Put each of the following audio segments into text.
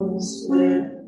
Like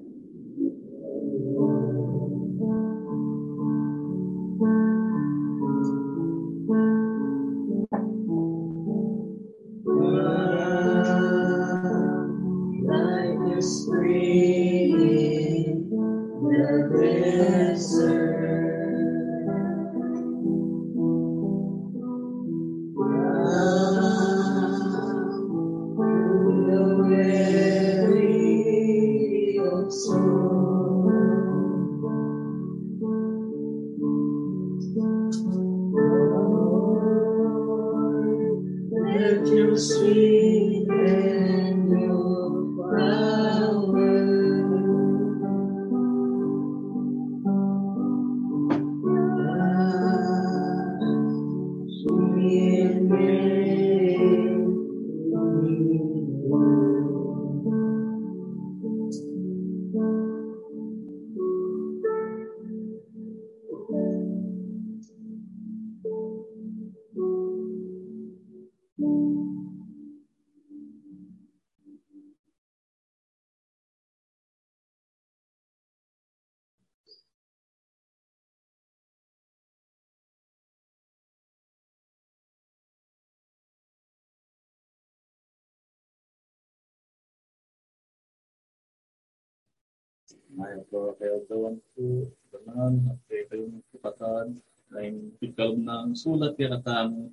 Gawan ko, ganan, at kayo kayong kupatan, na yung pikalog ng sulat kaya katang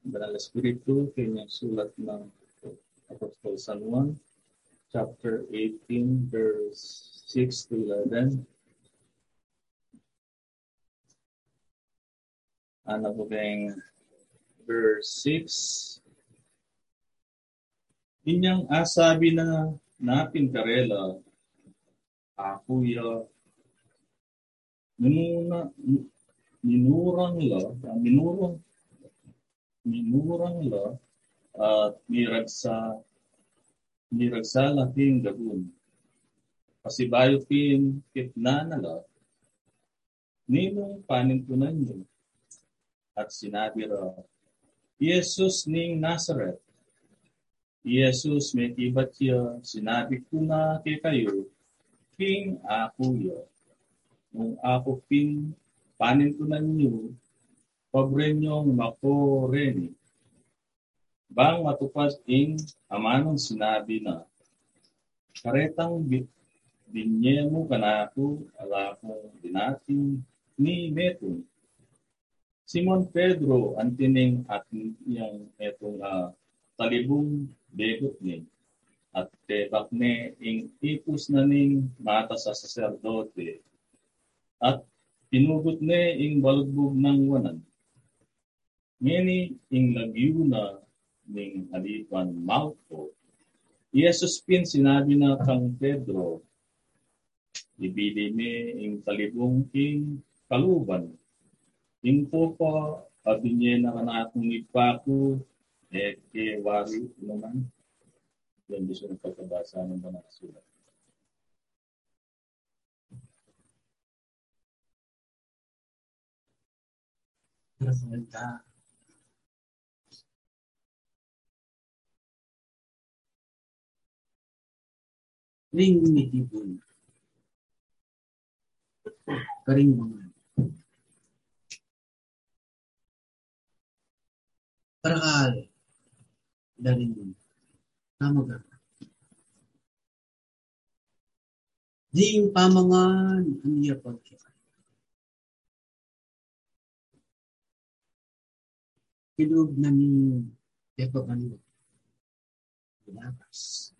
Banal Espiritu, kanyang sulat ng Apostol San Juan, chapter 18, verse 6 to 11. Ano po kayong verse 6? Inyang asabi na napin karela, akuya, minuna, minurang la, ah, minurang, minurang la, at miragsa, miragsa laking gabun. Pasibayo pin kitna na la, ninong panintunan niyo. At sinabi ra, Jesus ning Nazareth, Jesus may tibat siya, sinabi ko na kay kayo, King ako yo. Nung ako pin panintunan niyo, pabrenyong mako reni. Bang matupad ing amanong sinabi na, karetang bit binye mo kanako ala kong dinating ni Metong. Simon Pedro ang tining at yung etong uh, talibong begot ni at tebak ne ing ipus na ning mata sa saserdote at pinugot ne ing balugbog ng wanan. Ngeni ing lagyuna ning halipan maupo. Yesus pin sinabi na kang Pedro, ibili me ing talibong ing kaluban. Ing po pa, abinye na kanakong ipaku, eh, ke wari naman. Yan gusto ng pagkabasa ng mga sulat. Salita. Ring mitipon. Karing mga. Parakal. Dari mo. Tama ka. Di yung pamangan ang iya pagkakay. Kilog na ni Pepa Bando. Bilabas.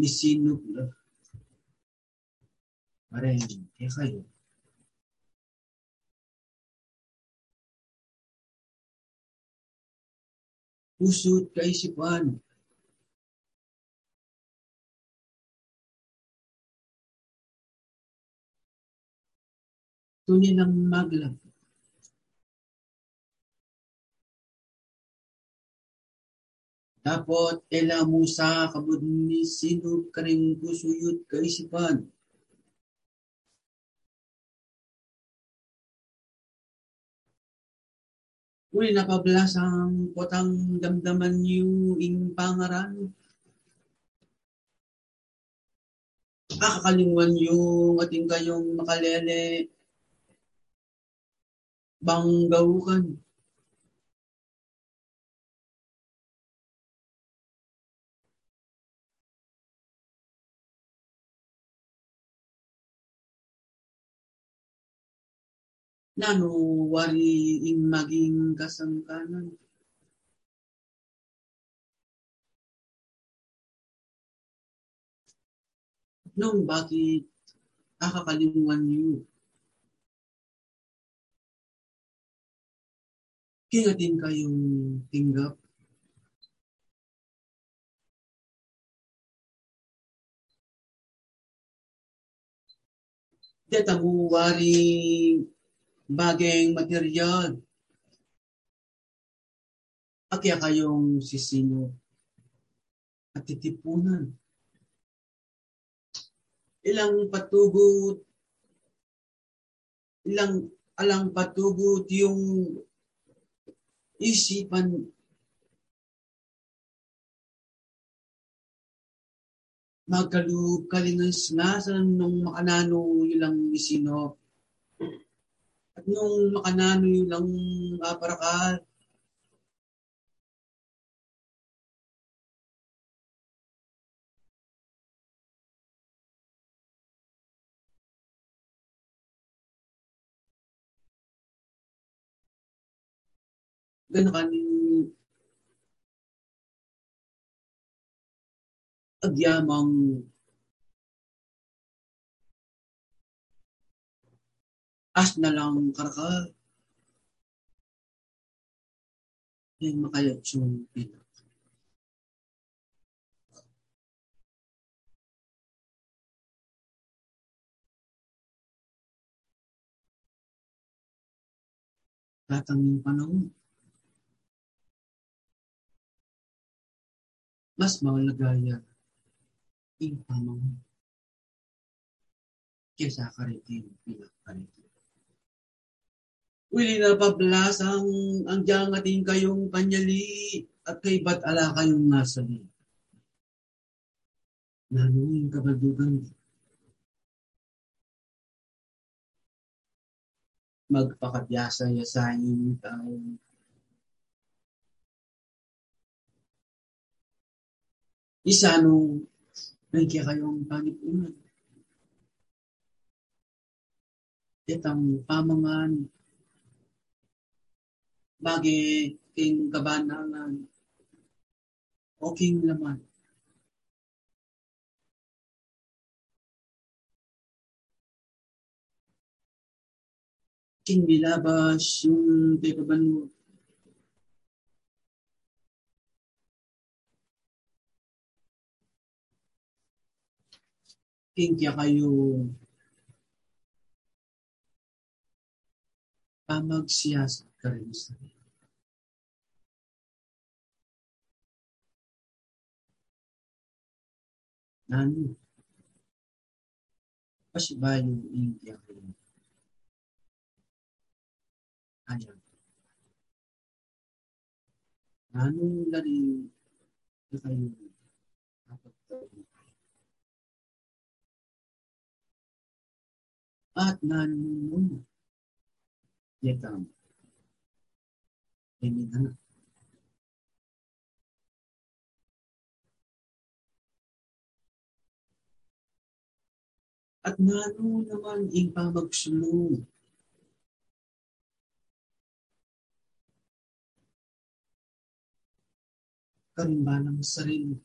Ni Sinop na. Parang, kaya kayo. Pusot kaisipan. Tunay ng maglang. Dapat ela musa kabud ni sinub kaning pusuyot kaisipan. Uli napablas ang potang damdaman niyo ing pangaran. Kakakalinguan niyo ating kayong makalele banggawukan. Nano wari ing maging kasangkanan. Nung bakit nakakalimuan niyo? Kingatin kayong tinggap. Deta mo wari bageng material. Akya kayong sisino at titipunan. Ilang patugot, ilang alang patugot yung isipan magkalub kalinas nga sa nung makanano ilang isino nung makanano ilang aparakal Gano'n kaning agyamang as na lang karaka yung makayat yung pinak. Tatanging panahon. Mas maulagaya ing pamang kesa karitin pinakaritin. Uli na pablas ang ang diyang ating kayong kanyali at kay ba't ala kayong nasali. Nanuing kabaldugan magpakabyasa-yasayin tao. Isa nung nandiya kayong panipunan. Itang pamangan bagi king kabanangan o king laman. King bilabas yung pepabano king kaya kayo. Pamagsiyasat ka rin sa Nani? Pasibayo India kayo. Ayan. Nanong lari na kayo dapat at nanong Yetam. Eminana. At nano naman ing pamagsulong karimbanang sarili.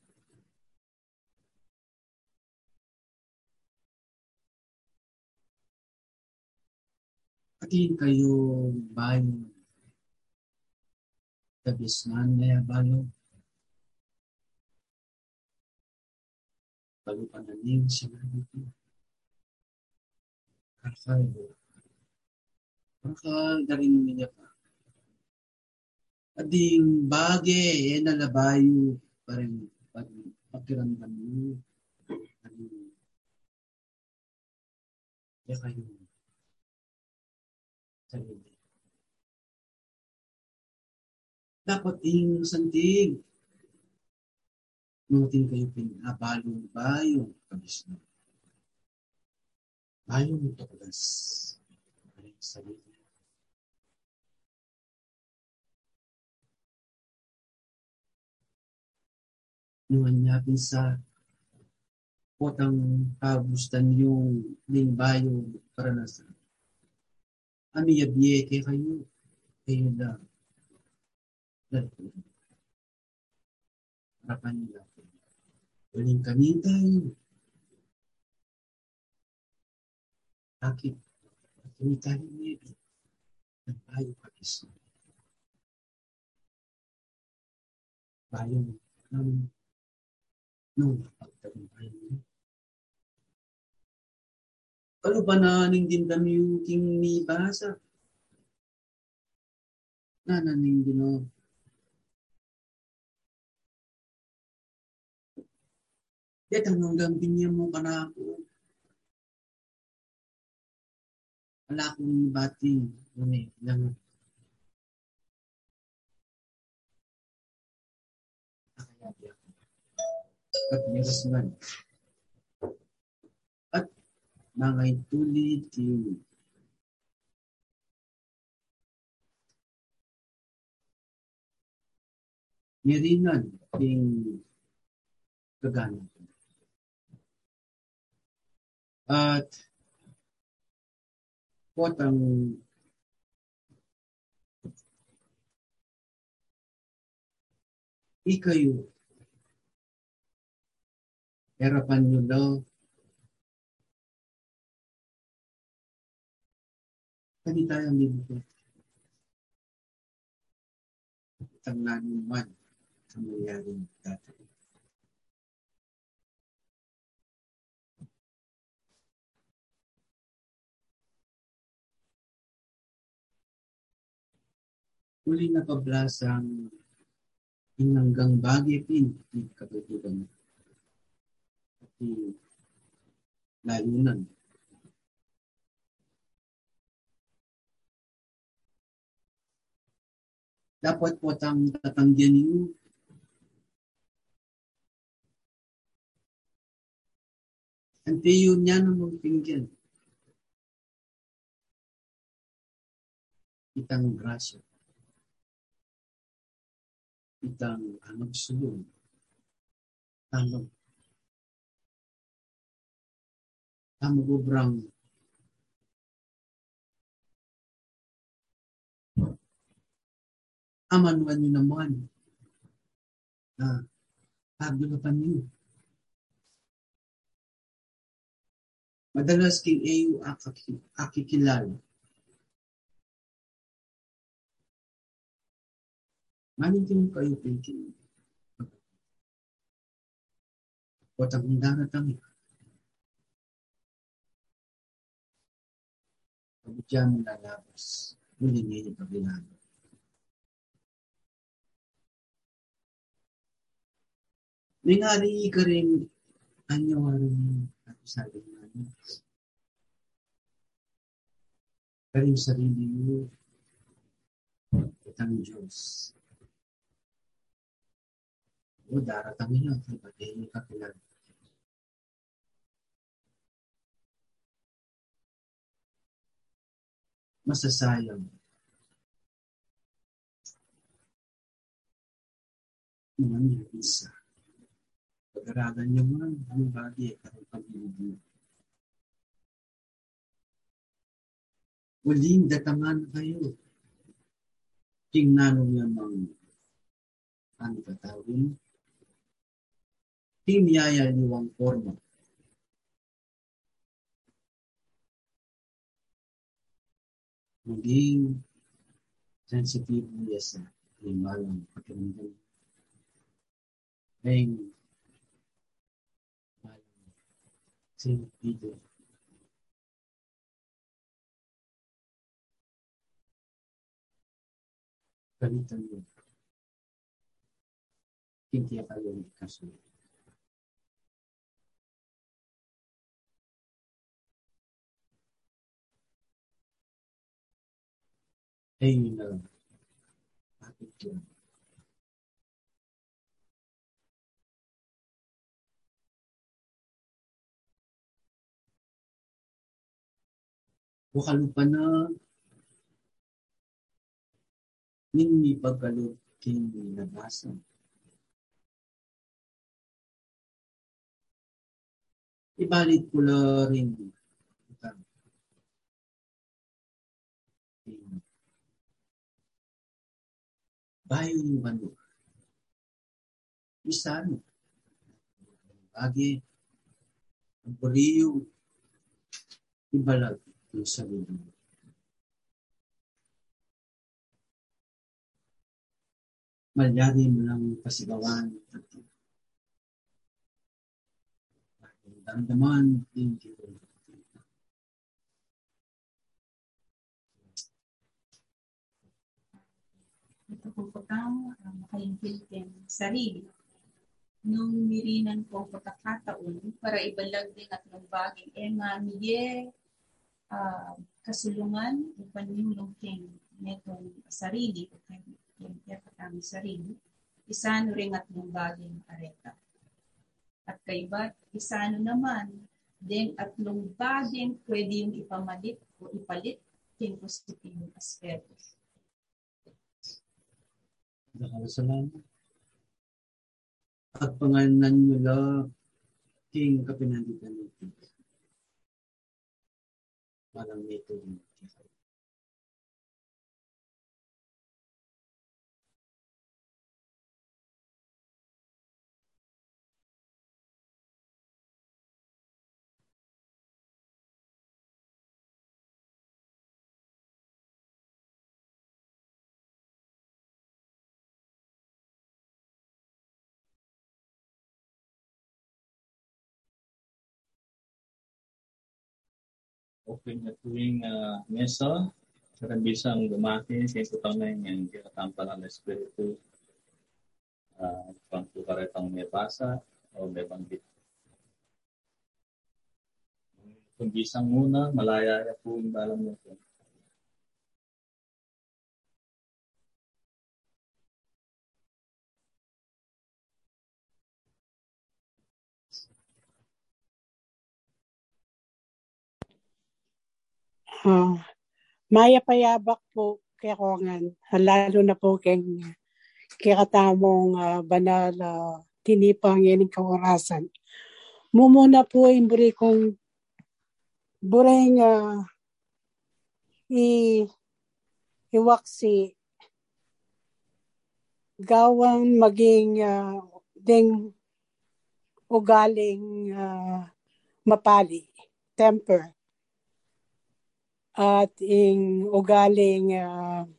Atin kayo bayo. Kabisnan na bayo. Pagpananing sinabi ko. Kakal. Kakal garing niya pa. Ading bage, eh, nalabayo pa rin pakiramdam mo. Ano, kaya kayo sarili. Dapat ing sandig. Nutin kayo pinabalong bayong kabisno. Bayong tuklas. Ay sarili. Nuhan niya sa potang kabustan yung lingbayo para nasa. Ami yabiye kay kayo. Kayo na. Harapan nila. Waling kami tayo. Bakit? Kami tayo maybe. Nagbayo ka isa. Bayong namin nung pagtagumpayan mo. Ano ba na ning din kami yung king ni basa? Nananing din o. Dito hanggang binyan mo ka na ako. Wala akong bati. Ano eh, lang. At meron man. At mga itulid yung Mirinan yung kagana. At potang ikayo harapan nyo daw Kani tayo minuto. Itang nanuman ang mayroong dati. Uli na pablasang inanggang bagay pin di kabatugan. Pati layunan. Dapat po tang tatanggihan ninyo Ante yun niya ng mga pinggan. Itang grasya. Itang anong sulong. Tanong. Tama gubrang amanuan nyo naman. Ah, pagdulapan nyo. Madalas king AU akikilala. Manin din kayo thinking. Watang hindara tangi. Pagkyan lalabas. Muli niya paglinalo. Ningali ka rin anyo rin ako sabi namin. Karing sarili mo itang Diyos. O daratang niya, kapatid niya kapilan. Masasayang. Naman niya isa. Pag-aralan niyo man ang bagay at ang pag-ibig. Muling datangan kayo. Tingnan niya mang ang katawin. Timiyaya niwang forma. Maging sensitive niya sa limalang pakiramdam. Ay sentido. Gamitan mo. Hindi kayo kasunod. hanging ng ating plan. Bukalupa na ninni pagkalup king nabasa. Ibalit ko rin. Ito. Amen bando. Isa no. Lagi ang puriyo ibalag yung sarili mo. Malyari mo lang pasigawan at damdaman din dito. Po po kang uh, makaingkiltin sarili. Nung mirinan po pagkakataon para ibalag din at lumbagin, eh mamiye uh, kasulungan upang yung king netong sarili o yung kami sarili, isano rin at lumbagin areta. At kay bat, isano naman, din at lumbagin pwede yung ipamalit o ipalit king positibong aspeto. Nakasalamat. At pangalan nila king kapinanditan natin. Parang ito yung open na tuwing uh, mesa, karang bisang gumati, sa putang na yung kinatampalan ng Espiritu, uh, pang tukaretang may basa, o may banggit. Kung bisang muna, malaya po yung dalam mo Uh, maya payabak po kay Kongan, lalo na po kay kikatamong uh, banal uh, tinipang yan kaorasan. Mumuna po yung buri kong bureng uh, i iwaksi gawang maging uh, ding ugaling uh, mapali, temper at ing ugaling uh,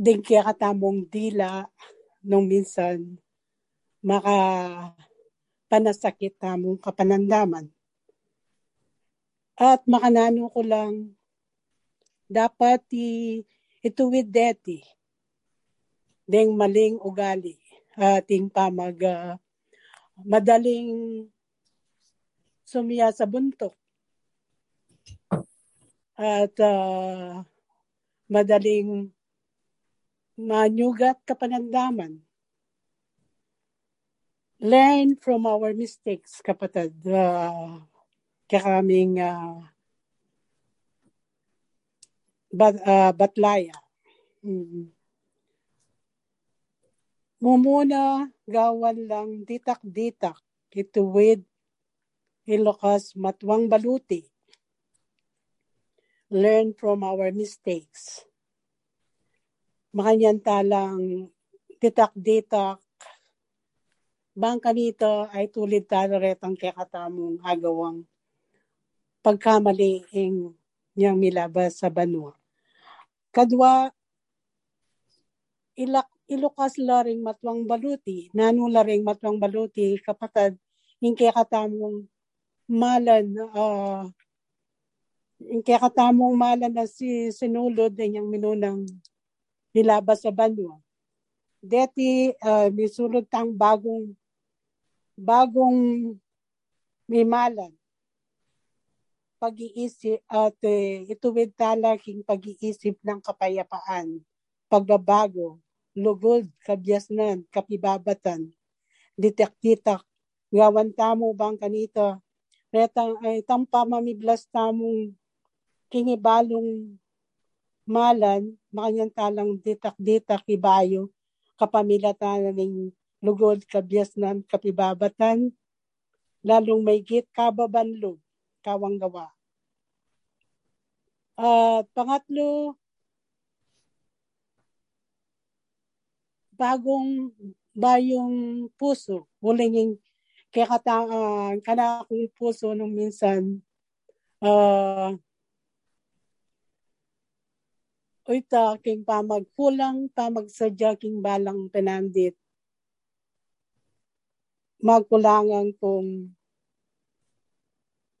din kaya katamong dila nung minsan maka panasakit tamong kapanandaman. At makanano ko lang dapat i, ituwid deti ding maling ugali ating pamag uh, madaling sumiya sa buntok at uh, madaling manyugat kapanandaman. Learn from our mistakes, kapatid. Uh, kaya kaming uh, bat, uh, batlaya. Mm-hmm. Mumuna gawan lang ditak-ditak ituwid ilokas matwang baluti learn from our mistakes. Makanyan talang ditak-ditak bang kanito ay tulid talaretang kakatamong agawang pagkamali ing niyang milabas sa banwa. Kadwa, ilak, ilukas laring matwang baluti, nanu laring matwang baluti, kapatad, ing kakatamong malan uh, kaya katamong mala na si sinulod din yung minunang nilabas sa banyo. Deti, uh, misulod tang bagong bagong mimalan pag-iisip at uh, ituwid talaking pag-iisip ng kapayapaan, pagbabago, lugod, kabyasnan, kapibabatan, detektitak, gawan tamo bang kanito, Retang ay tampa mamiblas tamong kingibalong malan, makanyang talang ditak-ditak ibayo, kapamilatan ng lugod kabyas ng kapibabatan, lalong may git kababanlo, kawang gawa. At pangatlo, bagong bayong puso, huling kaya kata uh, kana akong puso nung minsan uh, Uita king pamagkulang pamagsadya king balang penandit. Magkulangan kong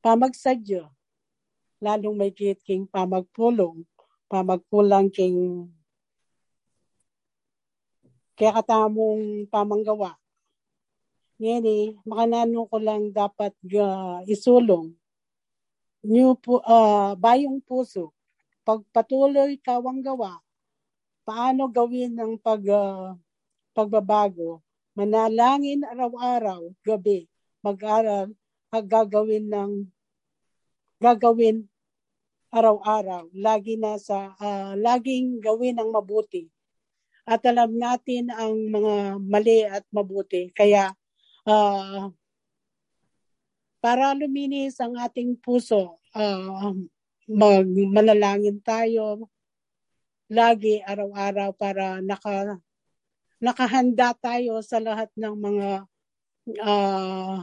pamagsadya. Lalong may kit king pamagpulong. Pamagkulang king kaya katamong pamanggawa. Ngini, makanano ko lang dapat uh, isulong. New, uh, bayong puso pagpatuloy kawang gawa, paano gawin ang pag, uh, pagbabago, manalangin araw-araw, gabi, mag-aral, gagawin ng gagawin araw-araw, lagi na sa uh, laging gawin ang mabuti. At alam natin ang mga mali at mabuti. Kaya uh, para luminis ang ating puso, uh, mag manalangin tayo lagi araw-araw para naka nakahanda tayo sa lahat ng mga uh,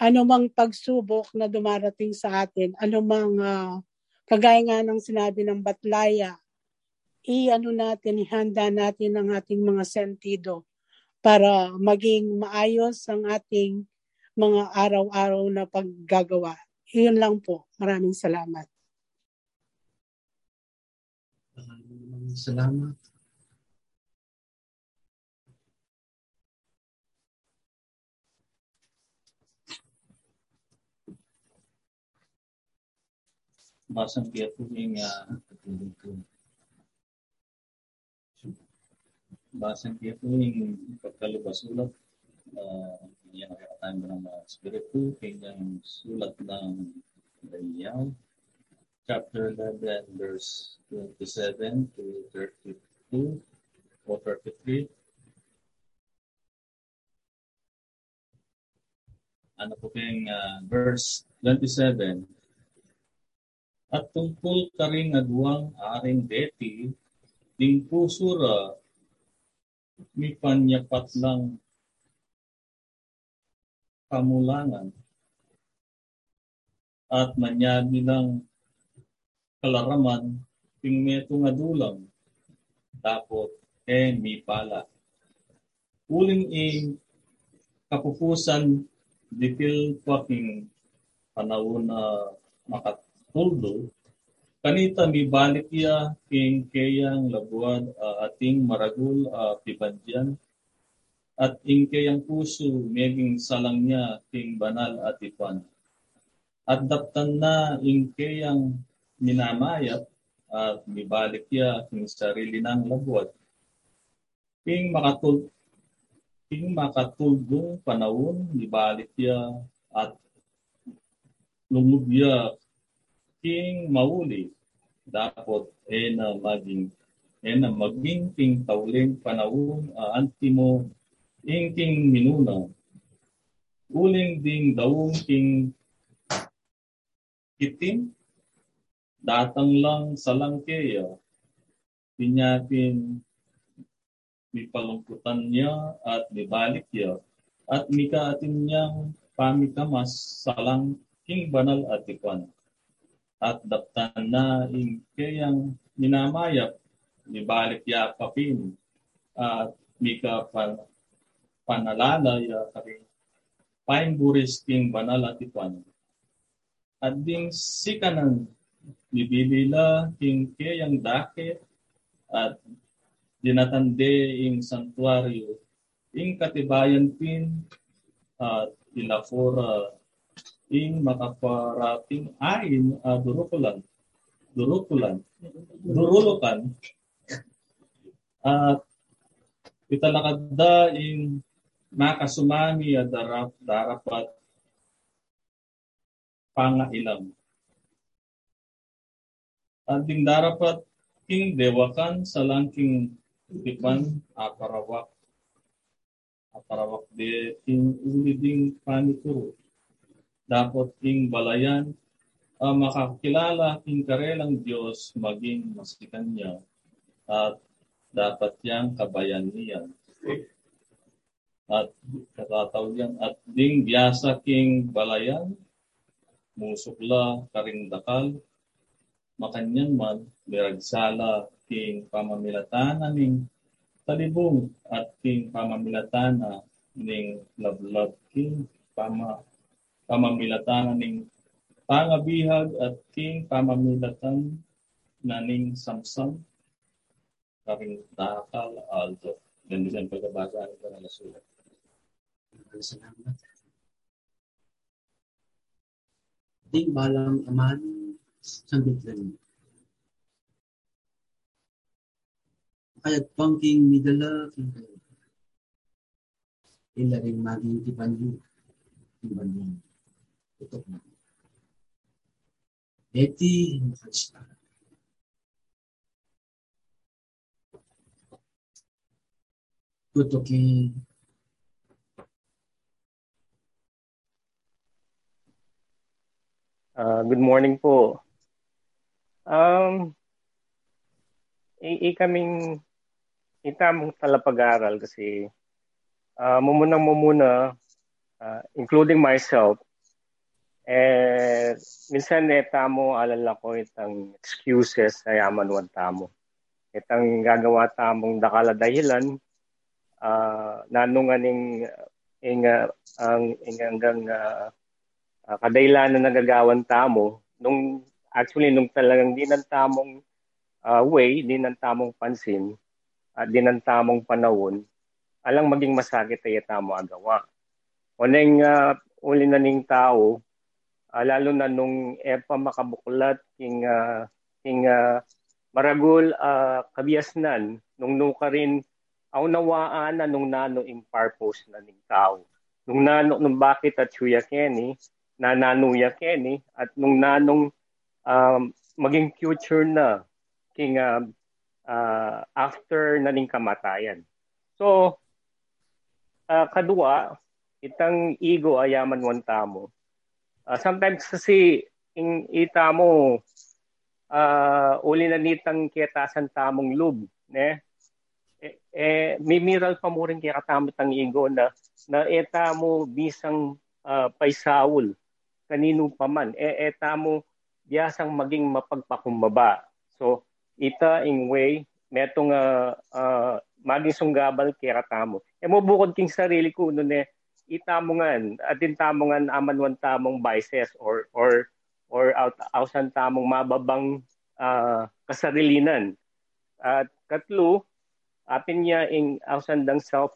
anumang pagsubok na dumarating sa atin, anumang uh, kagaya nga ng sinabi ng Batlaya, i-ano natin, ihanda natin ang ating mga sentido para maging maayos ang ating mga araw-araw na paggagawa. Iyon lang po. Maraming salamat. Maraming salamat. Basang kaya po yung uh, basang kaya po yung pagkalubas ulat uh, yan nakakatahan mo ng mga spiritu, kanyang sulat ng Daniel, chapter 11, verse 27 to 32 or 33. Ano po kayong uh, verse 27? At tungkol ka rin agwang aring deti, ding pusura, mi panyapat lang kamulangan at manyabi ng kalaraman ting meto nga dulang tapot e mi pala. Uling ing kapupusan dikil paking panahon na makatuldo kanita mi balik ya king kayang labuan uh, ating maragul uh, pibandyan at ingkayang puso meging salang niya king banal at ipan. At daptan na ingkayang minamayat at mibalik niya king sarili ng labwat. King makatul king makatulgong panahon mibalik niya at lumubya king mauli dapat e na maging e na maging king tauling panahon uh, antimo ing king minuna. Uling ding daung king kitim, datang lang sa langkeya, pinyatin mipalungkutan niya at mibalik niya, at mikaatin niyang pamikamas sa lang king banal at ikwan. At daptan na ing kayang minamayap, mibalik ya kapin, at mika panalala ya kari pain buris king banal at ipan. At ding sikanan bibilila king kayang dake at dinatande ing santuario ing katibayan pin at ilafora ing makaparating ain uh, durukulan durukulan durulukan at italakad da ing makasumami darap, darapat pangailam. At ding darapat king dewakan sa langking tipan aparawak aparawak de king uli ding panituro. Dapat king balayan uh, makakilala king karelang Diyos maging masikan niya at dapat yang kabayan niya. At katataw yan at ding biyasa king balayan musukla karing dakal makanyan man miragsala king pamamilatan ning talibong at king pamamilatan ning lablab king pama pamamilatan ning pangabihag at king pamamilatan naning samsam karing dakal alto. Ganda siya pagkabasa ng banal na sulat. Salamat. Ding balang aman sambit lang. Kaya't pangking midala kayo. Ila rin maging tipanyo. Tipanyo. Tutok na. Eti makalista. Tutokin Uh, good morning po. Um, i, i kaming itamong talapag-aral kasi uh, mumunang mumuna, uh, including myself, eh, minsan eh, tamo alala ko itang excuses na yaman tamo. Itang gagawa tamong dakala dahilan, uh, nanunganing ing, uh, ang ing, hanggang uh, uh, kadailan na nagagawan tamo nung actually nung talagang di ng tamong uh, way, di ng tamong pansin, at di ng tamong panahon, alang maging masakit ay tamo agawa. Unang uh, uli na ning tao, uh, lalo na nung epa makabuklat king uh, king uh, maragul uh, kabiyasnan nung nuka rin aw nawaan na nung nano in purpose na ning tao. Nung nano nung bakit at Chuya Kenny, na nanuya Kenny at nung nanong um, maging future na king uh, uh, after naning kamatayan. So uh, kadua itang ego ayaman wan tamo. Uh, sometimes kasi ing ita mo uh, uli na nitang kiyatasan tamong lub, ne? Eh, eh mimiral pa mo rin kaya ang ego na na eta mo bisang uh, paisawul kanino pa man e eta mo biyasang maging mapagpakumbaba. So ita in way metong uh, uh, maging sunggabal kaya tamo e mo bukod king sarili ko no ne itamongan atin tamongan aman wan tamong biases or or or out ausan tamong mababang uh, kasarilinan. At katlo atin niya ing ausan dang self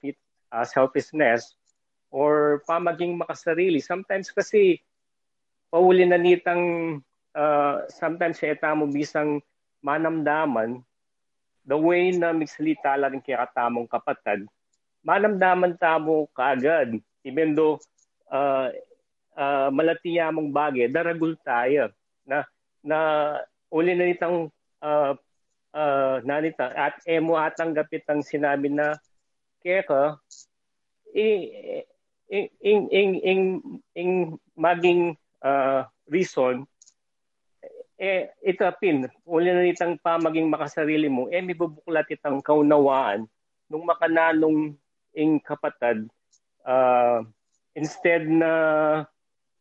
uh, selfishness or pamaging makasarili. Sometimes kasi pauli na nitang uh, sometimes sa eta mo bisang manamdaman the way na migsalita lang kaya katamong kapatad manamdaman tamo kaagad. Even though uh, uh, malatiya mong bagay daragul tayo na na uli na nitang uh, uh, nanita at emo atang gapit ang sinabi na ing ing ing ing ing, ing maging uh, reason, eh, ito pin, uli na nitang pa maging makasarili mo, eh, may bubuklat itang kaunawaan nung makananong ing kapatad, uh, instead na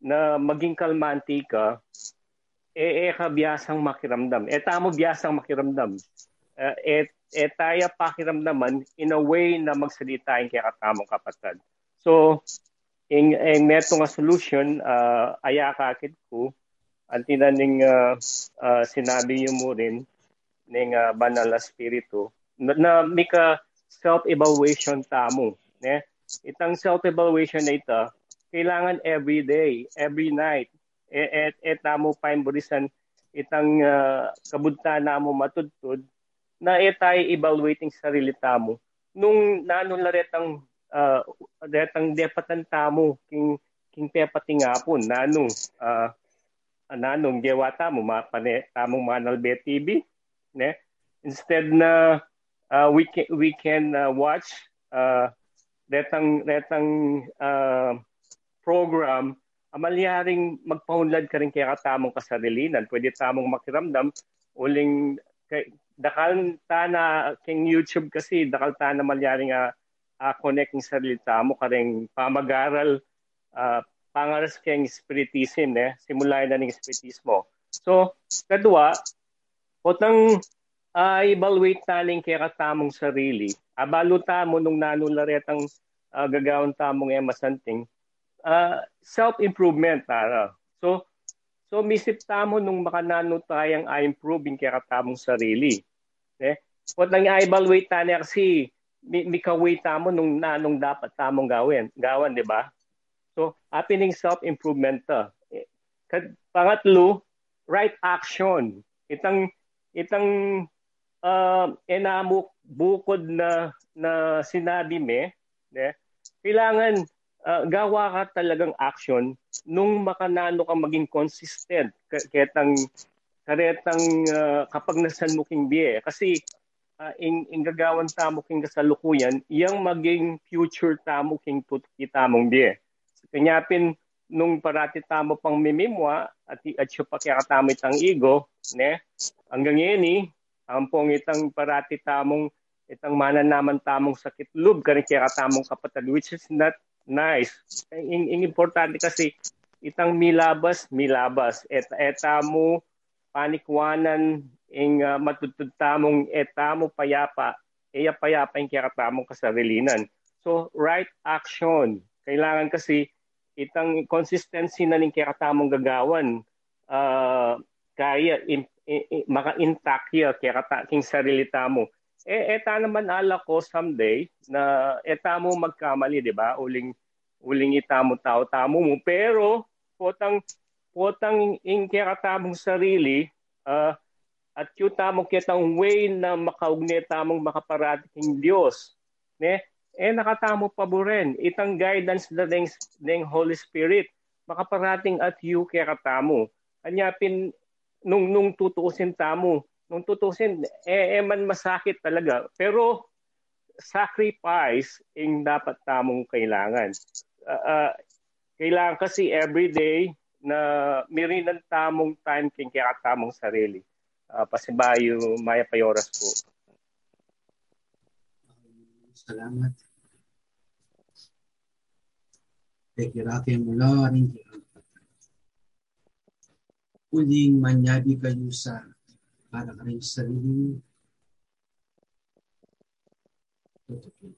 na maging kalmanti ka, eh, eh kabiyasang makiramdam. Eh, tamo biyasang makiramdam. Uh, eh, eh, tayo pakiramdaman in a way na magsalita yung kaya katamong kapatad. So, ing ing neto nga solution uh, aya kakit ko. Anti na ning uh, uh, sinabi mo rin ning uh, banal na spirito na, na mika self evaluation tamo ne? Itang self evaluation na ito kailangan every day every night et et, et tamo paimburisan itang uh, kabudta na mo matudtod na etay evaluating sarili tamo nung nanon laretang uh, detang depatan tamo king king pepating apon na ano uh, nanong gewa tamo mapane tamong manal TV ne? Instead na uh, we can we can uh, watch uh, detang detang uh, program amalyaring magpaunlad ka rin kaya katamong kasarilinan. Pwede tamong makiramdam uling kay, dakal ta na king YouTube kasi dakal ta na malyaring uh, uh, connect ng sarili tamo karing pamagaral uh, pangaras keng spiritism eh. Simula na ning spiritismo so kadua potang uh, evaluate taning kaya katamong sarili. Abalo ta mo nung nanularetang uh, gagawin tamong ema santing uh, self-improvement tara so so misip tamo nung makanano tayang i-improving kaya katamong sarili eh. Potang i-evaluate ta kasi mi, mi kaway tamo nung nanong dapat tamong gawin gawan di ba So, happening self-improvement to. Pangatlo, right action. Itang itang uh, enamuk bukod na na sinabi me, ne? Kailangan uh, gawa ka talagang action nung makanano ka maging consistent ketang karetang uh, kapag nasan mo king biye kasi uh, in, in gagawan tamo king kasalukuyan iyang maging future tamo king kita mong biye kanyapin nung parati tamo pang mimimwa at at siya pa ang ego ne? Hanggang ini ang pong itang parati tamong itang mana naman tamong sakit lub kani kaya katamong kapatid which is not nice. In, in importante kasi itang milabas milabas. Et etamo panikwanan ing uh, matutud tamong etamo payapa iya payapa ing kaya katamong kasarilinan. So right action. Kailangan kasi itang consistency na ning katamong gagawan uh, kaya in, in, in, maka-intact ya kaya kata king sarili tamo. Eh eta naman ala ko someday na eta mo magkamali di ba? Uling uling itamo tao tamo mo. Pero potang potang in kaya katamong sarili uh, at yung tamong kitang way na makaugnay tamong makaparating Diyos ne eh nakatamo pa rin. Itang guidance na ng, ng Holy Spirit, makaparating at you kaya katamo. Anyapin, nung, nung tutusin tamo, nung tutusin, eh, eh man masakit talaga. Pero sacrifice ang dapat tamong kailangan. Uh, uh, kailangan kasi everyday na mirinan tamong time king kaya tamong sarili. Uh, pasibayo maya payoras po. Salamat. Tekirake mula rin Uling manyabi kayo sa para kayong sarili. Tutukin.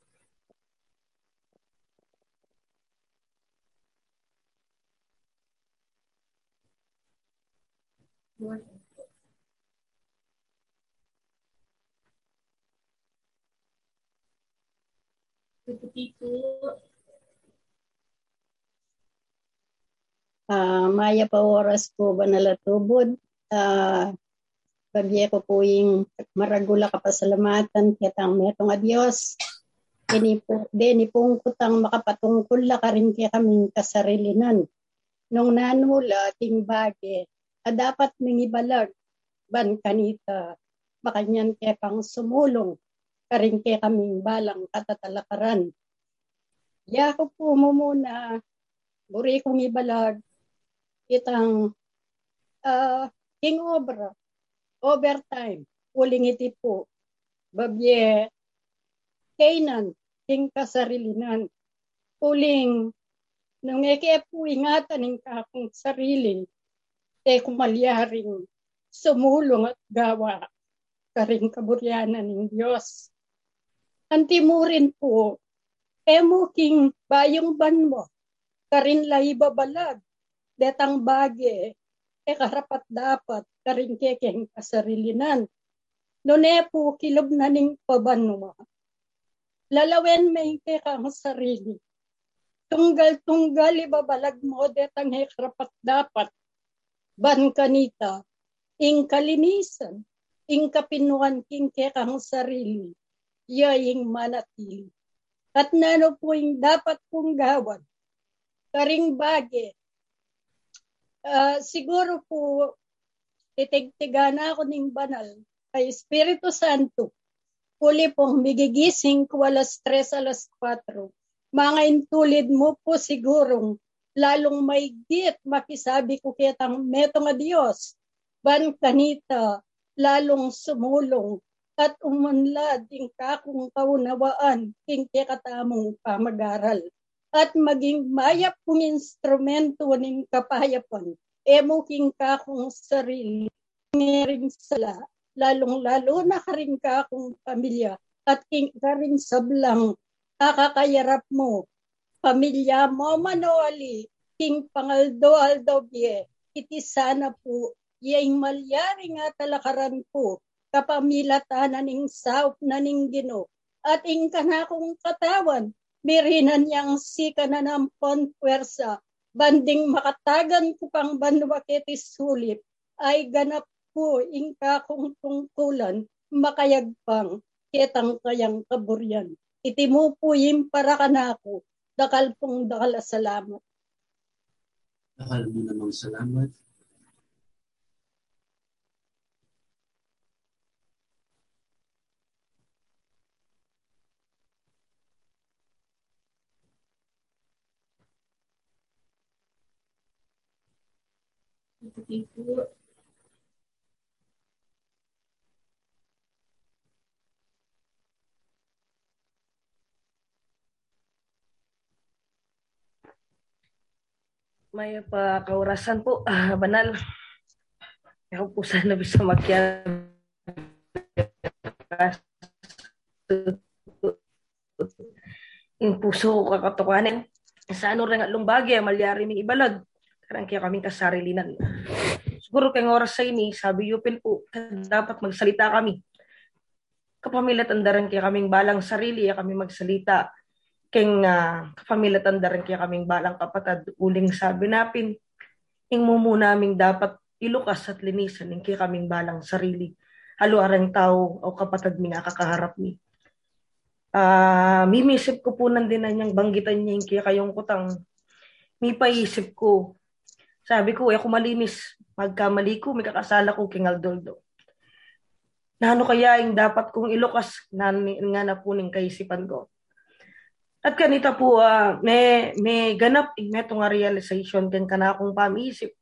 Lord, Tutupi po. Uh, maya pa oras po ba nalatubod? Uh, Pagye ko po yung maragula ka pasalamatan kitang metong a Diyos. Kini po, deni pong kutang makapatungkol la ka rin kaya kaming kasarilinan. Nung nanula, ting bage, a dapat mingibalag, ban kanita, baka niyan kaya pang sumulong karing kay kaming balang katatalakaran. Ya ko po mo muna, buri kong ibalag, itang uh, king obra, overtime, uling iti po, babye, kainan, king kasarilinan, uling, nung eke po ingatan ng kakong sarili, te kumalyaring sumulong at gawa karing kaburyanan ng Diyos antimurin po, emo king bayong ban mo, karin lay babalag, detang bage, e karapat dapat, karin kekeng kasarilinan. Nune po kilob na ning paban mo. Lalawen may kekang sarili. Tunggal-tunggal ibabalag mo, detang he karapat dapat, ban kanita, ing kalinisan, ing kapinuan king kekang sarili yaying manatili. At nano po yung dapat pong gawan. Karing bage, Ah, siguro po, titigtigana ako ng banal kay Espiritu Santo. Kuli pong migigising ko alas 3, alas 4. Mga intulid mo po sigurong lalong may git makisabi ko kitang meto nga Diyos. Ban kanita lalong sumulong at umunlad ing kakong kaunawaan king katamong pamagaral. At maging mayap kong instrumento ning kapayapan emo king kakong sarili ngering sala lalong lalo na karing kakong pamilya at king karing sablang kakakayarap mo. Pamilya mo manoli king pangaldo aldo bie iti sana po yang malyari nga talakaran po kapamilata na ning saup na ning gino at ing kanakong katawan mirinan niyang sika na nampon banding makatagan ko pang banwa kiti sulit ay ganap po ing kakong tungkulan makayagpang kitang kayang kaburyan. Iti mo po yung para kanako dakal pong dakal salamat. Dakal mo namang salamat. Ito po. May pa kaurasan po, ah, banal. Ako po sana bisa magkya in puso ko kakatukanin. Sa ano rin at lumbagi, malyari ming ibalag. Karang kaya kaming kasarilinan. Siguro kay oras sa ini, sabi Yupil po, dapat magsalita kami. Kapamilat andaran kaya kaming balang sarili, kami magsalita. Keng uh, kapamilat andaran kaya kaming balang kapatad, uling sabi napin, ing mumu naming dapat ilukas at linisan, ing kaya kaming balang sarili. Halo arang tao o kapatad mi nga kakaharap mi. Uh, mimisip ko po nang din niyang banggitan niya yung kaya kayong kutang. Mi paisip ko, sabi ko, eh, ako malinis, magkamali ko, may kakasala ko king Aldoldo. Na ano kaya yung dapat kong ilukas na nga na po ng kaisipan ko. At kanita po, uh, may, may ganap ing meto nga realization ken kana akong pamisip.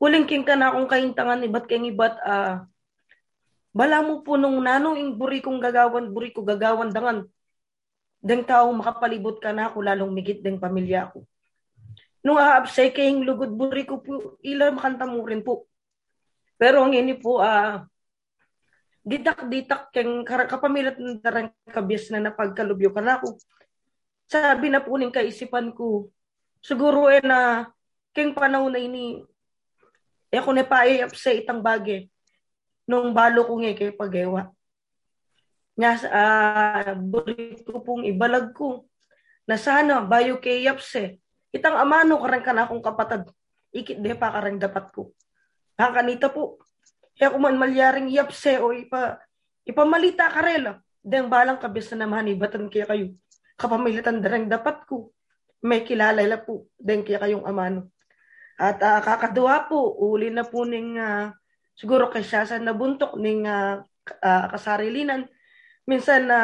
Uling king kana akong kaintangan ibat keng ibat, uh, bala mo po nung nanong ing buri kong gagawan, buri ko gagawan dangan. Deng tao makapalibot ka na ako, lalong migit deng pamilya ko nung aapsay kayong lugod buri ko po, ila makanta mo rin po. Pero ang ini po, ah, uh, ditak-ditak keng kapamilat ng darang kabis na napagkalubyo ka na ako. Sabi na po ning kaisipan ko, siguro eh na keng panahon na ini, eh ako na pa apsay itang bagay nung balo ko nga kay pagewa. Nga, uh, buri ko pong ibalag ko na sana bayo kay yapse Itang amano karang ka na akong kapatad. Ikit de pa karang dapat ko. Ang kanita po. Kaya kuman malyaring yapse o ipa, ipamalita ka rela. Deng balang kabis na naman ibatan kaya kayo. Kapamilitan darang dapat ko. May kilala la po. Deng kaya kayong amano. At uh, kakadua po, uli na po ning uh, siguro kay siya sa nabuntok ning uh, uh, kasarilinan. Minsan na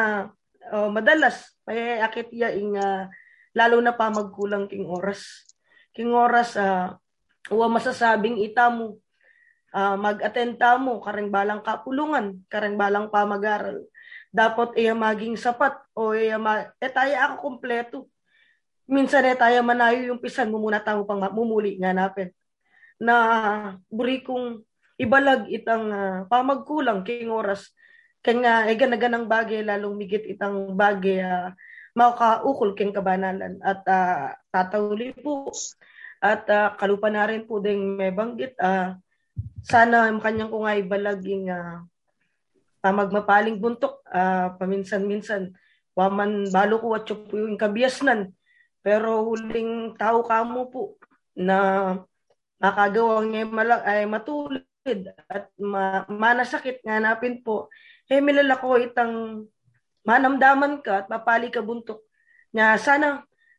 uh, uh, madalas, ay akit ya ing uh, lalo na pa magkulang king oras. King oras, uh, uwa masasabing ita mo, uh, mag-attend mo, karang balang kapulungan, karang balang pa mag-aral. Dapat iya maging sapat o iya ma eh tayo ako kompleto. Minsan eh tayo manayo yung pisan mo muna tamo pang mumuli nga napin. Na buri kong ibalag itang uh, pamagkulang king oras. Kaya nga, eh, ganaganang bagay, lalong migit itang bagay, uh, makaukol king kabanalan at uh, tatawli po at uh, kalupa na rin po ding may banggit uh, sana kanyang ko nga ibalaging uh, pamagmapaling buntok uh, paminsan-minsan. Waman balo ko at po yung kabiyasnan. Pero huling tao kamo po na makagawang ay, malag, ay matulid at ma, manasakit nga napin po eh milala ko itang manamdaman ka at mapali ka buntok. Nga sana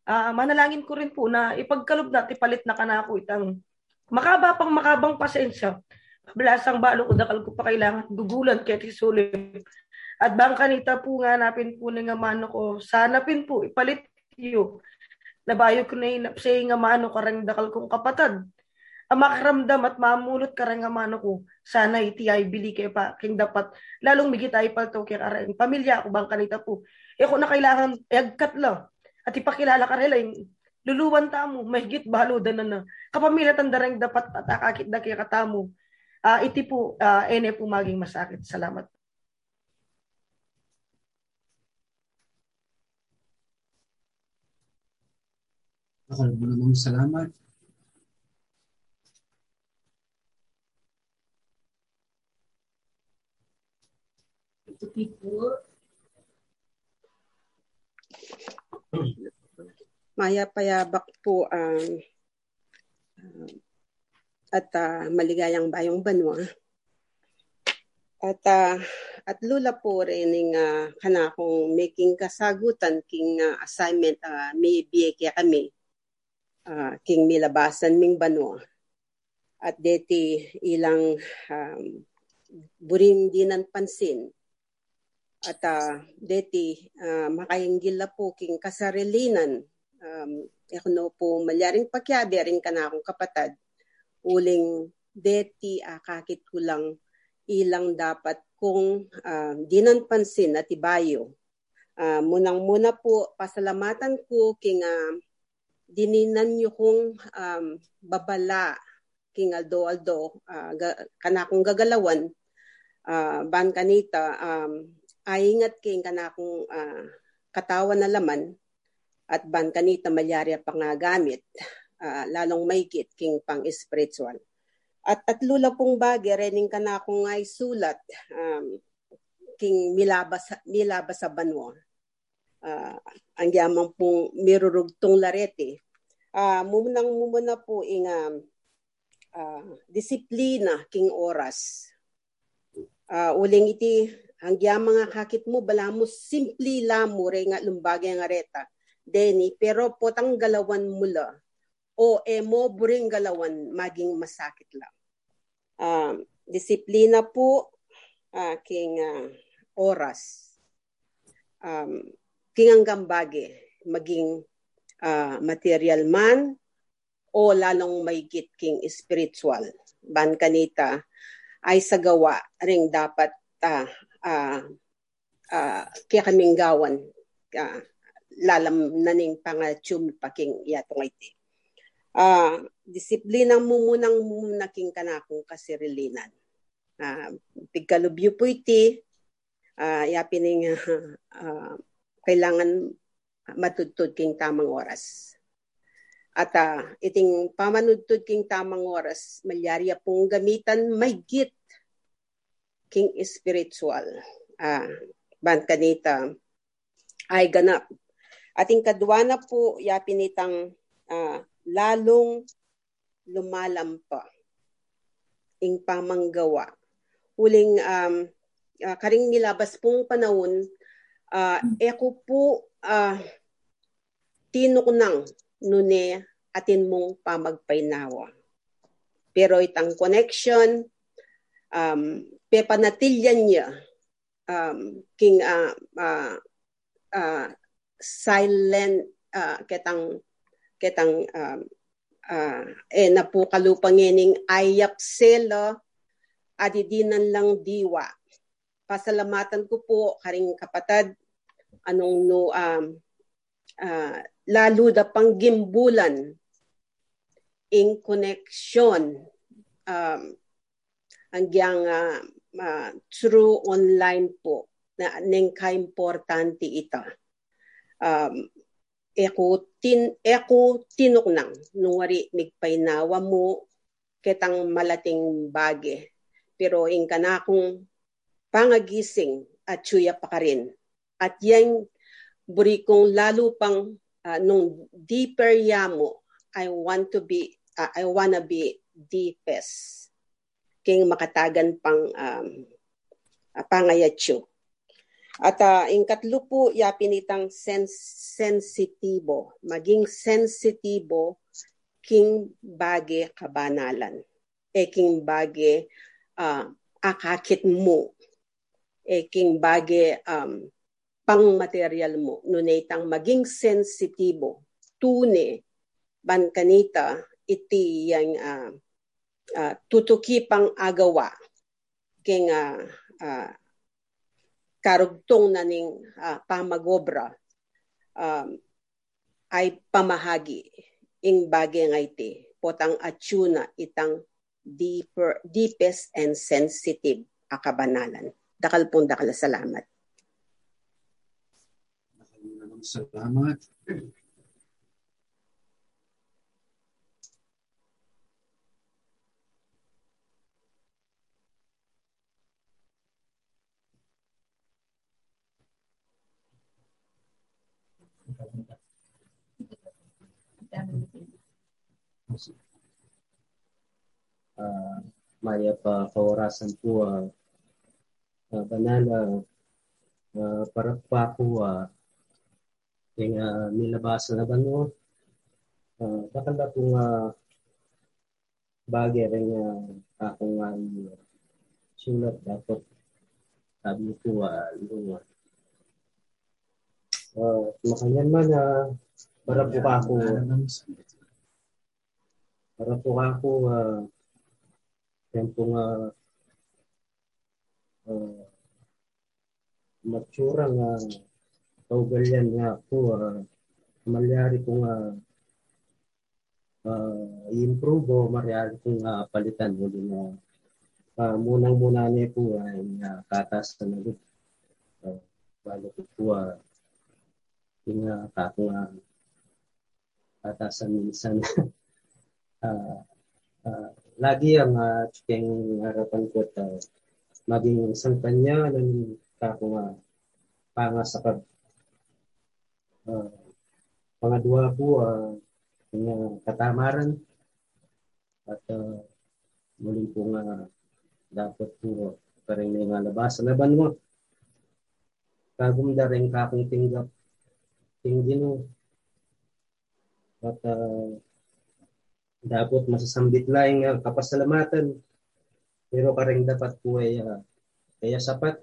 uh, manalangin ko rin po na ipagkalob na tipalit na kanako itang Makaba pang makabang pasensya. Belasang balo ko dakal ko pa kailangan gugulan kaya tisulim. At bang kanita po nga napin po nga mano ko, sana pin po ipalit yo. Nabayo ko na inapsay nga mano karang dakal kong kapatad. Ang makaramdam at mamulot karang nga mano ko, sana iti ay bili kay pa, king dapat, lalong migit ay palto kay karang pamilya ko bang kanita po. E kung na kailangan, agkat lang. At ipakilala ka nila, luluwan tamo, mahigit balo na na. Kapamilya tandarang dapat at akakit na kaya katamo. Uh, iti po, uh, ene po maging masakit. Salamat. Ako mo namang salamat. Ito po. Maya payabak po ang uh, at uh, maligayang bayong banwa. At uh, at lula po rin ng uh, kanakong making kasagutan king uh, assignment uh, may biye kaya kami uh, king milabasan ming banwa. At deti ilang um, burim dinan pansin at uh, deti uh, makainggil po king kasarilinan. Um, no po malyaring pagyabi rin ka na akong kapatad. Uling deti akakit ko lang. Ilang dapat kung uh, dinan pansin at ibayo. Uh, munang muna po pasalamatan ko king uh, dininan nyo kong um, babala king aldo aldo uh, ga, kanakong gagalawan. Uh, ban kanita um, aingat king kanakong uh, katawan na laman at ban kanita malyarya pangagamit uh, lalong maigit king pang spiritual. At at lula pong bagay rening ka na akong ay sulat um, king milabas milabas sa banwa. Uh, ang yaman pong mirurugtong larete. Uh, mumunang mumuna po ing uh, disiplina king oras. Uh, uling iti ang mga kakit mo bala mo simpli lamo re nga lumbagay nga reta. Deni pero potang galawan mula o emo buring galawan maging masakit lang. Uh, disiplina po aking uh, oras. Um, kingang bage maging uh, material man o lalong maigit king spiritual. Ban kanita ay sa gawa ring dapat uh, uh, uh, kaya kaming gawan uh, lalam naning pangatsum paking yatong iti uh, disiplina mo munang munaking kanakong kasirilinan. Uh, pigkalubyo po iti, uh, yapining uh, uh, kailangan matudtod king tamang oras. At uh, iting pamanudtod king tamang oras, malyarya pong gamitan may git king spiritual. Uh, ban kanita ay ganap. Ating kadwana po yapinitang uh, lalong lumalampa ing pamanggawa. Uling um, uh, karing nilabas pong panahon, uh, eko po uh, tinuknang nune atin mong pamagpainawa. Pero itang connection, um, pepanatilyan niya um, king uh, uh, uh, silent uh, ketang ketang um, uh, eh napukalupangining ayap selo adidinan lang diwa. Pasalamatan ko po karing kapatad anong no um, uh, lalo da pang gimbulan in connection um, ang yang uh, uh, true online po na neng ka-importante ita. Um, eko tin eko tinok nang nung wari migpainawa mo ketang malating bage. Pero in kana kung pangagising at suya pa ka rin. At yan buri kong lalo pang uh, nung deeper yamo I want to be uh, I wanna be deepest king makatagan pang um, uh, pangayatyo at uh, in katlo po, yapinitang sens- sensitibo. Maging sensitibo king bage kabanalan. Eking bage uh, akakit mo. Eking bage um, pang material mo. Nunetang maging sensitibo. Tune. Ban kanita iti yang uh, uh, tutuki pang agawa. King uh, uh, karugtong na ning uh, pamagobra um, ay pamahagi ing bagay nga iti potang atsuna itang deeper, deepest and sensitive akabanalan. Dakal pong dakal salamat. Salamat. Uh, maya pa kaorasan po uh, uh, banala uh, para pa po uh, yung uh, nilabasa na ba no? Uh, bakal ba po uh, bagay rin uh, akong uh, sulat dapat. Sabi ko uh, lunga uh, makanyan man uh, para po ako para po ako uh, yan po nga uh, matsura nga kaugalyan nga po uh, malyari ko nga uh, i-improve o maryari ko nga palitan. Mo din na uh, munang muna niya po ay uh, katas na nagot uh, balo ko po uh, yung uh, kako nga katasan minsan uh, uh, lagi ang uh, chiking harapan ko at uh, maging isang kanya ng kako nga panga sa pag uh, pangadwa po uh, katamaran at uh, muling po nga dapat po parang may nga labas laban mo kagumda rin kakong tinggap. Tinggino at uh, dapat masasambit lang ang kapasalamatan. Pero kareng dapat po ay uh, kaya sapat.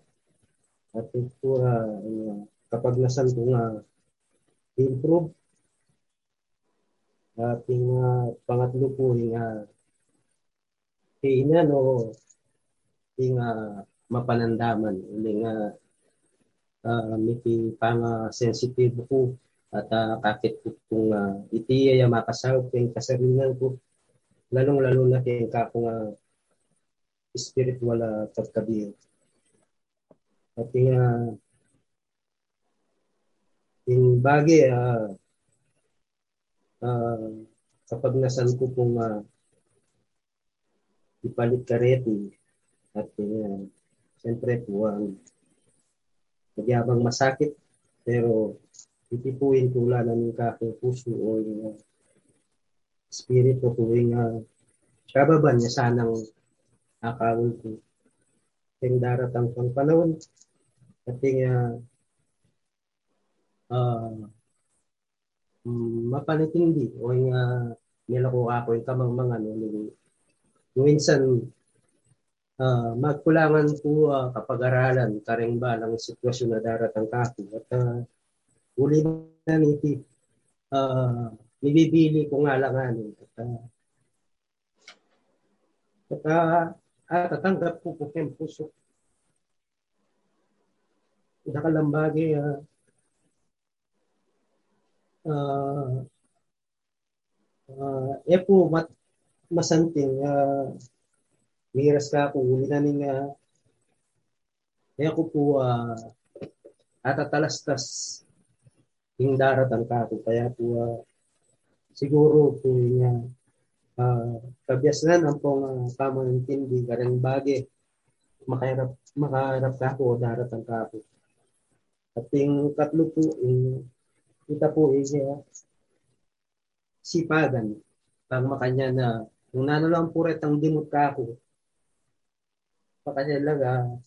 At ito uh, kapag nasan po nga improve. Ating uh, pangatlo po yung uh, kainan o yung uh, mapanandaman yung uh, uh, miti pang sensitive po at uh, kakit po kung uh, iti ay makasawag kayong kasarinan ko lalong lalo na kayong kakong uh, spiritual uh, pagkabiyo at yung uh, yung bagay uh, uh, kapag nasan ko pong uh, ipalit kareti at uh, siyempre po ang magyabang masakit pero itipuin tula na ng kaking puso o yung uh, spirito ko yung uh, kababan niya sanang akawin ko yung daratang pang panahon at yung uh, uh, mapanitindi o yung uh, nilako ako yung kamang mga no, minsan uh, magkulangan po uh, kapag-aralan karing ba ng sitwasyon na daratang kako at uh, uli na niti uh, nibibili ko nga lang ano at uh, at uh, at tatanggap ko po kayong puso. Nakalambagi uh, uh, uh, e po mat masanting uh, miras ka ako uli na ning uh, ako po uh, atatalastas yung daratan ka kaya po uh, siguro po yung uh, kabiasnan ang pong uh, pamanintindi karang bagi makaharap makaharap ka ako o daratan ka ako. At yung tatlo po yung kita po is uh, sipagan pag makanya na kung nano lang puret ang dimot ka ako pakanya lang uh,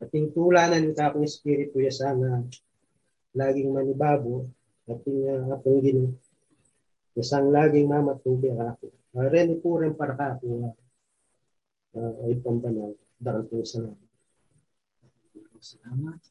at yung tulanan ka akong espiritu ya sana laging manibabo ating uh, atong gini. Isang laging mamatubi ako. Uh, Reni po rin para ka ako uh, ay pambanal. Dahil po salamat. Salamat.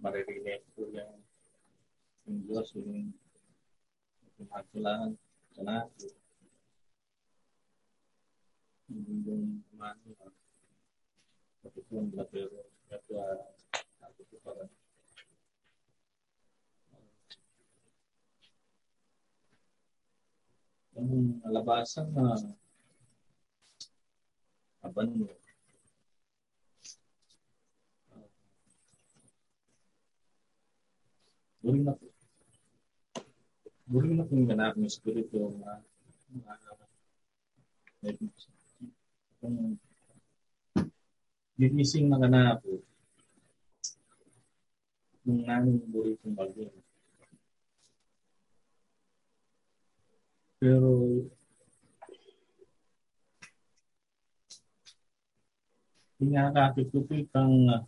Maririnig ko yung yung Diyos, yung kumatulaan sa natin. Hindi yung kumano, kapitong na pero kaya sabi ko parang yung labasan na aban mo Buling na po. Buling na pong ganap ng spirito na uh, kung gigising na ganap po yung namin buhay kong bagyo. Pero pinakakapit ko po itang uh,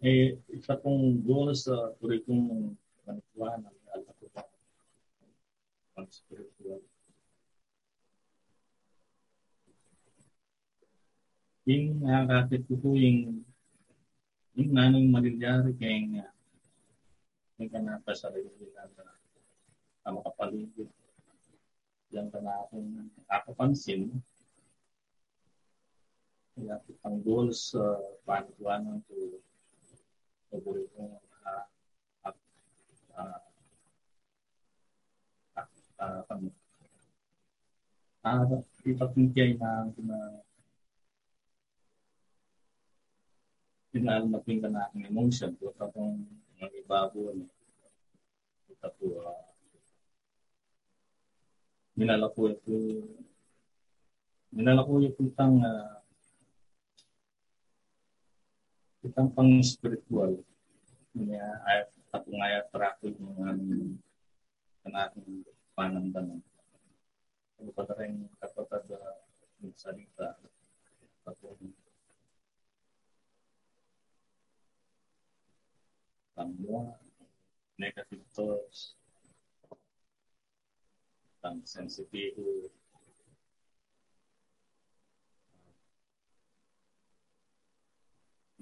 eh, isa pong goal sa buhay kong panituan ng alam ko pa pang spiritual. Yung nakakapit ko po yung yung nanong malilyari kay nga yung kanapa sa rin na sa makapaligid. Yan ka na akong nakapansin. Kaya ang goals uh, panituan ko paborito kong uh, uh, uh, kami. Ah, ipapintiay na na pinaalam na pinka na aking emotion. Ito akong mga ibabo. Ito po, uh, ko ito ko itang uh, itang pang spiritual. Niya ay katungaya traffic ng aming kanatong panamdaman. Ano pa rin kapatid uh, ng salita katong tamwa, negative thoughts, ang sensitive,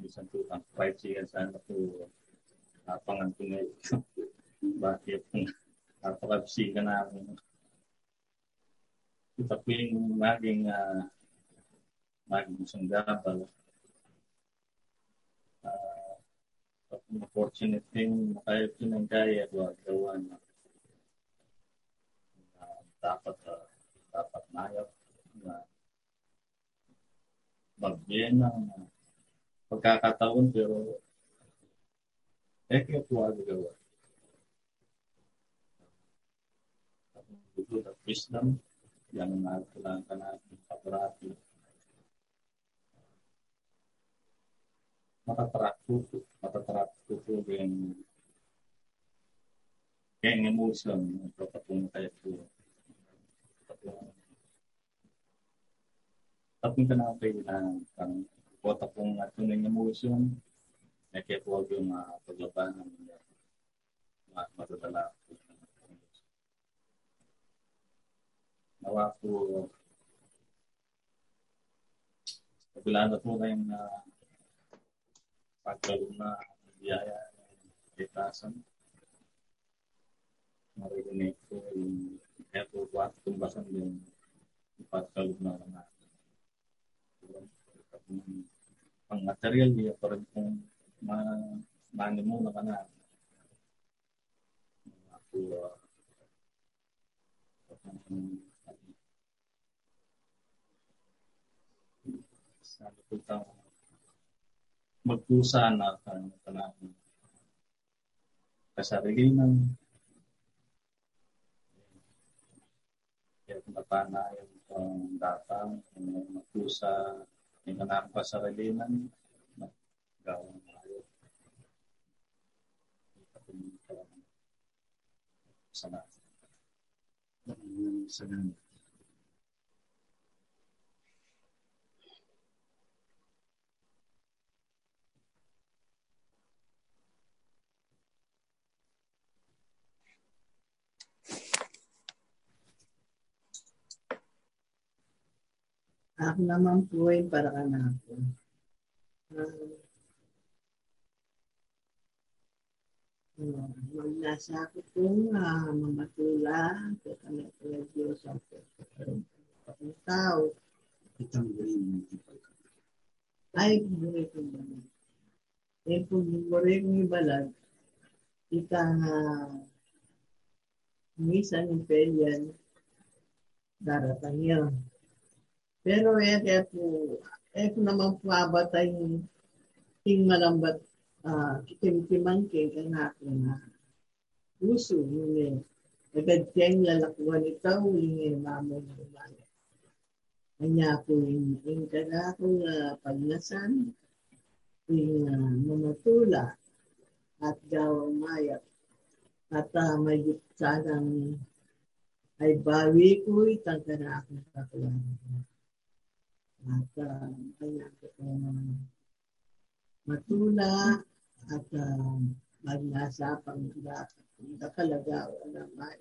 minsan po ang five years ano po napangan ko na bakit? Napakabsiga na ako. Ito po yung maging uh, maging isang gabal. Uh, fortunate thing makaya pinanggaya at gawa na. Uh, dapat uh, dapat nayap na magbigyan ng uh, pagkakataon pero eh kaya po gawa. Wisdom, yan ang nagkailangan ka natin kaparati. Matatrack po po, matatrack po po yung yung emotion, ito pa po tayo po. Tapos ka na kailangan kang kota pong tunay na emotion, na kaya po yung uh, paglabanan ng uh, matadala. Nawa po, kabila na po kayong uh, pagkalong na biyaya ng itasan. Marinig po yung eto po at tumbasan yung pagkalong na natin ang material niya para kung ma mani mo na. Kana ako sa putang magpusa na kan kanang kasarilinan yung matana yung um, datang yung magpusa yung kanang kasarilinan gawang tayo sana sana Ako naman po ay para ka na ako. Uh, uh, magnasa ako pong uh, mamatula kaya kami po ng Diyos ang pagkakaroon tao. Itang galing Ay, buri ko ba? Eh, kung buri ko yung balag, ika nga minsan yung pelyan, daratang yun. Pero eh, kaya po, kung naman po abatay ting malambat, uh, kikim-kimang king kanako na puso, yun eh. Agad kayang lalakuan ito, ulingin mamo na umali. Kanya po yung, yung kanako na pagnasan, yung uh, mamatula, at gawang mayak. At uh, may sanang ay bawi ko itang kanako sa kakulan at uh, kanya ko uh, matula at uh, magnasa pang nakalagaw na may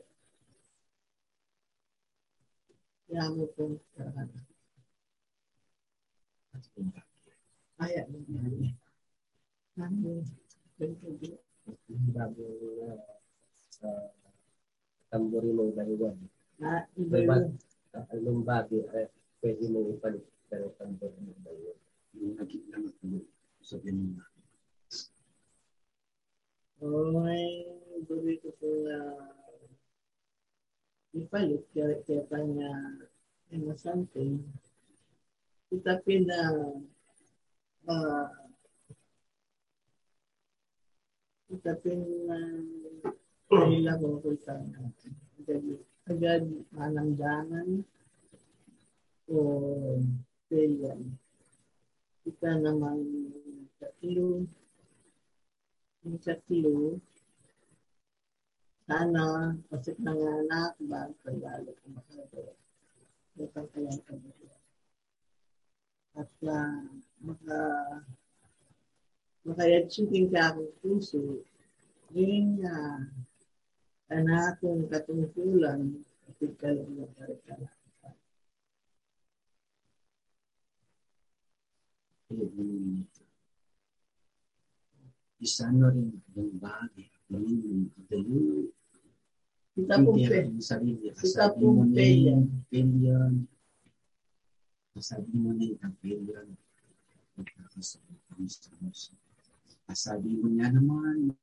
kaya mo pong uh, kaya mo yan kami bago sa tambori mo dalawa. Ah, iba yun. Anong bagay, eh, pwede mo ipalit pero tambori mo dalawa. Yung naging lang ako sa ganun na. Oh, ay, buri ko po uh, ipalit kaya kaya kanya ano something. Itapin na uh, itapin na nila ko kulta na agad, agad manamdaman o failure. Kita naman tatlo yung tatlo sana kasi nanganak ba kaya ko makagawa. Ito kaya ka At uh, maka makayatsugin ka akong puso yung uh, anakong katungkulan at ikalang na karikala. Isa na rin ang bagay. Yung dalo. Kita po pe. Kita po mo na pe. Kasabi mo na yung pilyon. Kasabi mo niya naman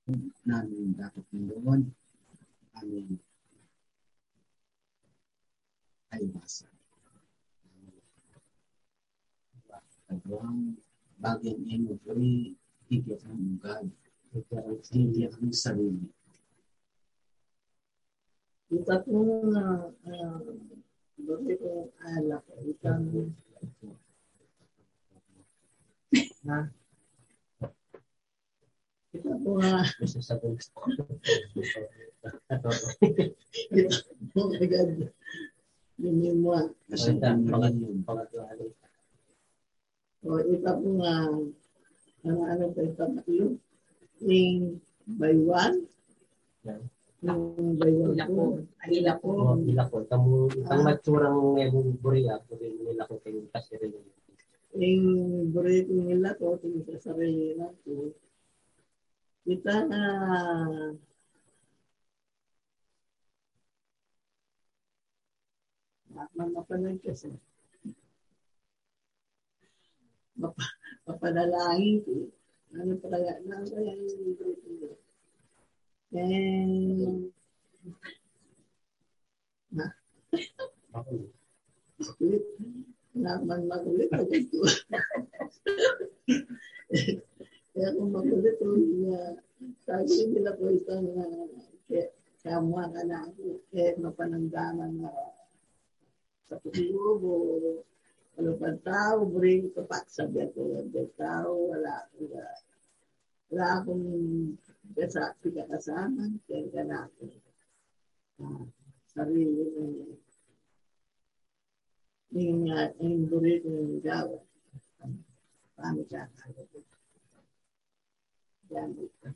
namin dapat doon. Amin. Ay basa. Pagawang bagay niya mo beri higit ang ugad. Hindi ang sarili. Kita po na uh, bari ko alak. Itang ha? Kita po nga Gusto sa gusto. kita po agad yung mo. Kasi Pangatlo, mga pangatlo, pangatlo. O ita po nga ano ano pa ito tatlo yung by one Yan. yung by one Ila po po. Ila po. Oh, ila ko. Kamu itang Ah. matsurang ngayong buriya, pwede nila ko kayo kasi rin. yung burrito nila ko tingin sa sarili na ko kita na mapanag kasi Mapa, mapanalangin ko ano talaga ano kaya yung nila and na Ako, Kulit. Naman makulit. Ko. Kaya kung ko niya, sabi nila po isang uh, kamuha ka na ako, kaya mapananggaman na sa paglubo, ano pa tao, bring kapat sabi ako, ang tao, wala akong wala akong kasa, kasama, kaya ka na ako. Uh, sarili mo yung uh, yung burrito yung gawa. Paano siya kaya ko? Yan ito.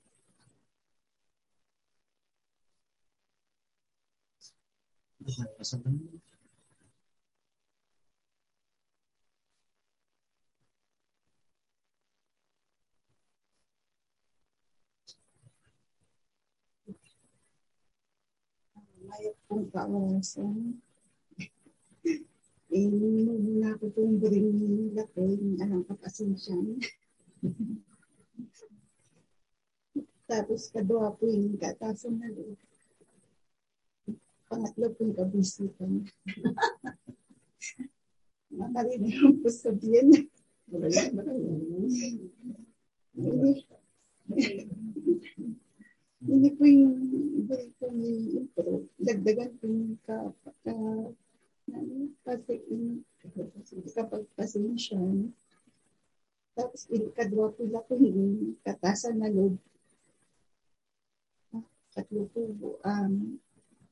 May kung kawasan. Eh, muna ko pong bring nila ko, yung alam ko pasensya. Tapos kadwa po yung katasan na loob. Pangatlo po yung kabisipan. Makarinig ang po sabihin. Wala ba Hindi po yung iba po yung intro. Dagdagan po yung ka, ka ano, kasi kapag pasensya. Tapos kadwa po lang po yung katasan na loob. Katlo po, um,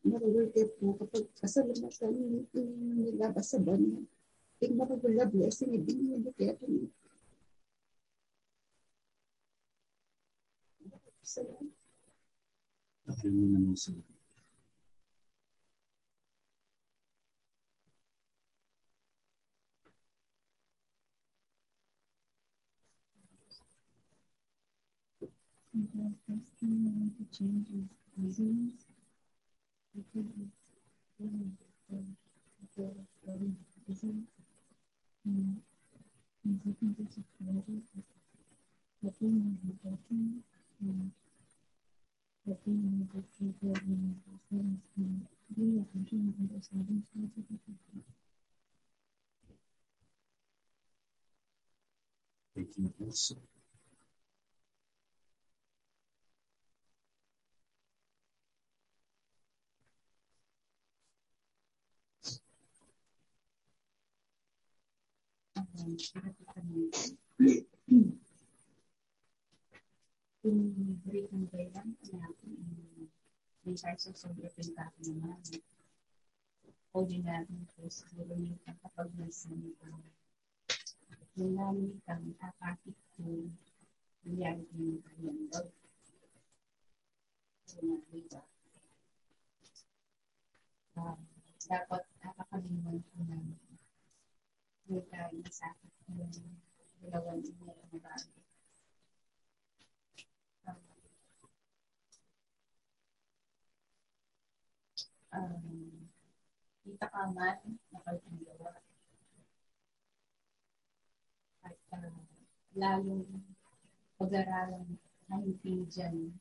marulute po kapag kasalamatan yung nilabas sa banyo. Yung maragula blessing, ibigay niyo kaya po Salamat. aprendiendo en un segundo. Thank you. 我并没有去过你们的三里屯，因为很正常的小路车这个地方。北京都市。嗯，这个是什么？Break ng kailan, mensahe sa pagkakita naman. O din natin po siguro yung kapag nasa yung namin kang apatid ko nangyari din yung kanyang love. So, na, diba? Uh, dapat nakakalimutan ko na may tayo sa akin yung dalawang ina na bagay. Um, kita ka man nakagagawa at uh, lalong pag-aralan na hindi dyan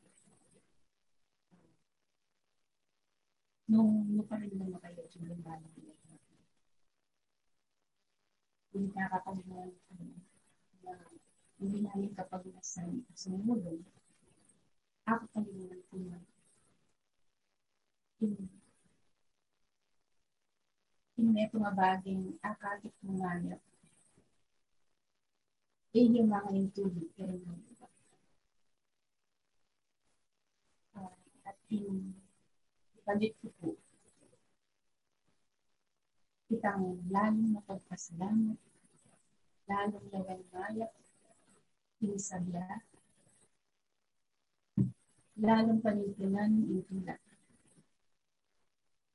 nung nung pa rin naman kayo yung balang hindi nakakalimutan na hindi namin kapag nasa sumulong ako kalimutan ko na in in ito nga baging akakit mo nga niya eh yung mga yung tubig uh, at in ipalit ko po. Kitang lalong napagpasalamat lalong lawan mayak pinisabya lalong panipinan yung tula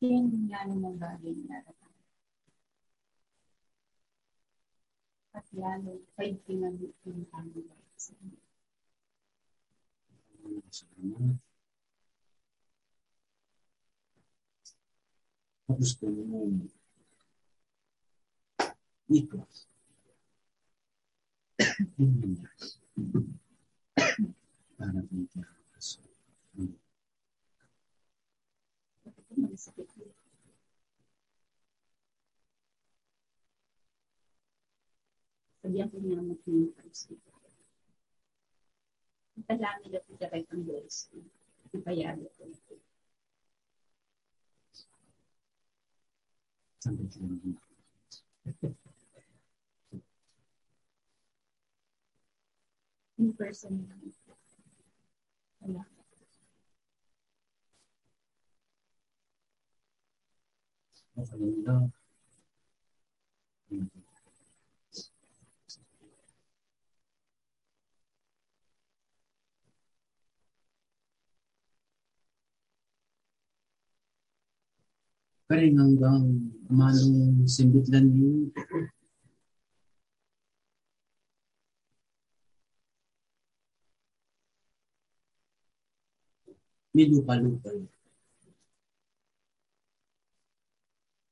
yan nga namang bagay na at lalong paipinan yung tamang sa inyo. Salamat. Gusto mo ikot. Inyas. Para ikas. Ko mag-minimize dito. Dalangin na po siya kay ang Diyos. Ipayalo po. In person. Wala. Maganda. Karing hanggang manong simbitlan niyo. May lupa-lupa.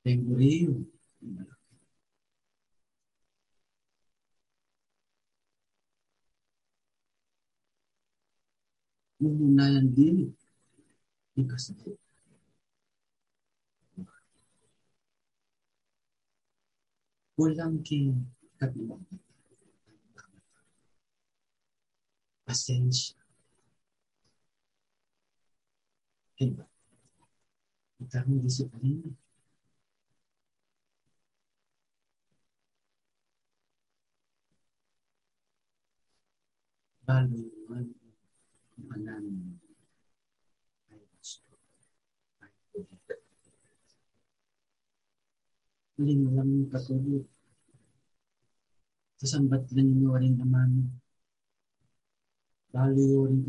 Tenguriyo. Mumunayan din. Ikas Walang kabilang. Pasensya. Diba? Ang disiplina. Baluan manan ay gusto. Ay gusto. Huling lang katulog. Sasambat lang ninyo rin naman. Baliyo rin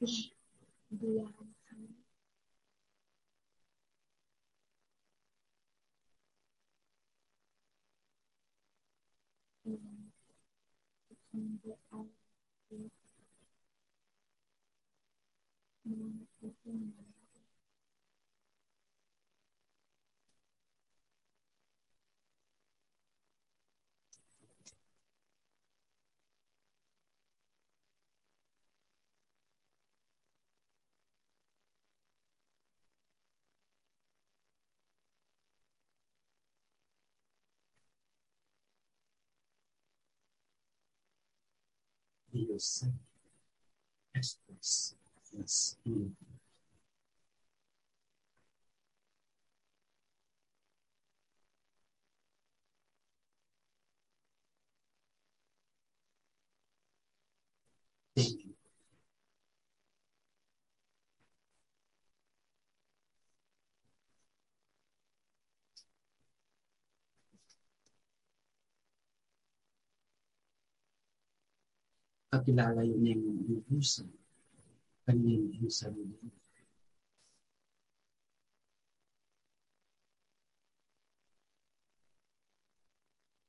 Yeah. you. Kabisa. Dios express yes. Thank you. Kakilala yun yung lubusan. Kanyang yung sarili.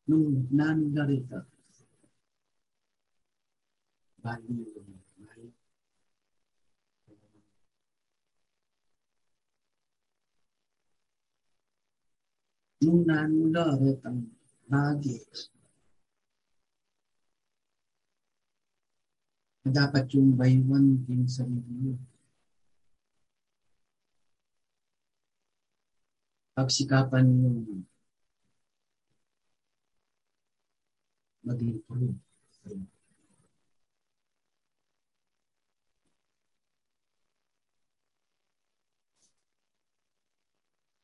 Nung nandarita, bali yung may nung nandarit ang lagi dapat yung by one din sa review. Pagsikapan yung mag-improve.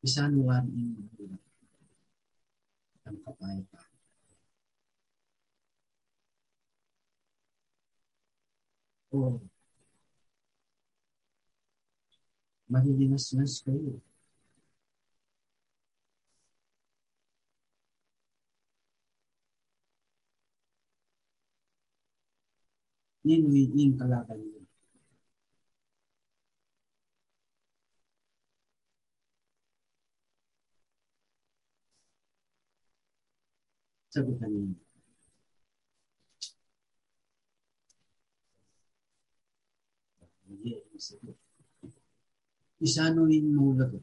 Isanuan yung ang kapayapaan. O mahilinas-nas kayo. Ninuing kalaban niyo. Sagutan niyo. Hindi, sagot. Isanuin mo lagot.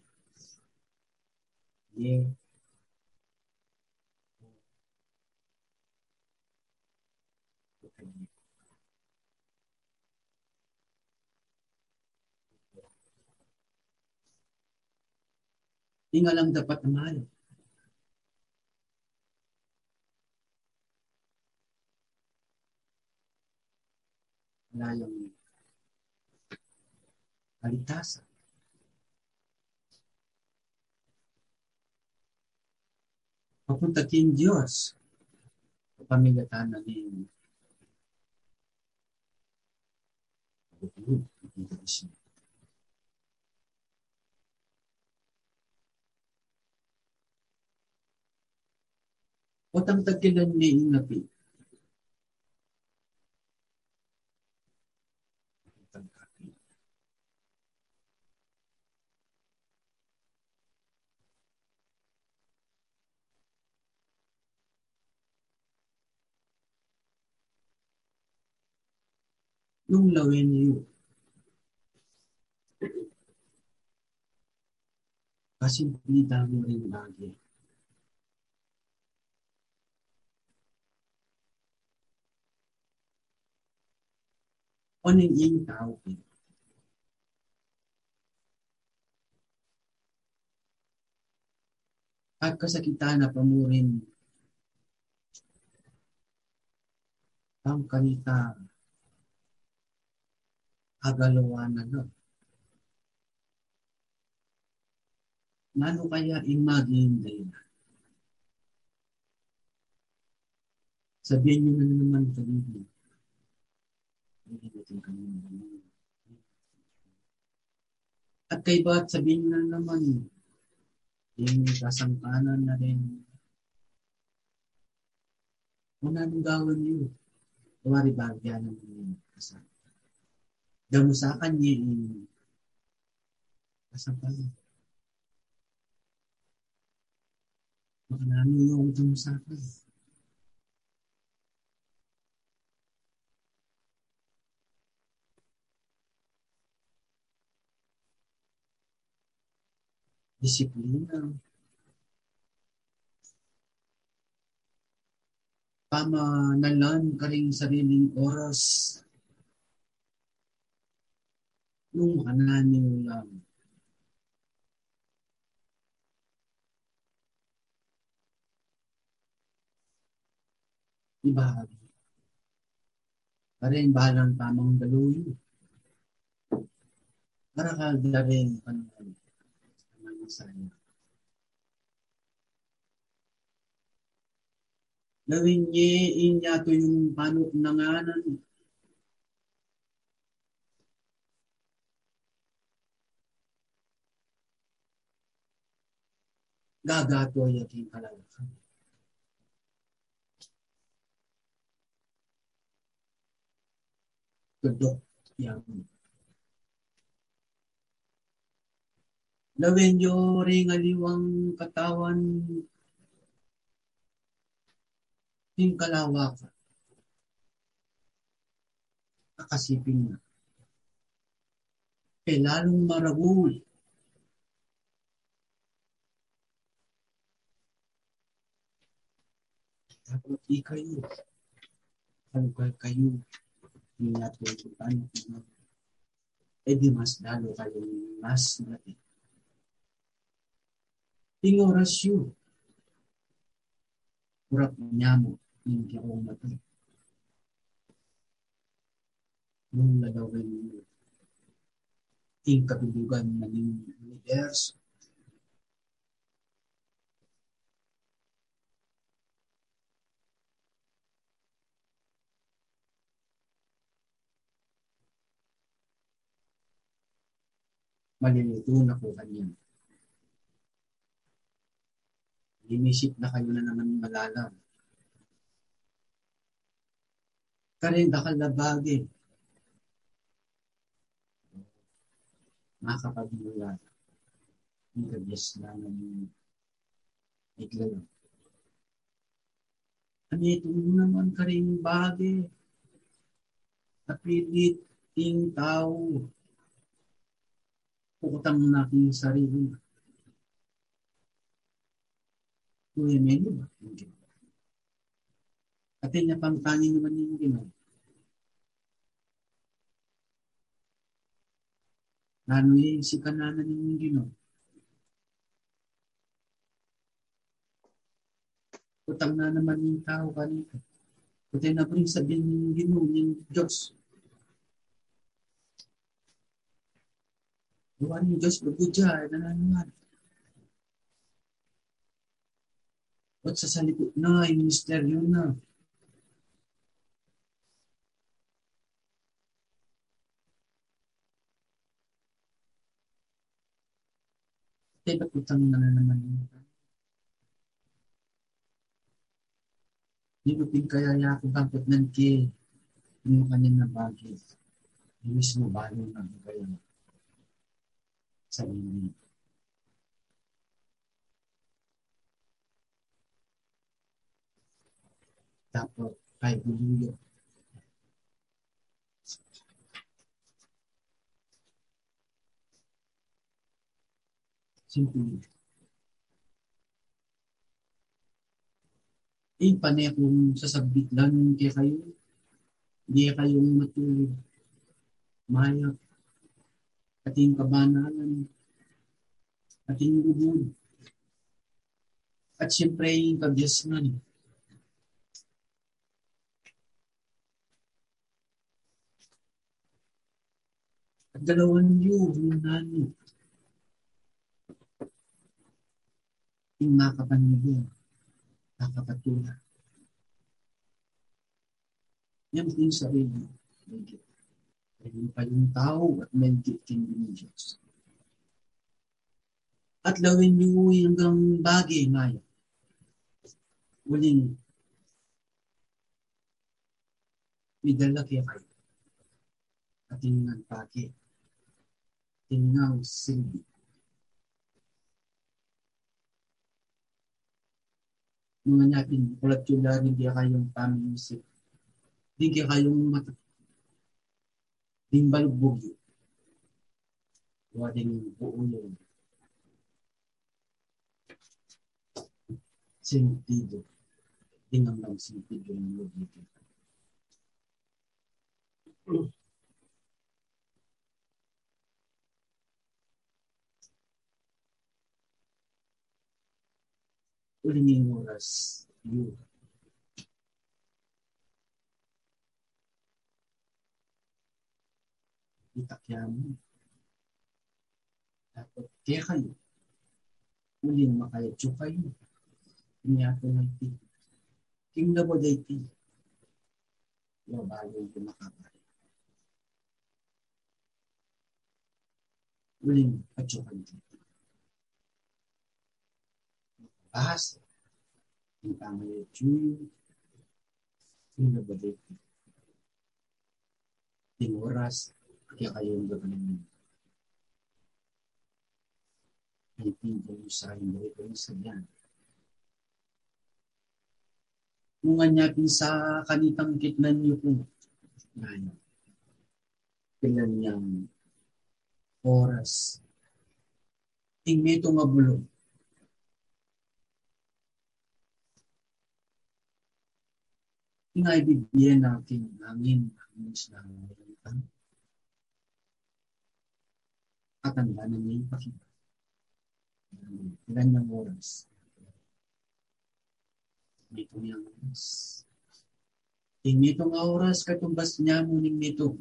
Hindi. Hindi nga lang dapat mahal. Wala yung kaligtasan. Papunta kin Diyos. Pamilatan na ni Otang tagilan ni inapi. Nung lawin niyo. Kasi pinita mo rin lagi. O ning ing tao eh. At kasakitan na pamurin ang kanita agalawanan na. Nano kaya imagine na Sabihin nyo na naman kanina. Hindi natin kanina. At kay ba't sabihin nyo na naman, yung kasangkanan na rin. Kung anong gawin niyo, kumari bagyan ng kasama damusakan niya yung kasampal. Baka namin yung damusakan. Disiplina. Pamanalan ka rin sariling oras nung ananiw lang. Ibahagi. Parin balang tamang daluyo. Para kagdarin panahon ng masaya. Gawin niya inya to yung panok nanganan gagato yakin kalalakan. tudok yang Lawin yo ring aliwang katawan yung kalawak kakasipin na. Eh, lalong maragul. Dapat kayo. Kalau kayo pinatutupan eh di mas lalo kayong mas natin. Ting oras yun. Kurap niya mo, hindi ako matay. Nung lalawin mo, ting kabilugan ng universo. Malilito na po kanya. Linisip na kayo na naman malalam. Karin dakal na bagay. Makakapagmula. Ang kabiyas na ng iglalo. Ano ito naman karing bagay. Kapilit ting tao utang na aking sarili. Kuya Melo ba? Hindi. At niya pang tanging naman yung ginawa. Lalo yung si kananan yung ginawa. Utang na naman yung tao kanito. Kuya na po yung sabihin yung ginawa yung Diyos. Gawa ng Diyos, bagudya, nananaman. At sa salikot na, yung misteryo na. Ba't utang na naman yun? Hindi ko pinakayaya ako bangkot ng ki yung kanya na bagay. Yung mismo bago na kaya sa inyo. Tapos, kay Buluyo. Simple. Eh, panay kung sasabit lang kaya kayo, hindi kayong matulog. Mayap ating kabanalan, ating ubod. At siyempre, yung kagyasnan. At dalawang yun, nani. Yung makapanibig, nakapatula. Yan po yung sarili. Thank you. Ayun pa yung tao at medyo kingdom ng Diyos. At lawin niyo hanggang bagay ngayon. Muling midala kaya kayo. At tingnan pagi. Tingnan silbi. Mga natin, kulat yung lagi, hindi kayong paminisip. Hindi kayong mata Dimbal bugi. Wading buo yun. Sentido. Tingnan lang sentido ng logika. Uling oras, yun. Itakyamu. Dapat kaya kayo. Muling makayadyo kayo. Inyato ng ti. Kingdom mo day ti. Yung bago yung kumakabay. Muling kadyo kayo dito. Bahasa. Yung pangayo Kingdom mo day ti. Ting oras, kaya kayong gagawin. Ay pinto sa hindi ko sa yan. Kung anyapin sa kanitang kitnan niyo po, yan. Kailan niyang oras. Ting mito nga bulong. Inaibigyan natin namin ang isla ng katanda na niya ipakita. Ilan ng oras. Ito niyang oras. Ing ito nga oras katumbas niya muning nito.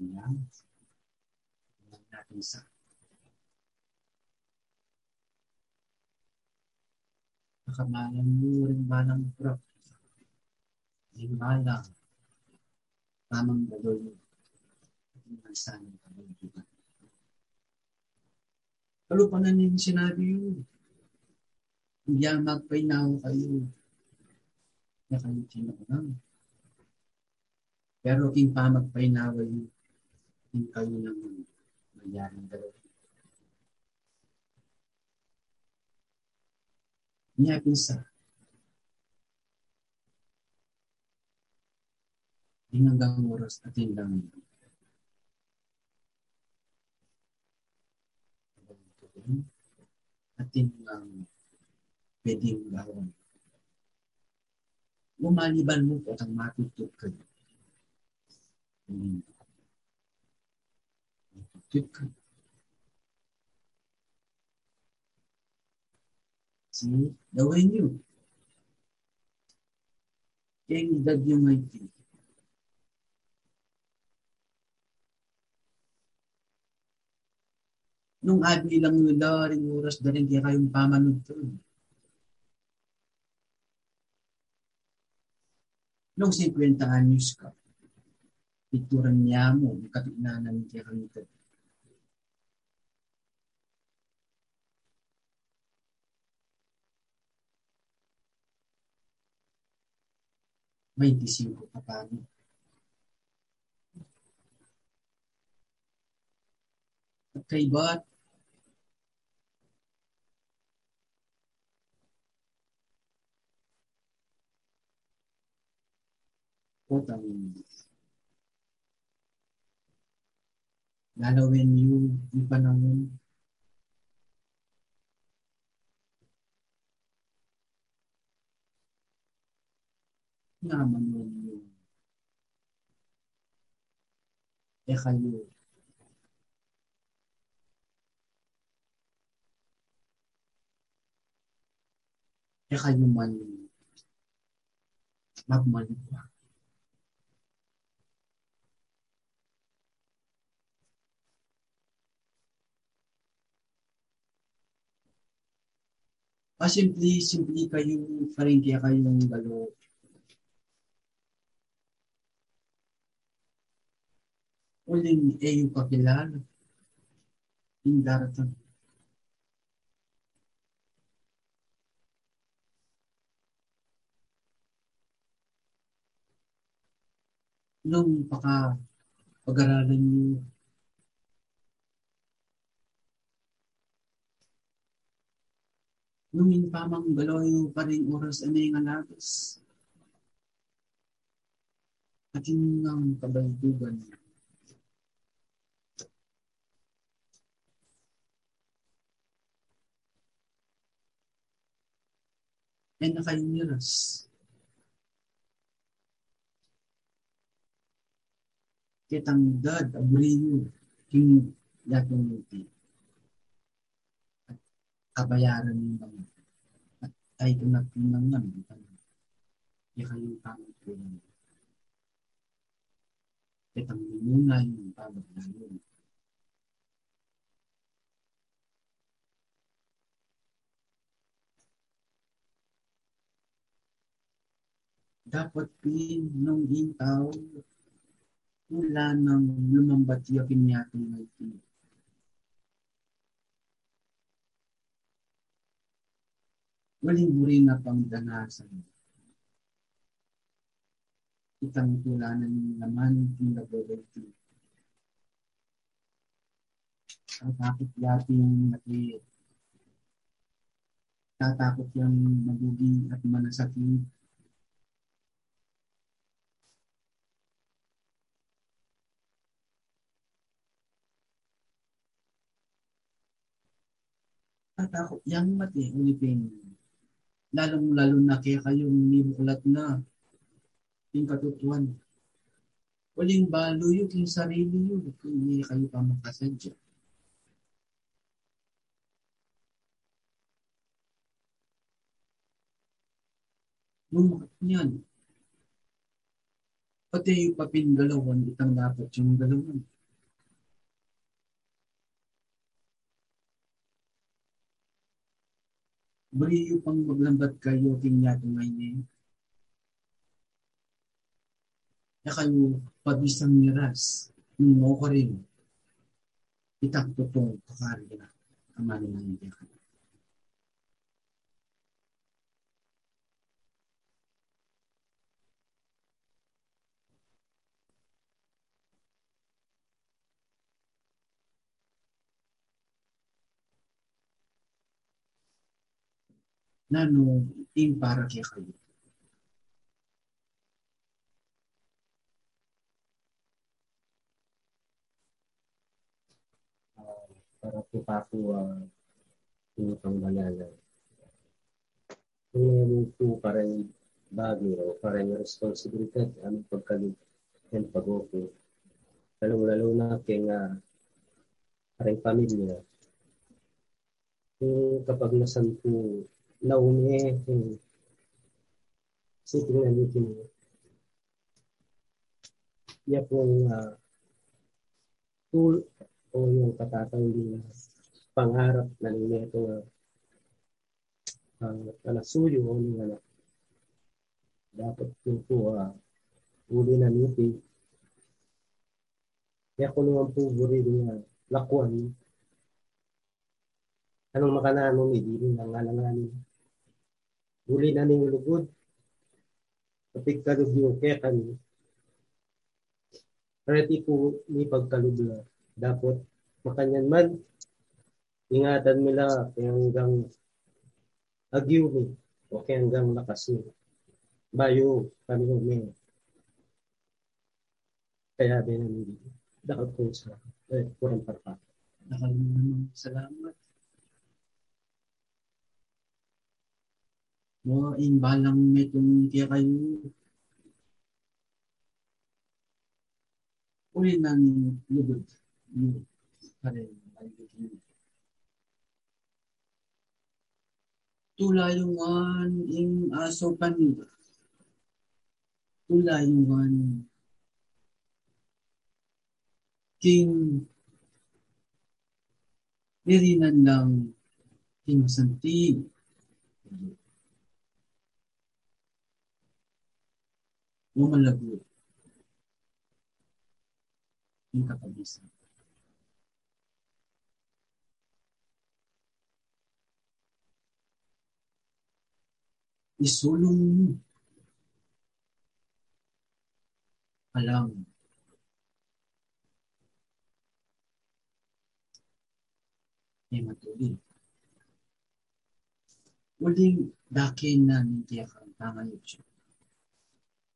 Yan. Yan natin sa nakamalan mo rin balang prop. Yung balang. Tamang gagawin. Yung sana kabagitan. Kalo pa na niyo sinabi yun. Ang magpainaw kayo. Na kayo tinanong. Pero king pa magpainawa yun. King kayo naman. Mayroong dalawa. Niya pinsa. Hinggang oras at hinggang at hinggang pwedeng gawin. Lumaliban mo po ang matutog kayo. Matutog kayo. See, gawin nyo. Kaya edad nyo may tingin. Nung abi lang nila, rin oras na rin kaya kayong pamanood to. Nung 50 anyos ka, picturan niya mo, katinanan kaya kami ito. May 25 pa paano. At kay Bat, utang lalawin niyo yung panahon naman mo niyo eh kayo. Eh kayo man magmalikwa Ah, simply, simply kayo, parin kaya kayong galo. Uling eh yung kakilala. Yung daratan. Nung paka pag-aralan niyo nung pamang galoyo pa rin oras anay nga labas. At yung ang kabaldugan. Ay nakayuniras. Kitang dad, abriyo, yung latong muti kabayaran ng mga ay tunatunang namin kaya kayong tamang tulong. Kitang muna yung pagbabayan. Dapat pin nung intaw mula nang lumambat yung pinyatong may pinag. Waling buri na pangdanasan itang tulanan ng laman ng laboratory. Ang takot dating mati tatakot yung magugi at manasakit. Tatakot yung mati ulipin. Lalong-lalo na kaya kayong nibukulat na yung katutuan. Waling balo yun yung sarili yun kung hindi kayo pa makasadya. Lumakat niyan. Pati yung papingalawan, itang dapat yung galawan. Bariyo pang maglambat kayo kinyato ngayon. Ya kayo pabisang miras, mo ko rin. Itak totoo, pakari na. Amali na hindi in para kaya kayo. para po ako uh, pinutang banana. Kung meron po parang bagay o parang responsibilidad ang pagkalig ng pag-opo. Lalo-lalo na kay nga parang pamilya. Kung kapag nasan po naumi, kung sitting na dito mo, niya pong uh, tool o yung katatawin na pangarap na ninyo ito uh, kanasuyo o ng anak. Dapat po po uh, uli na niti. Kaya ko naman po buri nga lakuan. Anong makananong hindi ng alanganin. Uli na ning lugod. Kapag kalugyo kaya kami. Ready po ni pagkalugyo dapat makanyan man ingatan nila hanggang agyo ni o hanggang lakas ni bayo kami may kaya din ang dapat po sa eh, kurang parpa Nakalimutan salamat. Mo in balang may kaya kayo. Uli ng lugod yun pa rin maligid Tulayungan ing aso panida. Tulayungan king. Irinan lang. King santi. Umalagot yung kapagisan. Isulong mo. Alam. Ay matuloy. Uling dakin na hindi kang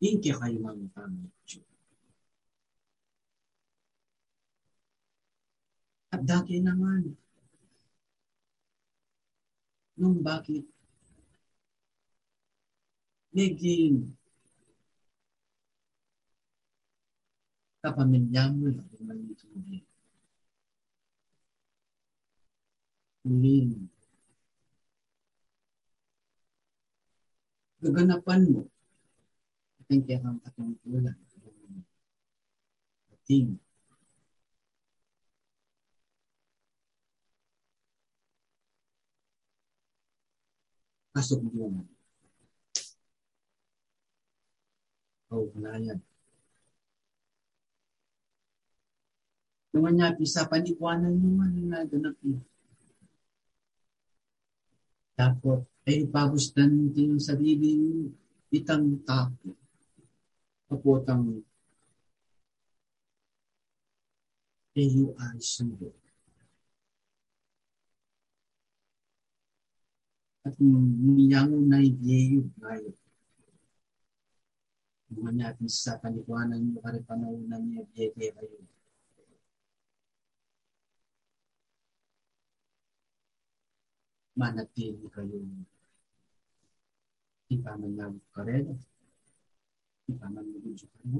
tangan ito. Hindi kayo mga tangan ito. At dati naman, nung bakit naging kapamilya mo lang yung malituli. Huling gaganapan mo at ang kaya kang katungkulan ating kasugduman. O, kanayan. Naman niya, pisa panikwanan naman yung naganap niya. Tapos, ay pagustan din yung sarili itang tapo. Kapotang AUI sundo. At niyango na ngayon. Mga natin sa panikuanan mo kare panaunan niya kayo. Manatili kayo. Ipaman na karela. Ipaman mo din sa kayo.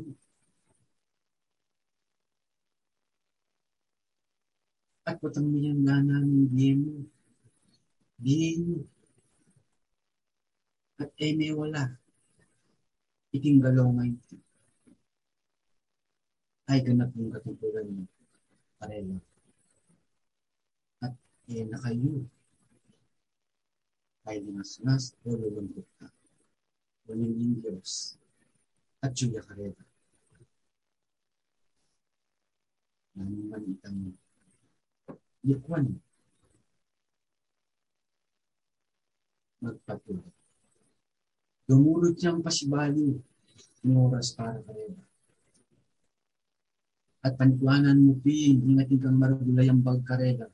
At patang niyang lana ng biyemo. Biyemo. At ay may wala itinggalaw ngayon ay ganap yung katungkulan mo parela. At eh na kayo ay linasnas o lulungkot ka. Walang yung Diyos at Julia Carrera. Nanuman itang likwan magpatuloy. Dumulot siyang pasibali ng oras para kareba. At panikuanan mo, Pin, ingatin kang maragulay ang bagkarela.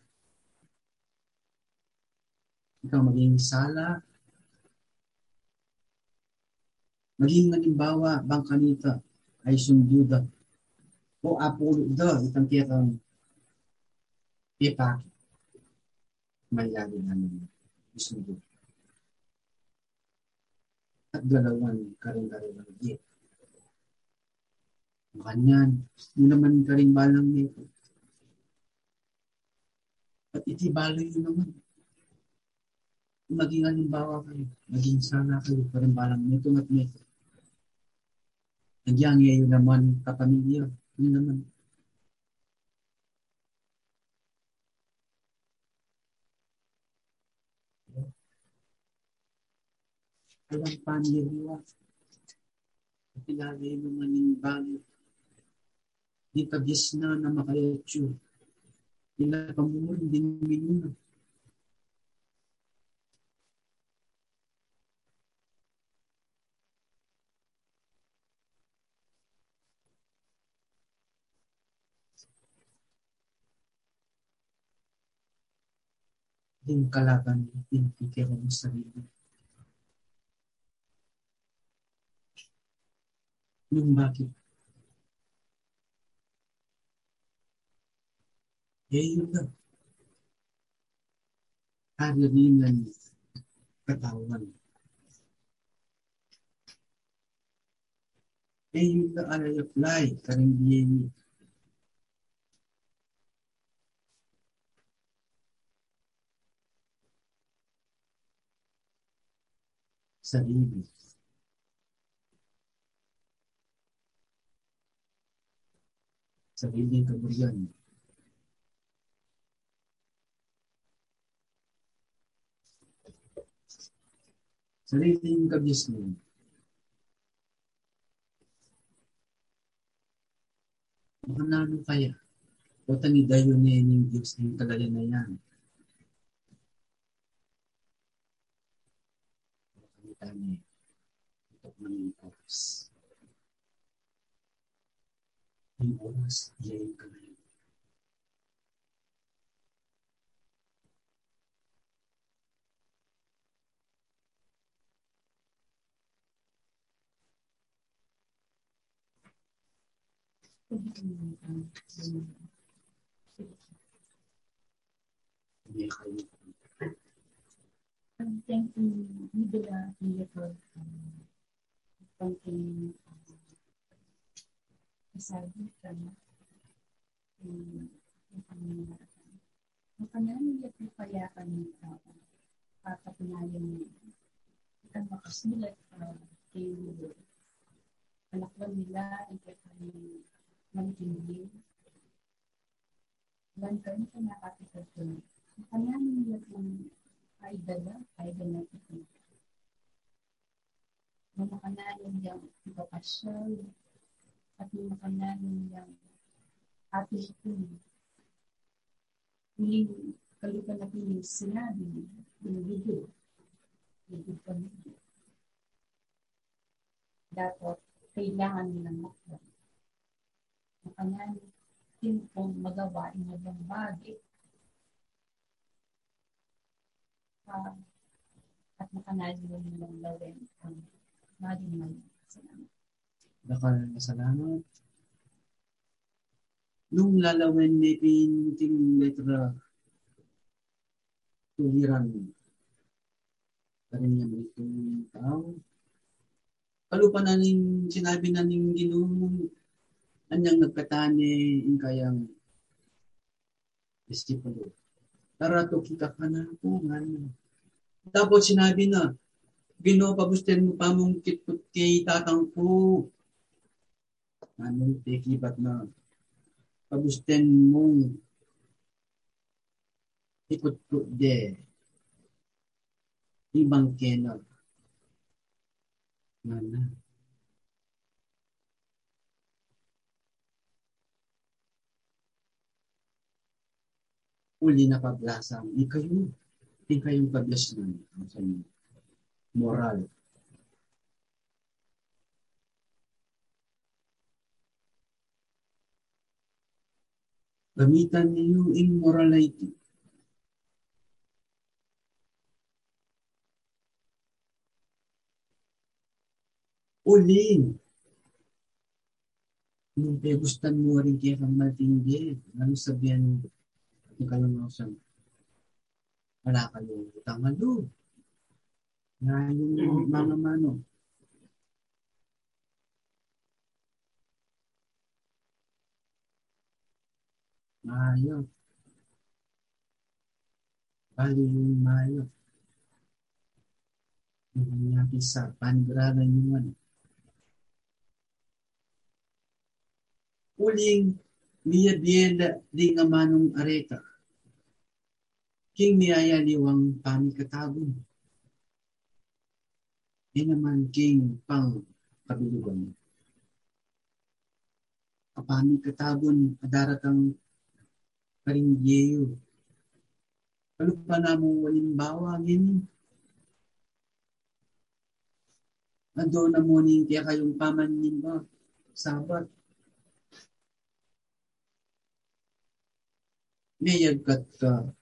Ikaw maging sala, maging halimbawa, bang kanita ay sunduda o apulo da, itang kaya kang ipaki. Mayagi namin. Sunduda at dalawan karing-karing ng diet. Makanyan, mo naman karing balang nito. At itibaloy yun naman. Maging halimbawa kayo, maging sana kayo karing balang nito at nito. Nagyang yun naman kapamilya, yun naman. alam paniriwa. Kilala yung maning bagay. Di kagis na na makayatyo. Ila pamulong din minuna. Din kalaban, din pikir ang sarili. Yung bakit? Eh, yun lang. Halalingan katawan. Eh, yun lang alay apply, karing DNA. Sarili. Sarili kaburian. Sariling kabisnin. Manalo kaya? O tangidayo niya yung Diyos ng kagaya na yan. Kami kami. Ito ng oras. Yung oras, iyayin ka ngayon. Hindi kayo. I'm thinking Biblia vehicle um, something kasabi ka na yung pangangarapan. Ang pananalig at kapayakan ng tao, papatunayan mo ang makasulat uh, kay Lord. Alakwan nila ang kanyang magtindi. Lantan ka nakakita ko. Ang pananalig ng ay dala, ay dala ito. Mamakanan yung ipapasyal at mamakanan yung ating ito. Muling kalutan natin yung sinabi ng video. Video pa Dapat kailangan nilang makwan. Makanan, timpong magawa ibang bagay. Uh, at makanadyo nilang lawin ang maging may salamat. Bakal salamat. Nung lalawin ni pinting letra tuliran karin niya itong tao. Kalupa na ning sinabi na ning ginong anyang nagkatani in kayang disipulo. Tara to kita ka na po nga. Tapos sinabi na, Ginoo pagusten mo pa mong kitput kay tatang ko. Anong tekibat na pagusten mong ikot ko de ibang kena. Mana? Uli na pablasang, di di kayong pablas na sa inyo moral. Gamitan niyo in morality. Uling. Nung gustan mo rin kaya kang matindi, ano sabihan mo? Mo sa wala kayong utang alo na yung mga mano. Mayo. Bali yung mayo. Yung niya pisa, panigralan yung ano. Uling niya biela di nga manong areta. King niyaya liwang pamikatagon. Di naman king pang kabilugan. Kapami katagon adaratang karingyeyo. Ano pa na mo walimbawa ngayon? Ando na mo kaya kayong pamanin ba? Sabat. Mayag kat ka.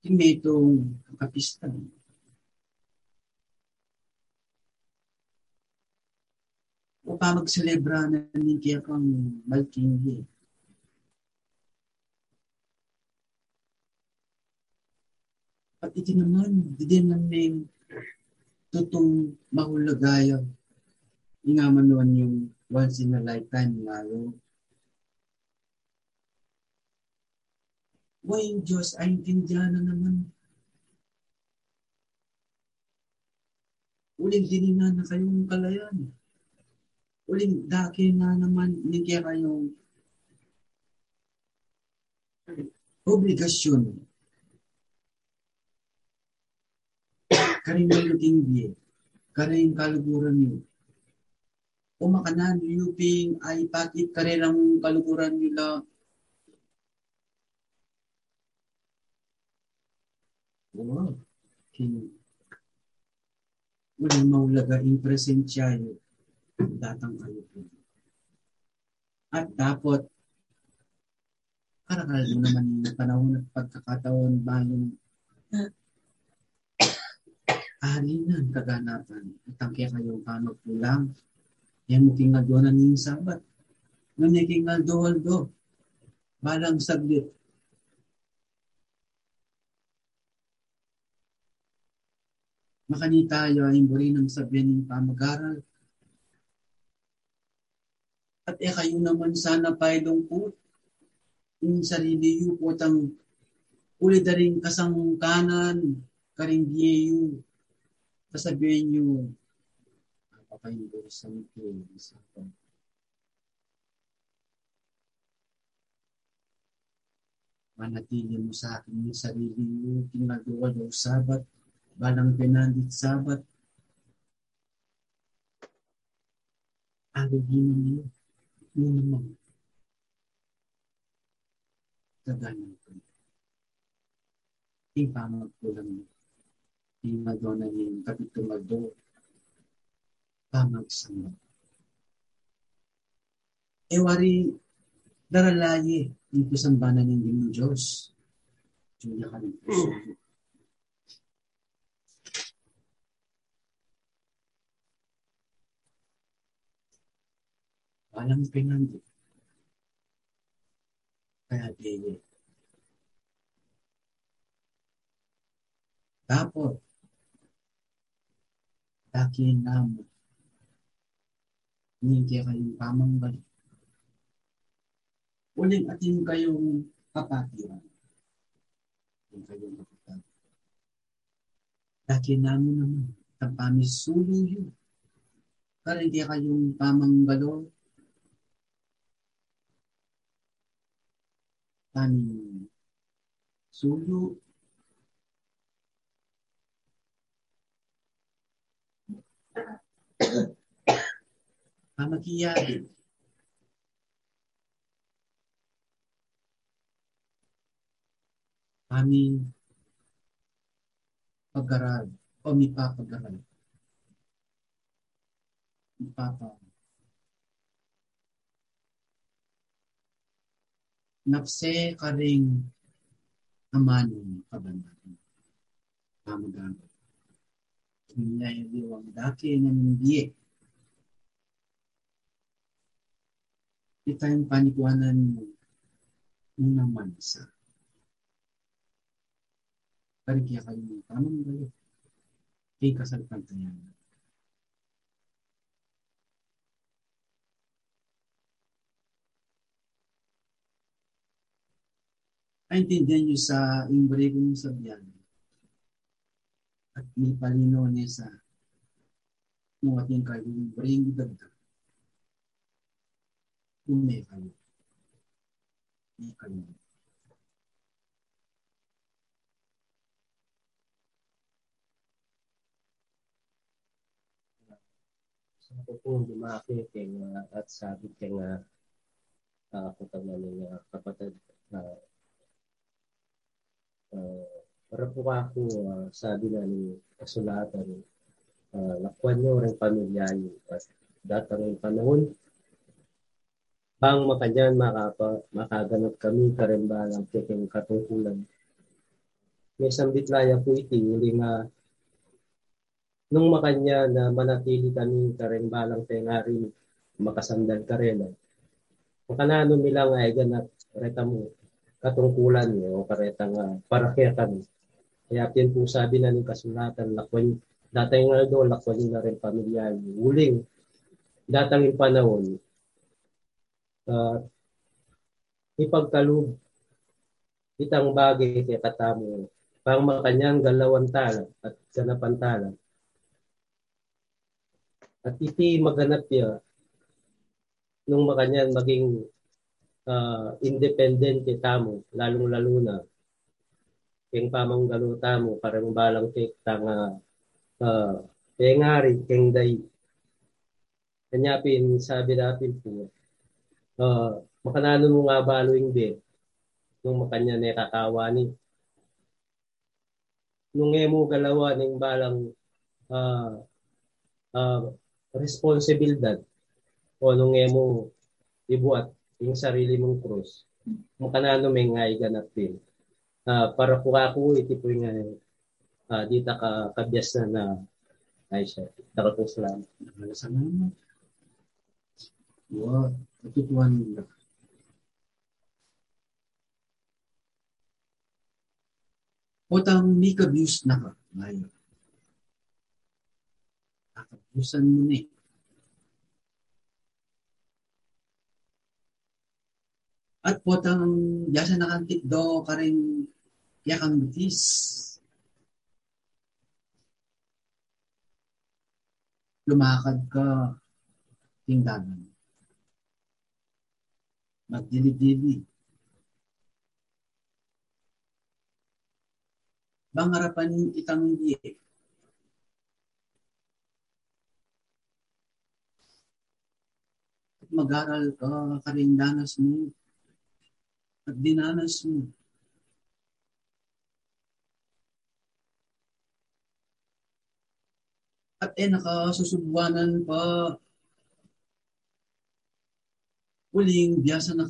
Hindi itong kapistan. Pa magselebra na ni kaya kang malkinghi. At iti naman, di namin tutong mahulagaya. Ingaman naman yung once in a lifetime lalo. Why yung Diyos ay intindihan na naman. Uling dinina na kayong kalayan. Uling daki na naman nigya kayong obligasyon. Karing maluting biye. Karing kaluguran niyo. Umakanan, yuping ay patit karirang kaluguran nila Wow. King. Walang maulaga in presensyayo. Datang kayo po. At dapat, karakal mo naman yung panahon at pagkakataon ba yung ahalinan kaganapan. At ang kaya kayo kano pulang. Yan mo na ning sabat. Nung kingal doon do. Balang saglit. Makani tayo ay buri ng sabihin ng pamagaral. At eh kayo naman sana paidong po yung sarili yu po tang ulit na rin kasang kanan karing diyo kasabihin nyo papayin ko sa mito sa manatili mo sa akin yung sarili mo ginagawa ng sabat balang pinandit sabat. Alugin niyo. Yun naman. Kaganan ko. Ipamag ko lang. Imadona yung kapitumado. pamagsama. Ewari daralaye ito sambanan ng Diyos. Julia ka rin puso. Walang pinandi. Kaya dili. Tapos, dakin naman, hindi kayong tamang balik. Uling atin kayong kapatiran. Atin kayong kapatiran. Dakin naman naman, tapami sulo yun. Kaya hindi kayong tamang balon, tani. Sulo. Pamakiyabi aming pag-aral. O mipapag-aral. Mipapa. Napse ka ring amanong kabanatan. Pamagamit. Hinay liwang daki ng biye. Ito yung panikuanan mo naman sa Parigya kayo ng tamang gayo. Kay kasalpantayan. Naintindihan nyo sa imbrego ng sabyan at may palino niya sa nung ating kayo imbrego dagdag. Ume kayo. May kayo. ako po lumaki kay uh, at sabi kay nga uh, ako tama uh, kapatid na uh, para po ako uh, sabi na ni kasulatan uh, lakwan nyo rin pamilya nyo at datang panahon. Bang makanyan makapa, makaganap kami karimbalang kiking katungkulan? May sambitlaya po iti uli nga nung makanya na manatili kami karimbalang tengarin makasandal ka rin. Makanano nila nga ay ganap reta mo katungkulan niyo o kareta nga parakya kami. Kaya pin po sabi na ng kasulatan lakwan datay nga do lakwan na rin pamilya uling datang yung panahon uh, ipagkalub itang bagay kay katamo pang makanyang galawan tala at ganapan tala at iti maganap ya nung makanyan maging uh, independent tamo lalong lalo na keng pamanggalo tamo parang balang tek tanga uh, pengari keng day. Kanya pin sabi natin po uh, makanano mo nga balo hindi? Nung makanya ne kakawani nung emo galawa ning balang uh, uh, responsibilidad o nung mo ibuat yung sarili mong krus makanano may ngay ganap din. Uh, para po ako iti po nga uh, dita ka kabyas na na ay siya. Taka po salamat. Salamat. Wow katutuan nila Utang may kabuse na ka ngayon. Katapusan mo na eh. At potang jasa nakantik do ka rin yakang butis. Lumakad ka tingdagan. Magdili-dili. Bangarapan itang hindi mag-aral ka, karindanas mo, at dinanas mo. At eh, nakasusubuanan pa. Uling biyasa na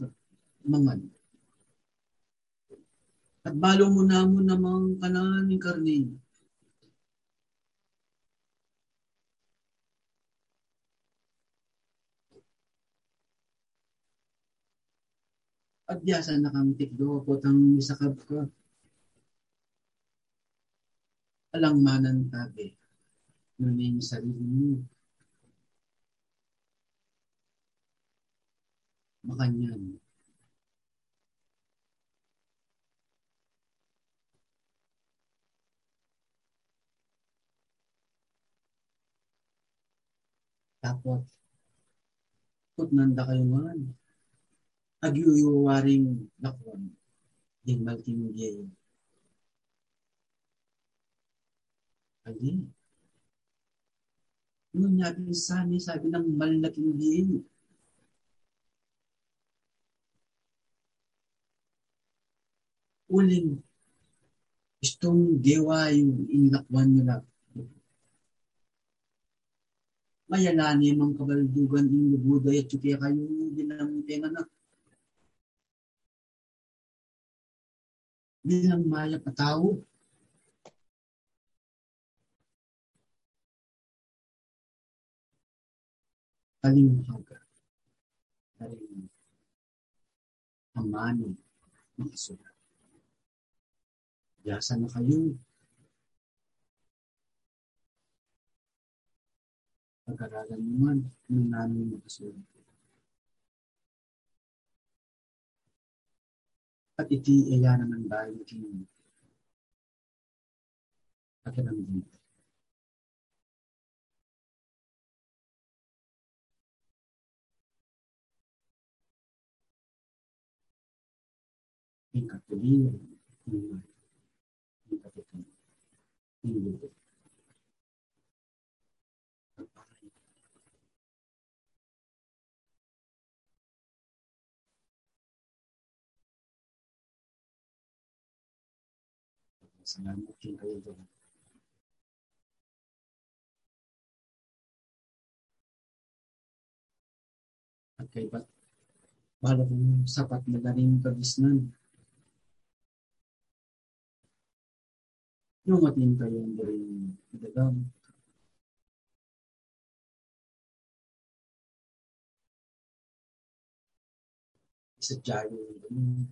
mangan. At balo mo na mo namang kanan ng karni. At biyasa na kang tikdo po tang misakab ka. Alang manan tabi. Nuning sarili mo. Makanyan. Tapos, put nanda kayo man. Agyuyuwaring lakwan. Yung maltinigay. Agi. Yung natin sani, sabi ng malaking diin. Uling gustong gewa yung inlakwan nila. Mayalani mang kabaldugan yung lubuday at yuki kayo tenga na. Bilang maya patao. Kalimhaga. Kaling amani makasulat. Yasa na kayo. Pag-aralan naman ng namin makasulat. At iti iya naman ba yung pakiram dito. Yung katuloy, yung yung katuloy, Salamat din kayo doon. At kay ba't bala kong sapat na galing kabisnan. Yung atin kayo ang galing idagam. Isa jayo yung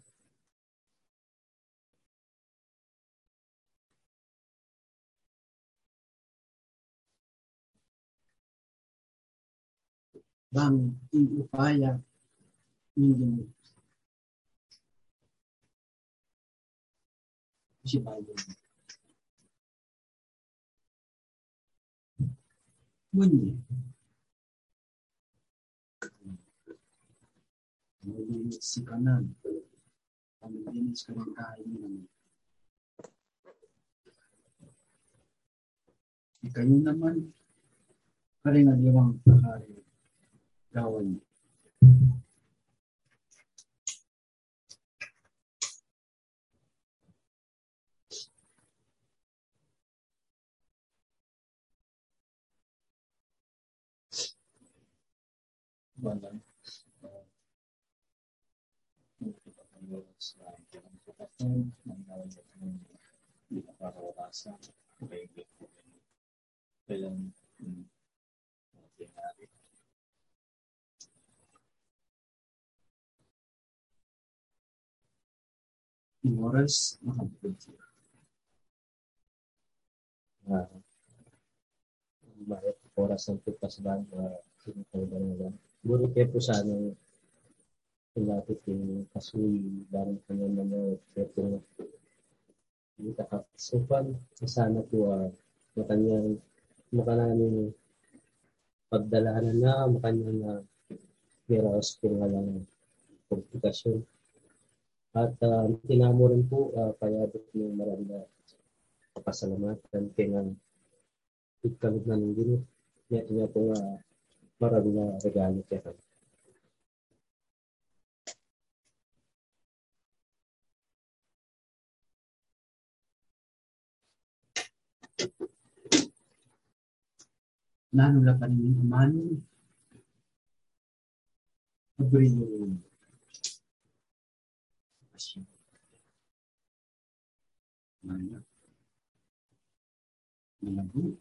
bang upaya hindi si Biden. Ngunit, Malinis si kanan. Malinis ka ng kain naman. Ikayo naman, karingaliwang kahari gawan. Bandang. Sa pagkakataon ng Oras, makabukod siya. uh, bayat oras ng pagpasdan na sinutulong nila. Kayo po sa anong pinapit yung kasuy barang kanya mga pero hindi kakasupan sana po uh, makanyang makananin pagdalahanan na makanyang uh, miraos po nga lang komplikasyon at uh, tinamo rin po uh, kaya doon yung marami na kapasalamatan kaya nga ikalog na ng gino niya niya po nga marami na regalo kaya kami nanula pa rin yung minus level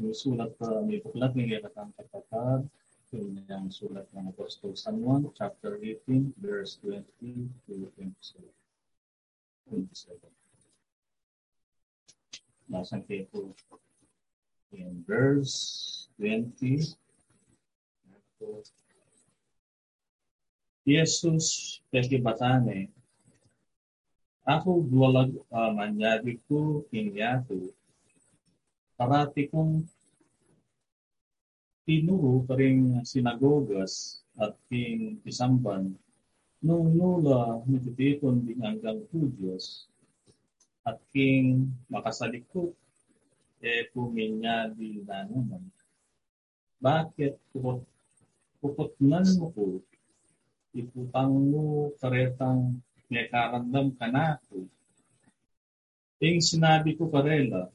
Sulat uh, may buklat ng Liratang Kapatad, yung yung sulat ng Apostol San Juan, chapter 18, verse 20 to 27. 27. Nasaan kayo po? In verse 20, Jesus pekibatane, ako duwalag uh, manyadi ko kinyato, parati kong tinuro pa rin sinagogas at king isamban nung nula nagtitipon din hanggang Hudyos at king makasalikot eh puminya di na naman. Bakit pupot, pupotnan mo ko iputang mo karetang may karandam ka na ako. Ting sinabi ko karela,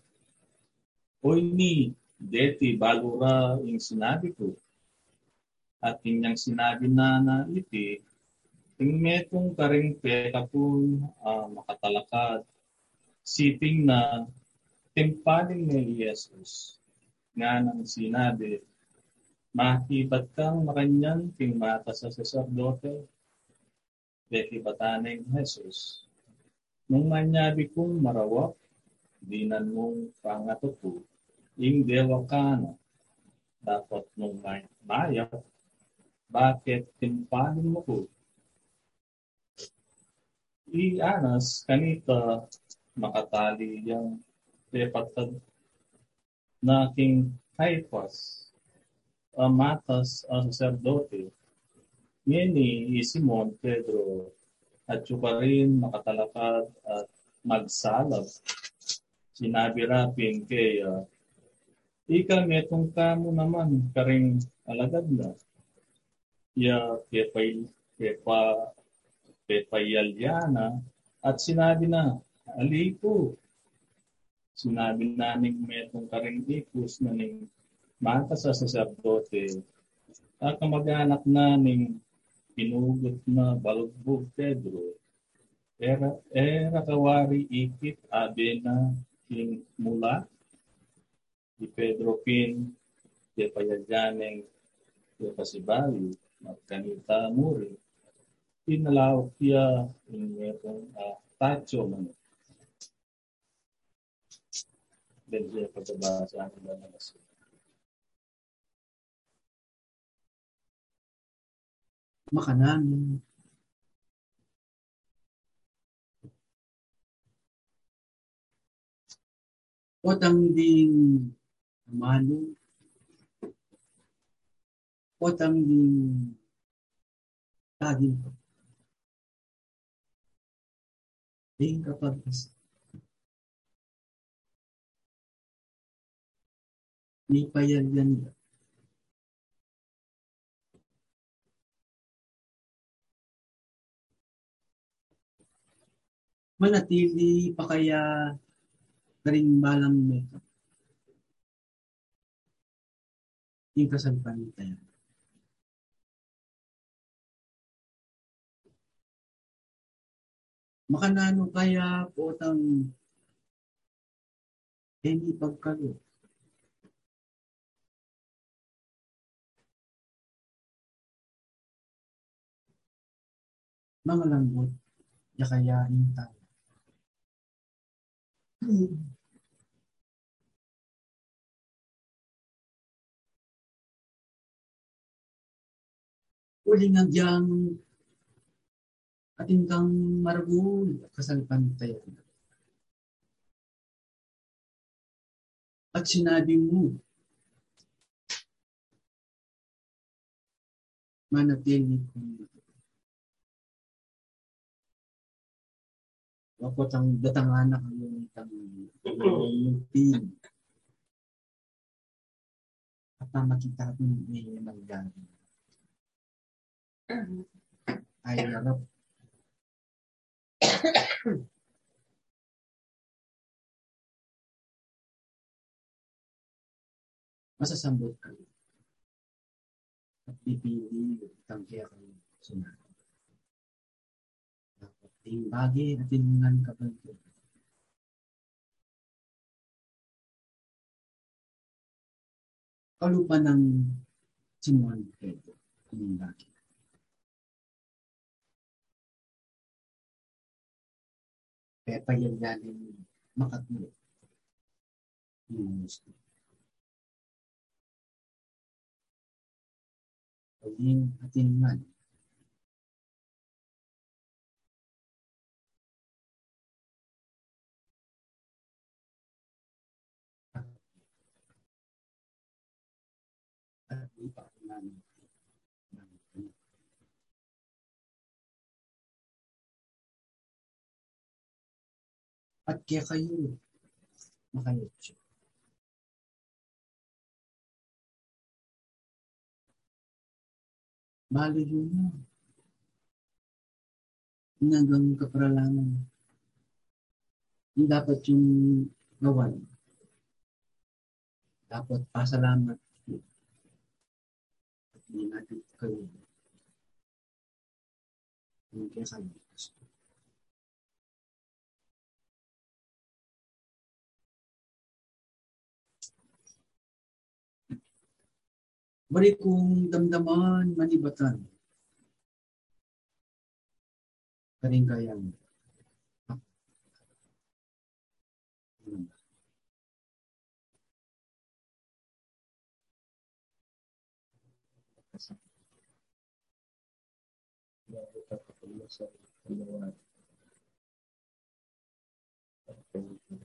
Oy ni, deti balura yung sinabi ko. At yung sinabi na na iti, ting metong karing peka po uh, makatalakad, siping na timpaling ni Jesus nga nang sinabi, makibat kang makanyan ting mata sa saserdote, deti bataneng Jesus. Nung manyabi kong marawak, dinan mong pangatuto, ka na, dapat may maya, bakit timpanin mo ko? I-anas, kanita makatali yung pepatad na king Caiphas, uh, matas ang sacerdote, ngini Simon Pedro, at siya rin makatalakad at magsalab. Sinabi rapin kay uh, Ika metong kamo naman karing alagad na. Ya kepay kepa kepayalyana at sinabi na aliko. Sinabi na ning metong karing ikus na ning mata sa saserdote at kamag-anak na ning pinugot na balugbog Pedro. Era, era kawari ikit abe na king mula di Pedro Pin, di Payadyaneng, di Pasibali, Magkanita Muri, pinalaw siya in merong uh, tacho man. Then siya pagbabasa ang iba na nasa. Makanan. Otang ding Manu, otang ding taging ko. Ding kapag ni payagyan niya. Manatili pa kaya karing malang makeup yung kasampanitan. Makanano kaya po tang hindi pagkalo. Mga lambot, yakayain tayo. uli uling agyang ating kang maragul kasalpan tayo. At sinabi mo, manatili ko Ako tang datang anak ang yung tang yung pin. At makita ko yung may magagawa nangyari. Ay, harap. Masasambot kayo. At pipili ang kaya kayo sumagot. Dapat ting bagay at tinungan ka ba ito? Kalupa ng Simon Pedro. Ang bagay. Kaya payagaling makatuloy. Yung gusto. Paging atinman. At di At kaya kayo makayot siya. Balo yun na. Hinagang kaparalangan. Yung dapat yung gawan. Dapat pasalamat. At hindi natin kayo. Kaya kayo. Bari kong damdaman manibatan. Karing kayang. Atuloy po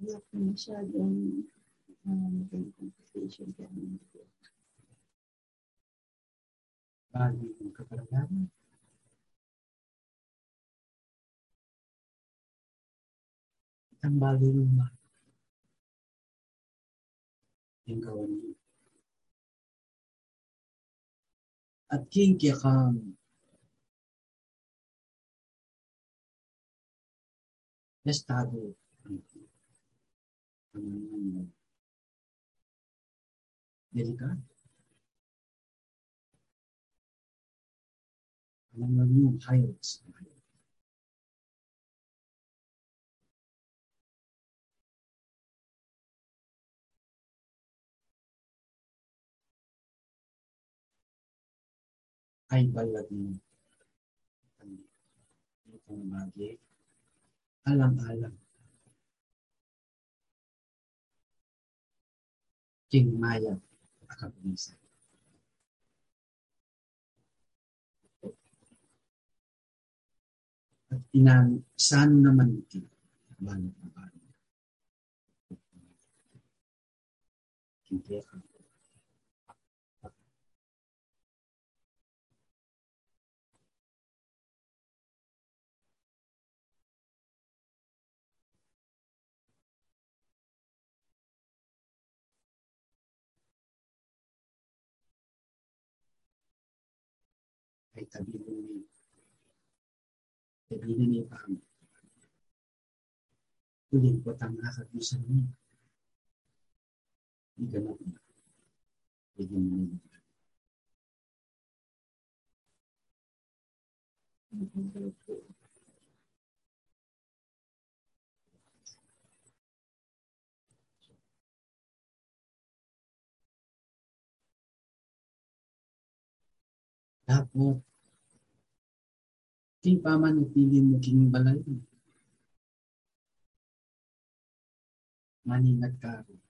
uh, uh, maging tayo hariti kami maging maging complication kami. Bali yung kaparalangan. Ang bali yung mga yung gawan niyo. At kingkya kang estado ang delikado. Alam mo yung highlights. ay balag mo. Itong bagay, alang-alang. King Maya, akabisa. At inan, saan naman ito? Banat. tabiuni. Sabi na ni Pam. Tuloy po tang nakakabisan niya. Hindi ka na po. Dapat king pamanupili mo king balay. Maningat ka rin.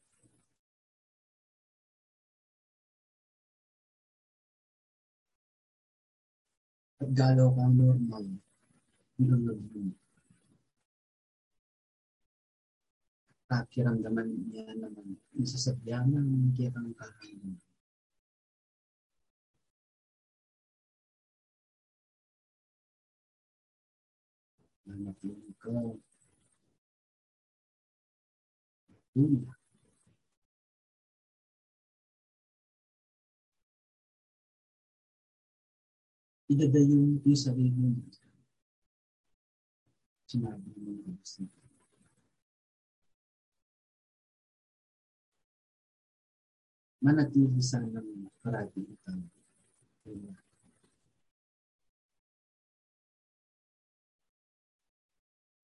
At galaw kang normal. Nunod mo. Kakiramdaman niya naman. Nasasadya ng kirang kahanan. Anak mo ka. Hmm. Idadayo mo yung sarili mo. Sinabi mo ng gusto. Manatili sana ng parati itaw.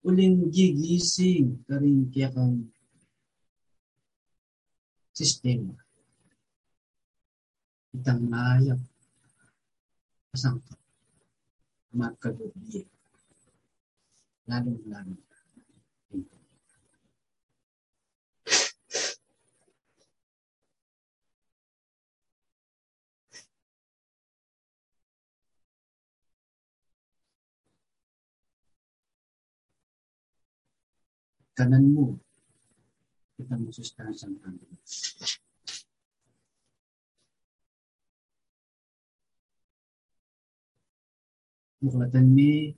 Uling gigising ka rin kaya kang sistema. Itang nayak kasangka magkagubi. Lalong lalo. Kanan mo, kita mo sustansang kanan. Muklatan ni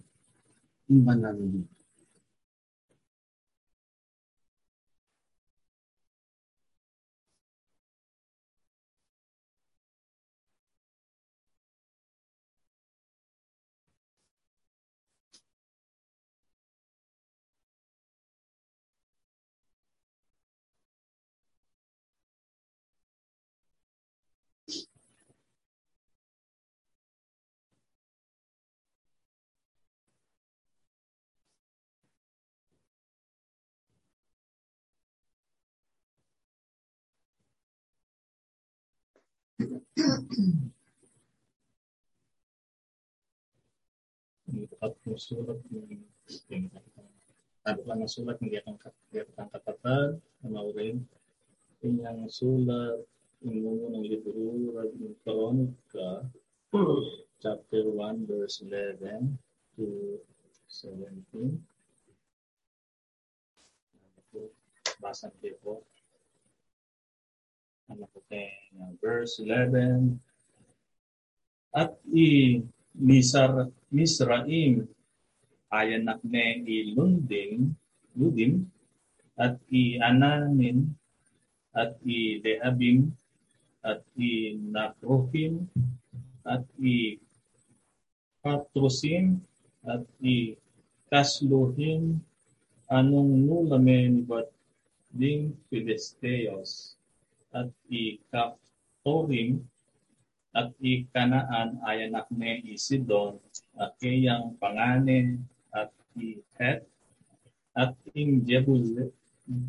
yung banal niyo. at yung sulat ng yung tago lang ang sulat hindi akan ang kapatad na maurin yung sulat yung ng libro ng Kronika chapter 1 verse 11 to 17 basa niyo po ano po kayo verse 11 at i Misar Misraim ayanak ne ilunding ludim at i ananin at i deabim at i naprohim at i patrusim at i kasluhim anong nulamen bat ding Filisteos at i kaptorim at i Kanaan ay anak ni Isidon at kayang panganin at i Het at ing Jebuse,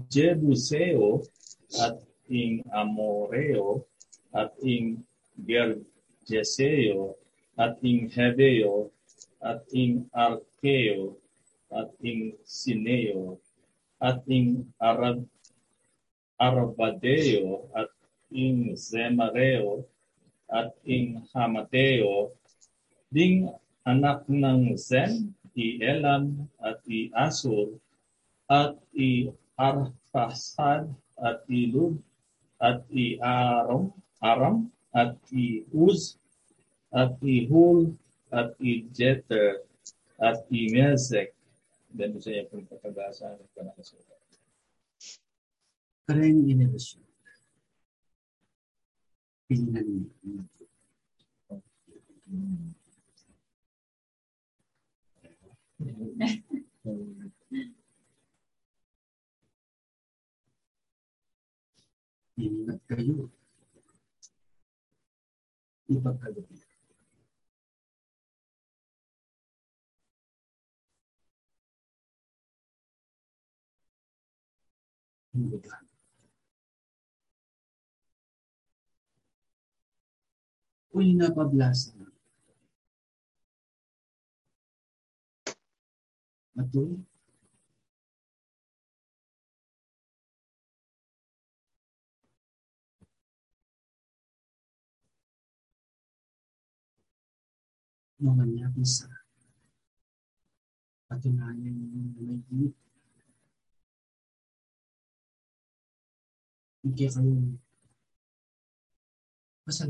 Jebuseo at ing Amoreo at ing Gergeseo at ing Hebeo at ing Arkeo at ing Sineo at ing Arab Arabadeo at ing Zemareo at ing Hamateo, ding anak ng Zen, i Elam at i Asur, at i Arphasad at i Lud, at i Aram, Aram at i Uz, at i Hul, at i Jeter, at i Mesek. Then siya yung pagkagasa ng panakasulat. Train innovation. In Ingat Ipagal niya. Hindi kulina pablasan. Betul? Momennya bisa. Patunayan yung may gilip. Hindi kayo masal.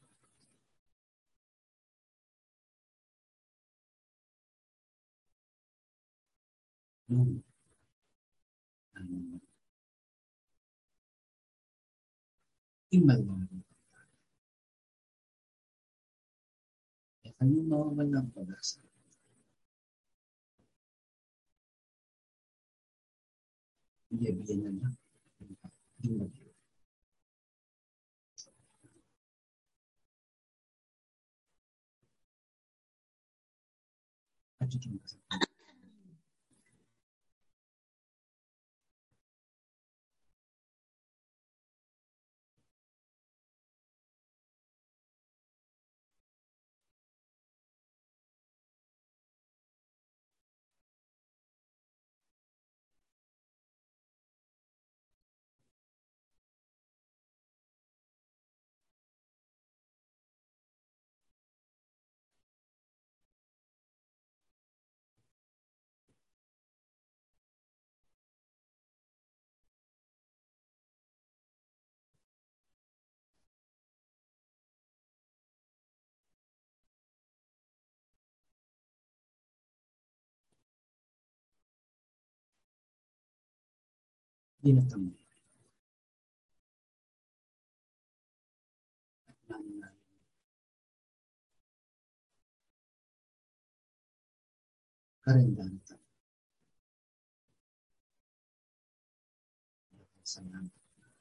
susi. Hindi kayo Dapat. Pasalamat. Muli. Muli. Ano? Imalari. Kaya kayo mawawala ng pag-asa. Bigyan na lang.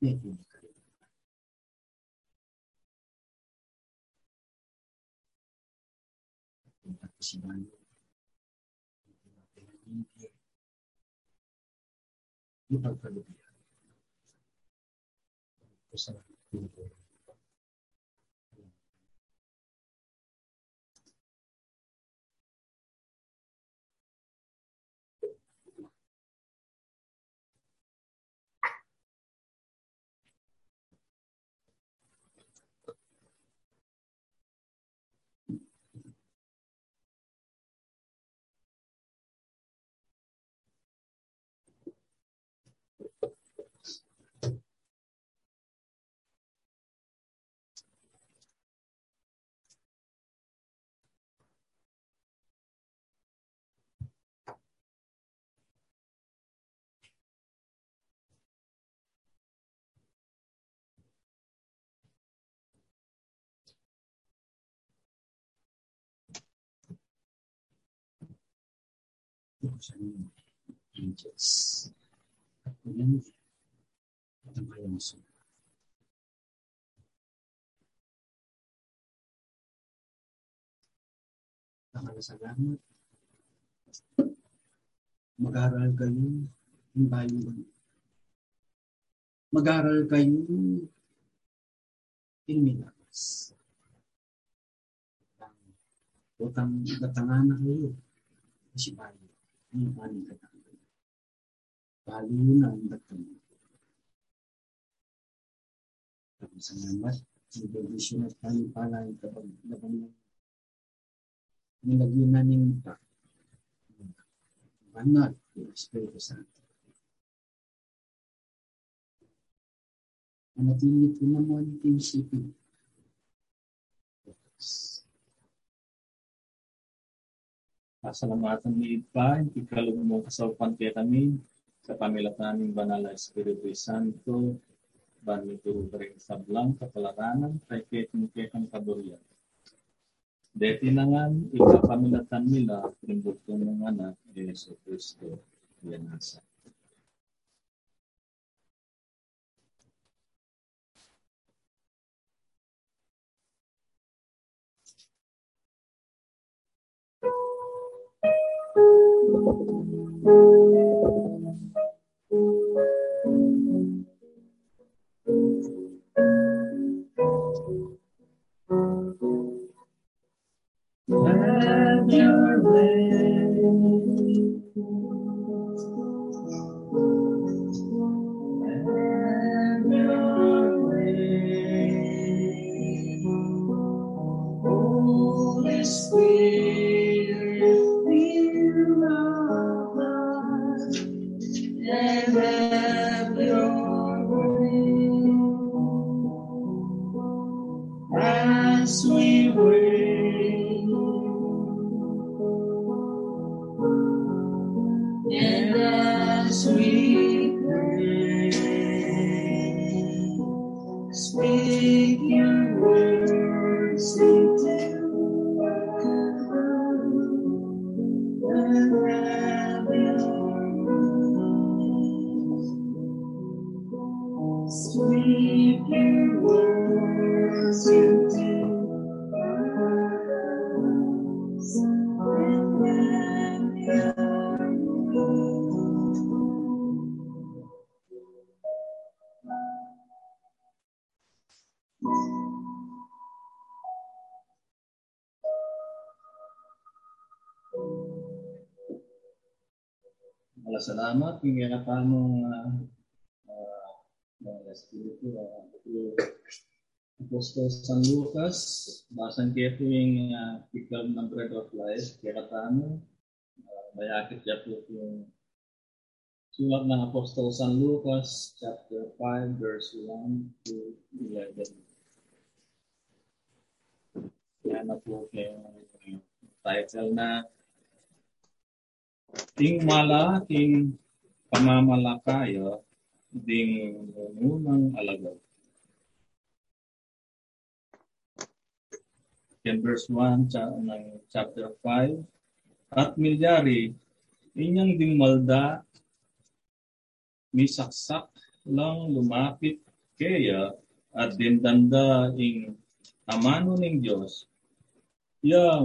Hindi mag At yung dinatang karendahan ito. Salamat. Pinito nga Diyos. Medyo Mo angels. At mo at ang kayang sunod. Nakalasalamat. Mag-aral kayo ng bayong Mag-aral kayo in Milakas. Utang datangan na kayo. Kasi bayo. Ang panig datangan. Baliw na ang datangan. Tapos sa namat, nag-vision at tayo pala kapag labang nilagyan na ng pa. Banal, yung Espiritu Santo. Manatili po naman yung isipin. Pasalamatan ni Idpa, ikalog mo kasawapan kaya kami, sa pamilatan ng Banal na Espiritu Santo, banito rin sa blang kapalaranan, kay ketong ketong kaburiyan. Deti na nga, ikapamilatan nila, pinibutong ng anak, Yeso Cristo, yan nasa. Have your way. Salamat, hingga na tamo uh, uh, mga Espiritu, uh, Apostol San Lucas, basan kaya po yung uh, Picture ng Bread of Life, kaya tamo, uh, mayakit niya po yung sulat ng Apostol San Lucas, chapter 5, verse 1 to 11. Kaya na po yung title na ting mala ting pamamalakaya ding nunang alagad. In verse 1 cha, ng chapter 5, At milyari, inyang ding malda, misaksak lang lumapit kaya at dindanda ing amano ng Diyos, ya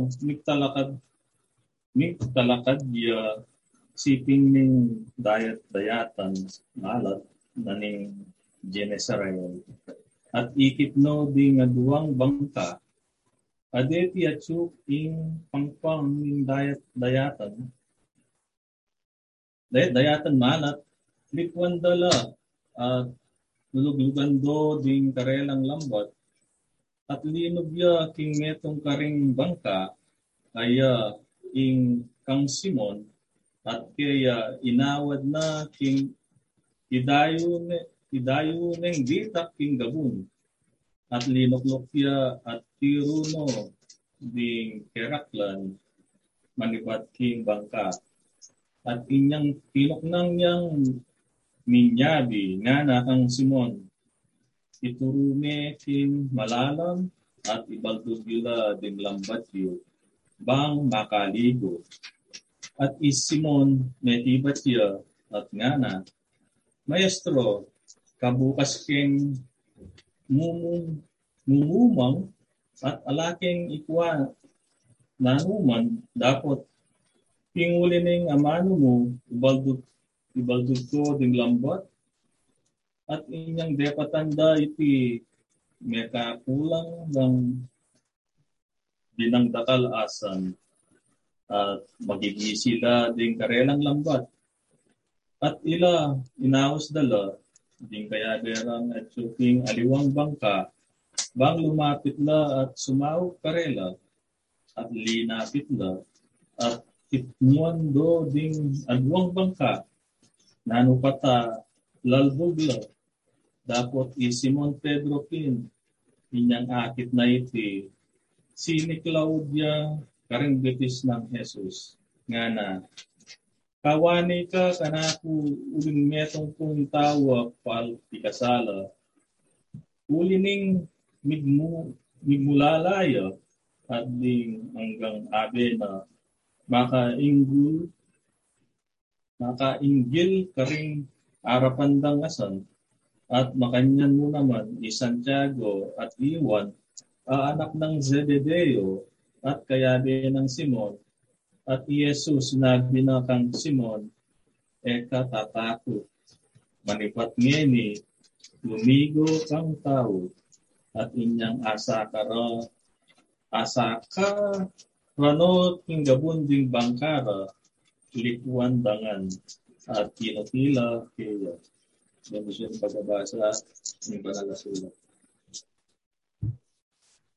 miktalakad miktalakad ya siping ning dayat dayatan malat na ning Genesarel at ikip no di nga duwang bangka adeti atsuk ing pangpang ning dayat dayatan. Dayat dayatan malat likwan dala at luluglugan do ding karelang lambat. At linubya king metong karing bangka kaya ing kang Simon at kaya inawad na king idayo ne idayo neng king gabun at linoklokya at tiruno ding keraklan manibat king bangka. At inyang tinoknang niyang minyabi nga na ang Simon. Iturume king malalam at ibaldog yula din lambat yu bang makaligo. At is Simon metibat siya at nga na, Maestro, kabukas king mumum, mumumang at alaking ikwa nanuman dapat pinguli ning amano mo ibaldog ko ding lambat at inyang depatanda iti meka kulang ng binangdakal asan at magigi sila ding karelang lambat. At ila inawas dala ding kaya derang at suking aliwang bangka bang lumapit la at sumaw karela at linapit la at itmuan do ding agwang bangka nanupata lalbog la dapat i Simon Pedro pin inyang akit na iti si ni Claudia karing betis ng Jesus nga na kawani ka kanaku uling metong kung tawa pal pikasala ulining migmu migmulalaya at ding hanggang abe na makainggul makainggil karing arapandang asan at makanyan mo naman ni Santiago at Iwan, anak ng Zebedeo at kayabe ng Simon, at Jesus sinabi na kang Simon, eka tatakot, manipat ngeni, lumigo kang tao, at inyang asa kara, asa ka, rano kinggabunding bangkara, likuan dangan, at kinatila kaya. Yan siya yung pagbabasa ng banal na sulat.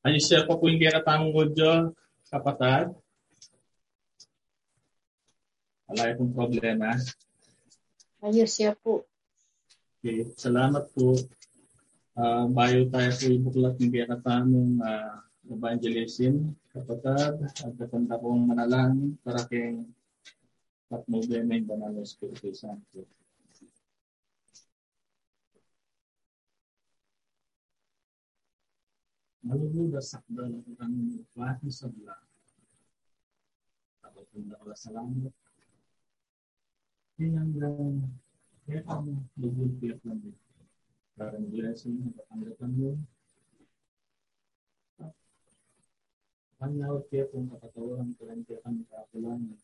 Ano siya pa po yung kinatangong kodyo, kapatad? Wala pong problema. Ayos siya po. Okay, salamat po. Uh, bayo tayo po ibuklat ng kinatamong uh, evangelism, kapatad, at katanda kong manalangin para kay at problema yung banal na Espiritu Santo. Maluludas sakdal ang klase sa bula. Tapos kung nakala salamat. Yan ang kaya kang lubulpiat lang din. Para ng blessing, napatanggapan mo. Kanyawag kaya kung kapatawaran ka rin kaya kami kakulangan.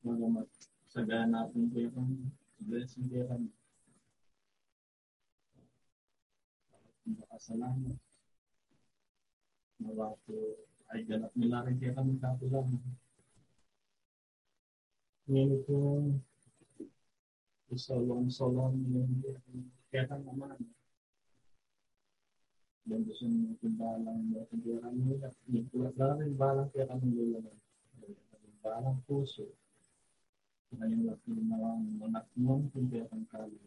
Mga magsagana natin kaya kami. Blessing kaya kami. Nakasalamat na waktu ay ganap nila rin kaya kami kapulang. Ngayon po, isolong-solong yung kaya kami naman. Dan gusto nyo timbalang mo timbalang nila. Nagpulat lang rin balang kaya kami lulaman. Balang puso. Ngayon lang pinawang anak mo kaya kami kali.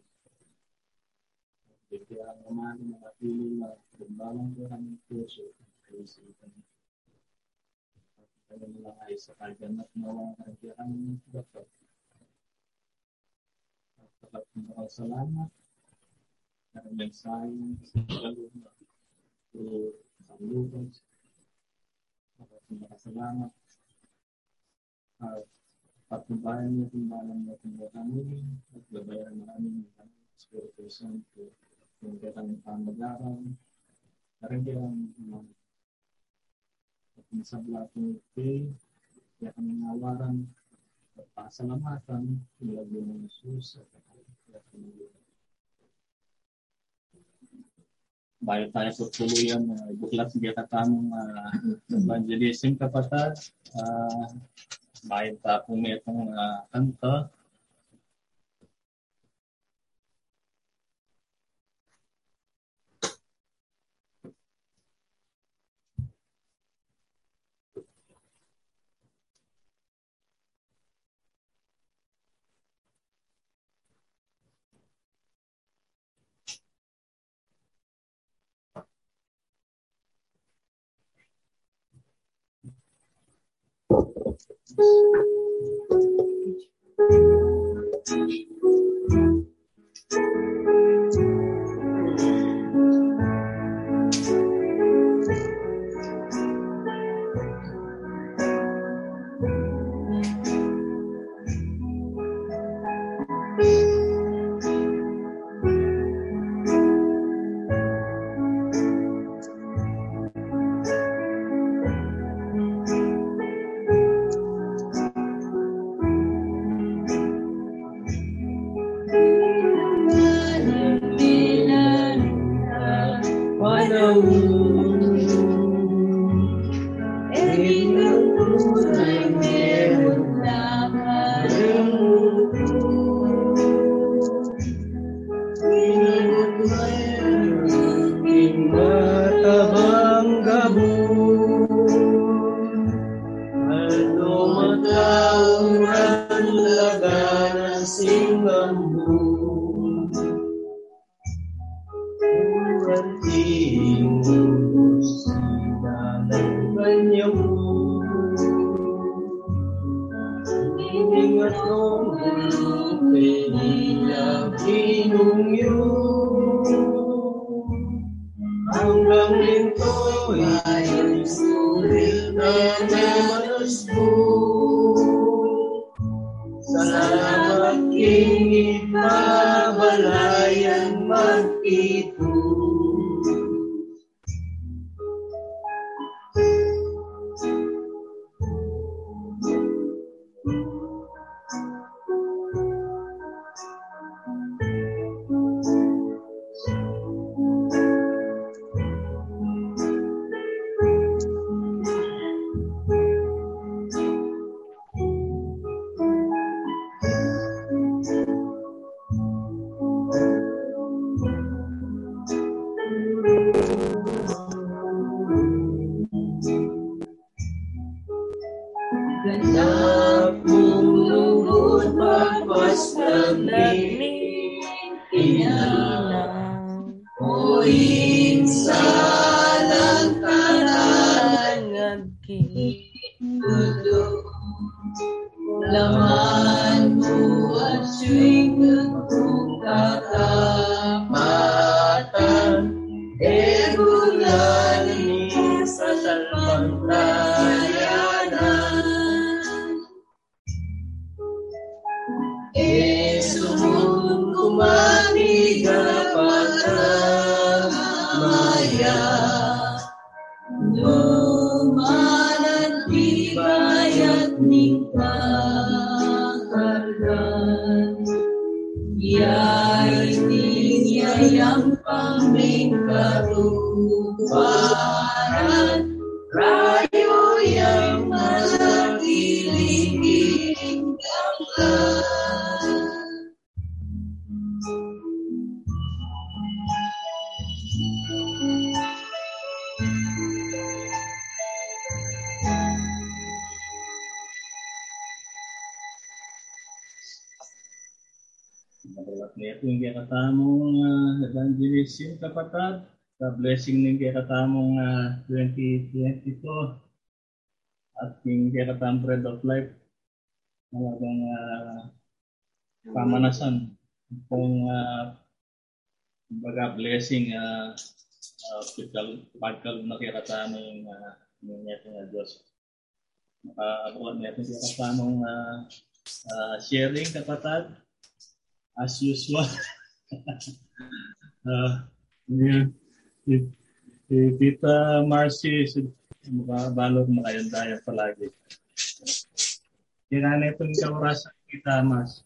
Kaya naman nakapili na timbalang kaya kami puso kaisipan. Kaya lang ay sa kaganap na mga kagyan dapat. At dapat makasalamat. Karena mensahe sa kaluma. So, sa lupas. Dapat makasalamat. At patubayan niyo kung balang mo kung kami at gabayan namin ng Espiritu Santo kung kaya kami pamagaran. Karagyan mga at sa blating pay, kaya kami nawaran at pasalamatan, ilagay ng Jesus at Bayo tayo po tuluyan na uh, buklat ng katamong uh, evangelism kapatid. Uh, bayo ta po may itong uh, kanta. Thank you. assim. Kapatad. Sa blessing ng kaya katamong uh, 2022 at yung kaya katamong bread of life. Malagang uh, pamanasan. Kung uh, baga blessing uh, uh, pagkal, na kaya katamong uh, niya nga Diyos. Makakuha niya ito kaya katamong uh, uh, sharing kapatad as usual. uh, Si, si Tita Marcy, si, makabalog na kayo daya palagi. Kailangan itong kaurasan kita, Mas.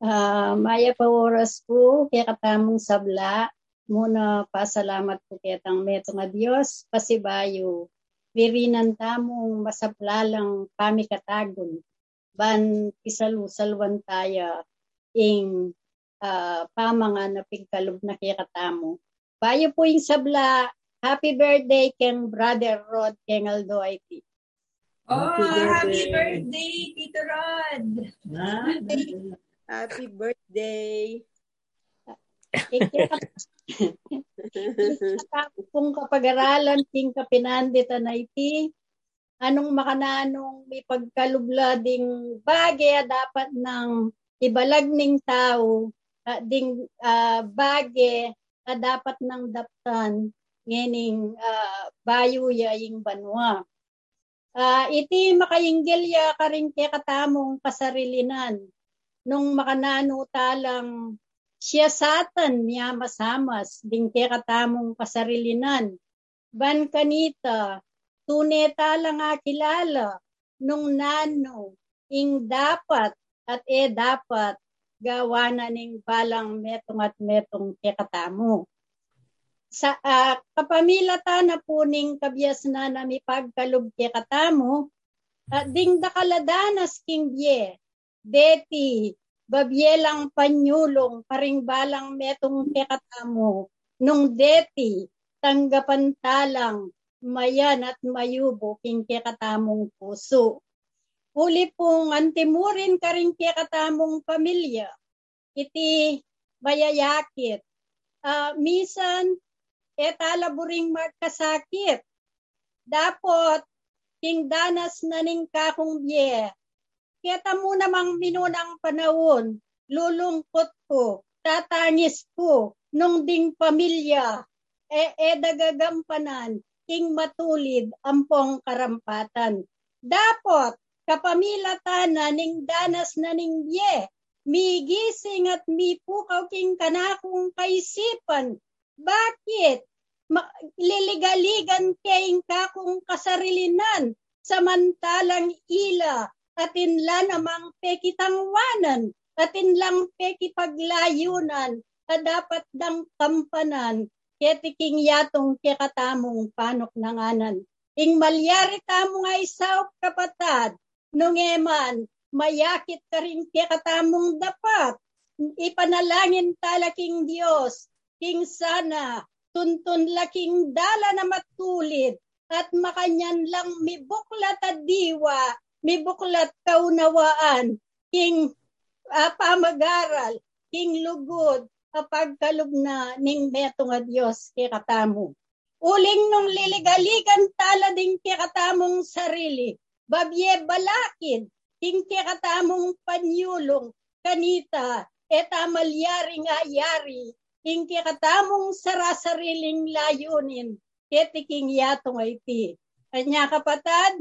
Ah, maya pa oras po, kaya katamong sabla. Muna pasalamat po kaya tang meto nga Diyos, pasibayo. Wirinan tamong masaplalang pamikatagon. Ban pisalusalwan taya ing uh, pamanga na pigkalob na kaya katamo. Bayo po yung sabla. Happy birthday keng Brother Rod keng Aldo IT. Oh, happy birthday, Tito Rod! Happy birthday. kung kapag-aralan ting kapinandita na iti, anong makananong may pagkalublading bagay dapat ng ibalag ning tao, uh, ding uh, bagay na dapat ng daptan ngening uh, bayo ya ing banwa. Uh, iti makayinggil ya karing kaya katamong kasarilinan nung makanano talang siya satan niya masamas ding kaya katamong kasarilinan. Ban kanita, tuneta lang nga kilala nung nano ing dapat at e dapat gawa na ning balang metong at metong kaya katamo sa uh, kapamilata na po ning kabyas na nami pagkalub ke katamo uh, ding dakaladanas king bye deti babyelang panyulong paring balang metong ke katamo nung deti tanggapan talang mayan at mayubo king ke katamong puso uli pong antimurin karing ke katamong pamilya iti bayayakit uh, misan etala buring magkasakit. Dapat, king danas na ning kakong bye. Kita mo namang minunang panahon, lulungkot ko, tatangis ko, nung ding pamilya, e, e dagagampanan, king matulid ampong karampatan. Dapot, kapamilatan na ning danas na ning ye, migising at mipukaw king kanakong kaisipan. Bakit? Ma- liligaligan king kakong kasarilinan, samantalang ila, atin la namang pekitangwanan, atin lang pekipaglayunan, dapat dang kampanan, ketiking yatong kekatamong panok nanganan. Ing malyari tamo nga isaw kapatad, nung eman, mayakit ka rin kekatamong dapat. Ipanalangin talaking Diyos, king sana, tuntun laking dala na matulid, at makanyan lang mibuklat at diwa, mibuklat kaunawaan, king uh, pamagaral, king lugod, kapagkalog na ning metong a Diyos kay katamo. Uling nung liligaligan tala ding kay katamong sarili, babye balakid, kay katamong panyulong, kanita, eta malyaring ayari, king kay katamong sarasariling layunin, ketiking yatong pi. Kanya kapatad,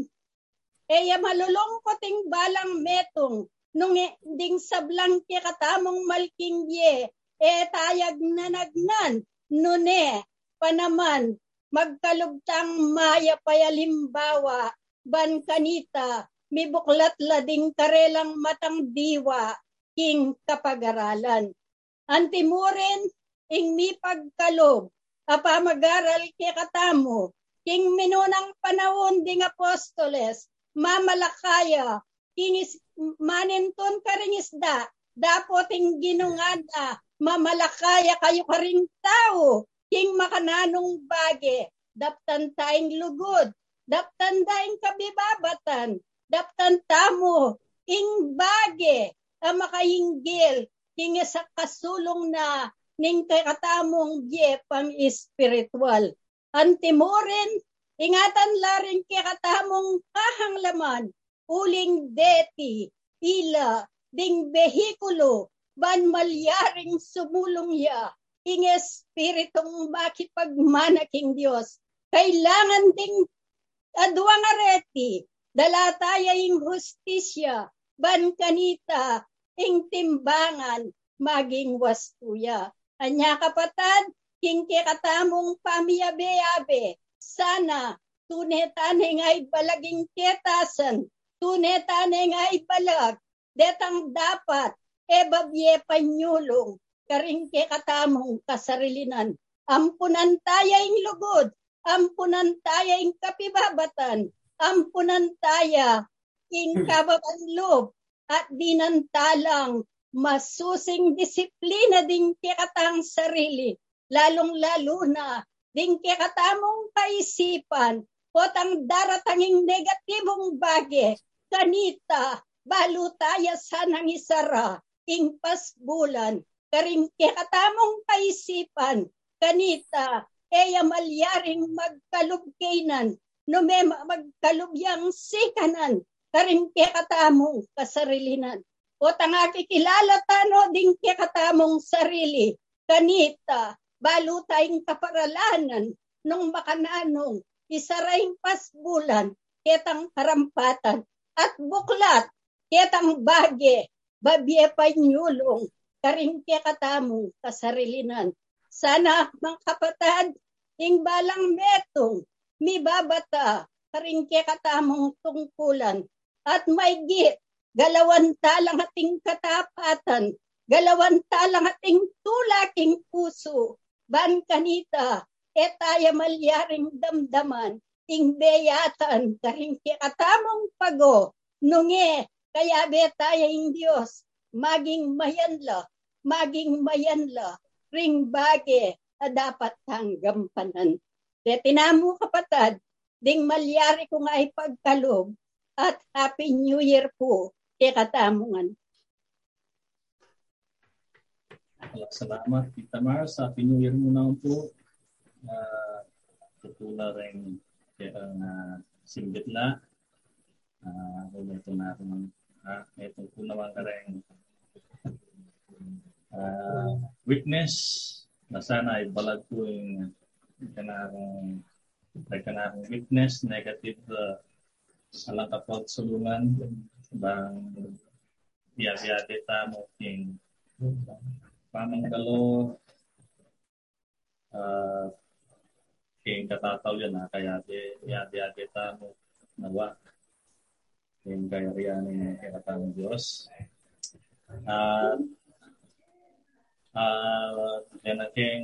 eya malulungkot ting balang metong, nung e, ding sablang kay katamong malking ye, e tayag nanagnan, nune, panaman, magkalugtang maya payalimbawa, ban kanita, mibuklat lading karelang matang diwa, king kapag-aralan. Ing mi pagkalob, apamagaral kay katamo, king minunang panahon ding apostoles, mamalakaya, king is, maninton karing isda, dapoting ginungada, mamalakaya kayo karing tao, king makananong bage, daptan tayong lugod, daptan tayong kabibabatan, daptan tamo, ing bage, ang makainggil, king sa kasulong na ning katamong ye pang espiritual. Antimorin, ingatan laring kay katamong kahanglaman, uling deti, ila, ding behikulo, ban malyaring sumulong ya, ing espiritong makipagmanaking Diyos. Kailangan ding aduang areti, dalataya ing hustisya, ban kanita, ing timbangan, maging wastuya. Anya kapatad, kingki katamong pamiyabe-yabe, sana tunetan ay balaging ketasan, tunetan ay balag, detang dapat ebabye panyulong, karing katamong kasarilinan. Ampunan tayang lugod, ampunan tayang kapibabatan, ampunan taya ing kababanlob, at dinantalang masusing disiplina din kikatang sarili, lalong-lalo na din kikatamong kaisipan, potang daratanging negatibong bage, kanita, balutaya sanang isara, ingpas bulan, karing kikatamong kaisipan, kanita, eya malyaring magkalubkainan, no may magkalubyang sikanan, karing kikatamong kasarilinan. O tanga kikilala tano ding katamong sarili, kanita, balo tayong kaparalanan, nung makananong, isaraing pasbulan, ketang karampatan, at buklat, ketang bage, babye panyulong, karing katamong kasarilinan. Sana mga kapatad, ing balang metong, mi babata, karing katamong tungkulan, at may git, galawan talang ating katapatan, galawan talang ating tulaking puso, ban kanita, etaya malyaring damdaman, ing beyatan, karing katamong pago, nunge, kaya betaya ing Diyos, maging mayanla, maging mayanla, ring bage, na dapat hanggampanan. Kaya tinamo kapatad, ding malyari ko nga ipagkalob, at Happy New Year po kay katamungan. Salamat, Tita Mars. Happy New Year muna po. Uh, tutula rin kaya ang uh, singgitla. Uh, kung ito na ito ng uh, ito po naman ka rin uh, witness na sana ay balag po yung kanang may kanang witness negative uh, alang kapag sulungan bang biya-biya mo king? Pamanggalo uh, king katataw yan na kaya biya-biya data mo nawa. King kaya riyan ng kinatang Diyos. At uh, yan aking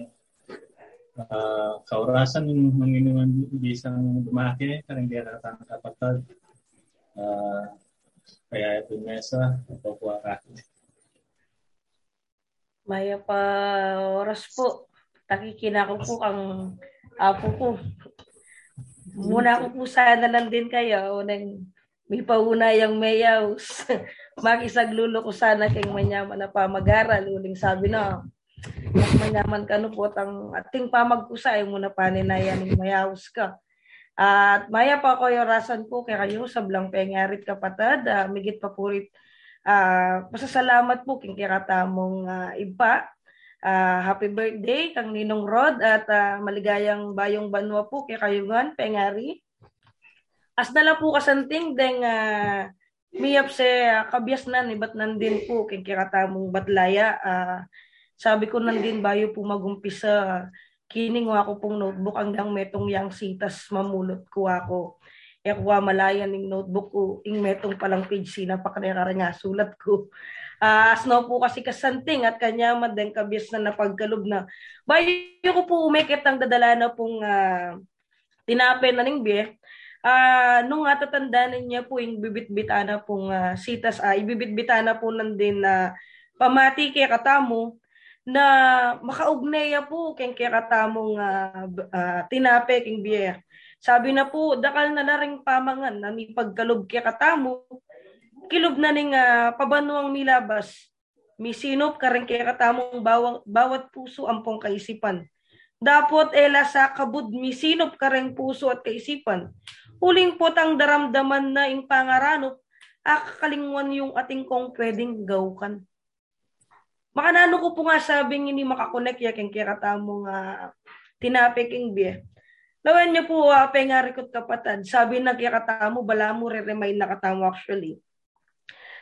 uh, kaurasan ng Panginoon bisang dumaki karang kaya katang kapatid uh, kaya ito mesa po ka Maya pa oras po. Takikina ko po kang apo ko. Muna ko po sana lang din kayo. Unang may paunayang mayaws. Makisaglulo ko sana kay manyaman na pamag-aral. Uling sabi na, mas manyaman ka no po ang ating pamagkusay mo na paninayan ng mayaws ka. At maya pa ko rasan po kay kayo sa blang pengarit kapatad. Uh, migit pa purit uh, pasasalamat po king kiratamong uh, iba. Uh, happy birthday kang Ninong Rod at uh, maligayang bayong banwa po kay kayungan pengari. As nala po kasanting deng uh, miyap se uh, kabyas na ni bat nandin po king kiratamong batlaya. Uh, sabi ko nandin bayo po magumpisa kining ako pong notebook hanggang metong yang sitas mamulot ko ako. E kuha malayan ning notebook ko, ing metong palang page sina pa kanera nga sulat ko. Uh, asno po kasi kasanting at kanya madeng kabis na napagkalob na. Bayo ko po umikit ang dadala na pong uh, tinape na ning biye. Uh, nung atatandaan niya po yung bibit-bitana pong uh, sitas, uh, ibibit-bitana po nandin na uh, pamati kay katamo na makaugneya po keng kakatamong uh, uh, tinape king biya. Sabi na po, dakal na na ring pamangan na may pagkalob kaya katamo, kilob na ning uh, pabanuang milabas. Misinop ka rin kaya katamong bawang, bawat puso ampong kaisipan. Dapot ela sa kabud misinop ka rin puso at kaisipan. Huling po tang daramdaman na ing pangaranop, akakalingwan yung ating kong pwedeng gawkan. Makanano ko po nga sabing ini makakonek ya keng kira mo nga tinapik ing. Lawan niyo po uh, pengari ko kapatad. Sabi na kaya mo bala mo re-remind na katamo actually.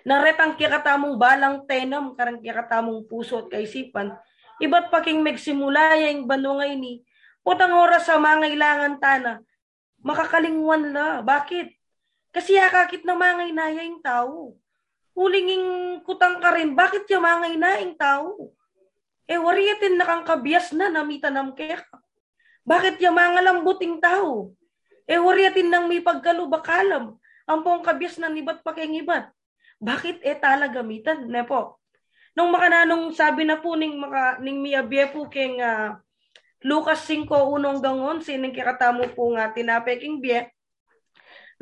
Naretang kaya katamong balang tenam karang kaya katamong puso at kaisipan. Iba't paking magsimula yung bano ngay ni. Putang oras sa mga ilangan tana. Makakalingwan la. Bakit? Kasi akakit na mga inaya yung tao hulinging kutang ka rin, bakit yung mga inaing tao? Eh, wariyatin na kang kabias na namita ng keka. Bakit yung mga lambuting tao? Eh, wariyatin nang may pagkalubakalam. Ang pong kabias na nibat pa ibat. Bakit eh tala gamitan? Ne po. Nung makananong sabi na po ning, maka, ning miyabiye po keng uh, Lucas 5, unong gangon, sining kikatamo po nga tinapeking biye,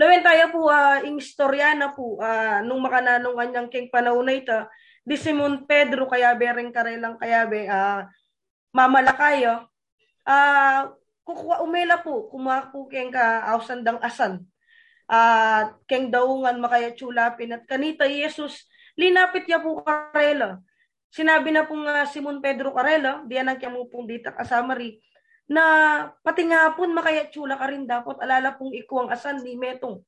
Lawen tayo po uh, ing istorya na po uh, nung makananong anyang king panahon na ito, di Simon Pedro kaya bereng karelang kaya be uh, mamalakayo. Uh, kukuha umela po kumaha po keng ka ausandang asan. Uh, keng daungan makaya chulapin at kanita Jesus linapit ya po karela. Sinabi na po nga Simon Pedro Carela, diyan ang kiyamo pong dita kasama rin, na pati nga po makaya tsula ka rin dapat alala pong ikuang asan ni Metong.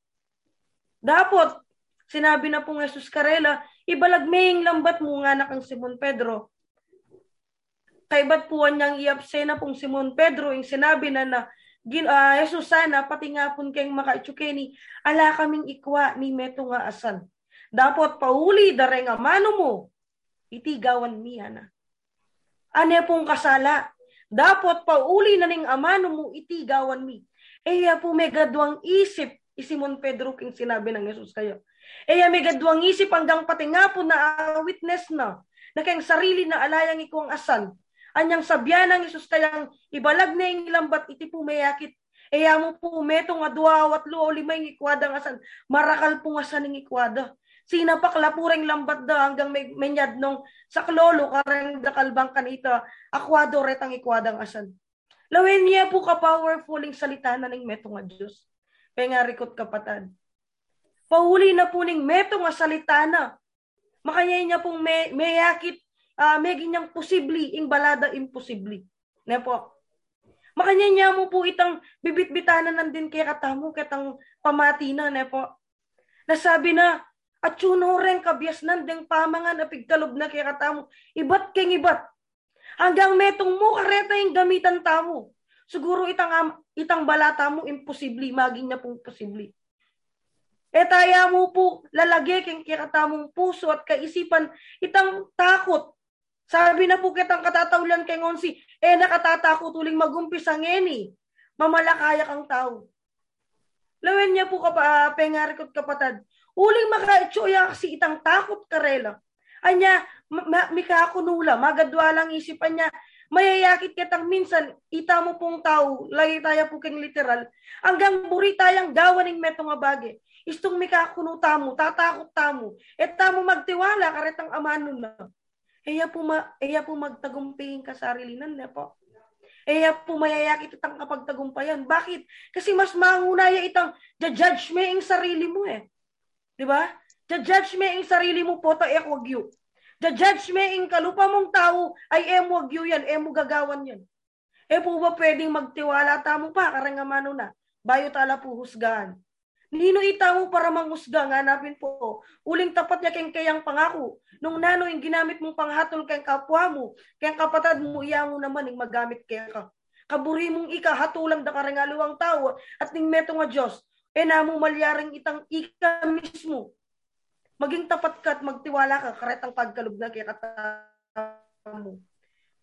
Dapat, sinabi na pong Jesus Karela, ibalag maying lambat mo nga na kang Simon Pedro. Kay ba't po niyang iapsena pong Simon Pedro, yung sinabi na na, gin, uh, Jesus sana, pati nga po kayong makaitsukeni, ala kaming ikwa ni Meto nga asan. Dapat pauli dare nga mano mo, itigawan niya na. Ane pong kasala, dapat pauli na ning amano mo itigawan mi. Eya po may gadwang isip, isimon Pedro king sinabi ng Jesus kayo. Eya may gadwang isip hanggang pati nga po na uh, witness na, na kayang sarili na alayang ikuang asan. Anyang sabyan ng Jesus kayang ibalag na yung lambat iti po mayakit. Eya mo po meto nga duwa at luo limay ng asan. Marakal po nga sa ning ikwada. Sinapak lapureng lambat da hanggang may menyad nung sa klolo karang dakalbang kanita akwado retang ikwadang asan. Lawin niya po ka powerfuling salita na ning meto nga Diyos. Kaya rikot kapatad. Pauli na po ning meto nga salita na. Makanya niya pong may, mayakit uh, may ginyang posibli ing balada imposible. Ne po. Makanya niya mo po itang bibit-bitanan nandin kay katamo, katang pamati na, ne po. Nasabi na, at chuno rin kabias nandeng pamangan na pigkalob na kay katamo, ibat keng ibat. Hanggang metong mo kareta yung gamitan tamo. Siguro itang, itang balata mo, imposible, maging na pong posible. E taya mo po lalagay keng kikatamong puso at kaisipan itang takot. Sabi na po kitang katataulan kay ngonsi, eh nakatatakot uling magumpisa ngeni. Mamalakaya kang tao. Lawen niya po kapa pengarikot kapatad. Uling makaitsuya kasi itang takot karela. Anya, ma, mikakunula, magadwalang isipan niya, mayayakit kitang minsan, ita mo pong tao, lagi tayo po keng literal, hanggang buri tayang gawaning metong abage. Istong mikakuno tamo, tatakot tamo, et tamo magtiwala, karetang amano na. Eya po, ma, eya po magtagumpayin ka sarilinan na po. Eya po mayayakit itang kapagtagumpayan. Bakit? Kasi mas mahunaya itang judge me ang sarili mo eh. Di ba? Judge me sarili mo po, ta ekwagyo. Judge me ang kalupa mong tao ay emwagyo yan, emo gagawan yan. E po ba pwedeng magtiwala tamo pa, karangamano na. Bayo tala po husgahan. Nino ita mo para manghusga nga napin po. Uling tapat niya keng kayang pangako. Nung nano yung ginamit mong panghatol kayang kapwa mo, kayang kapatad mo, iya mo naman yung magamit kaya ka. Kaburi mong ika, hatulang da karangaluwang tao at ning meto nga Diyos. E na mo malyaring itang ika mismo. Maging tapat ka at magtiwala ka, karetang pagkalog na kaya mo.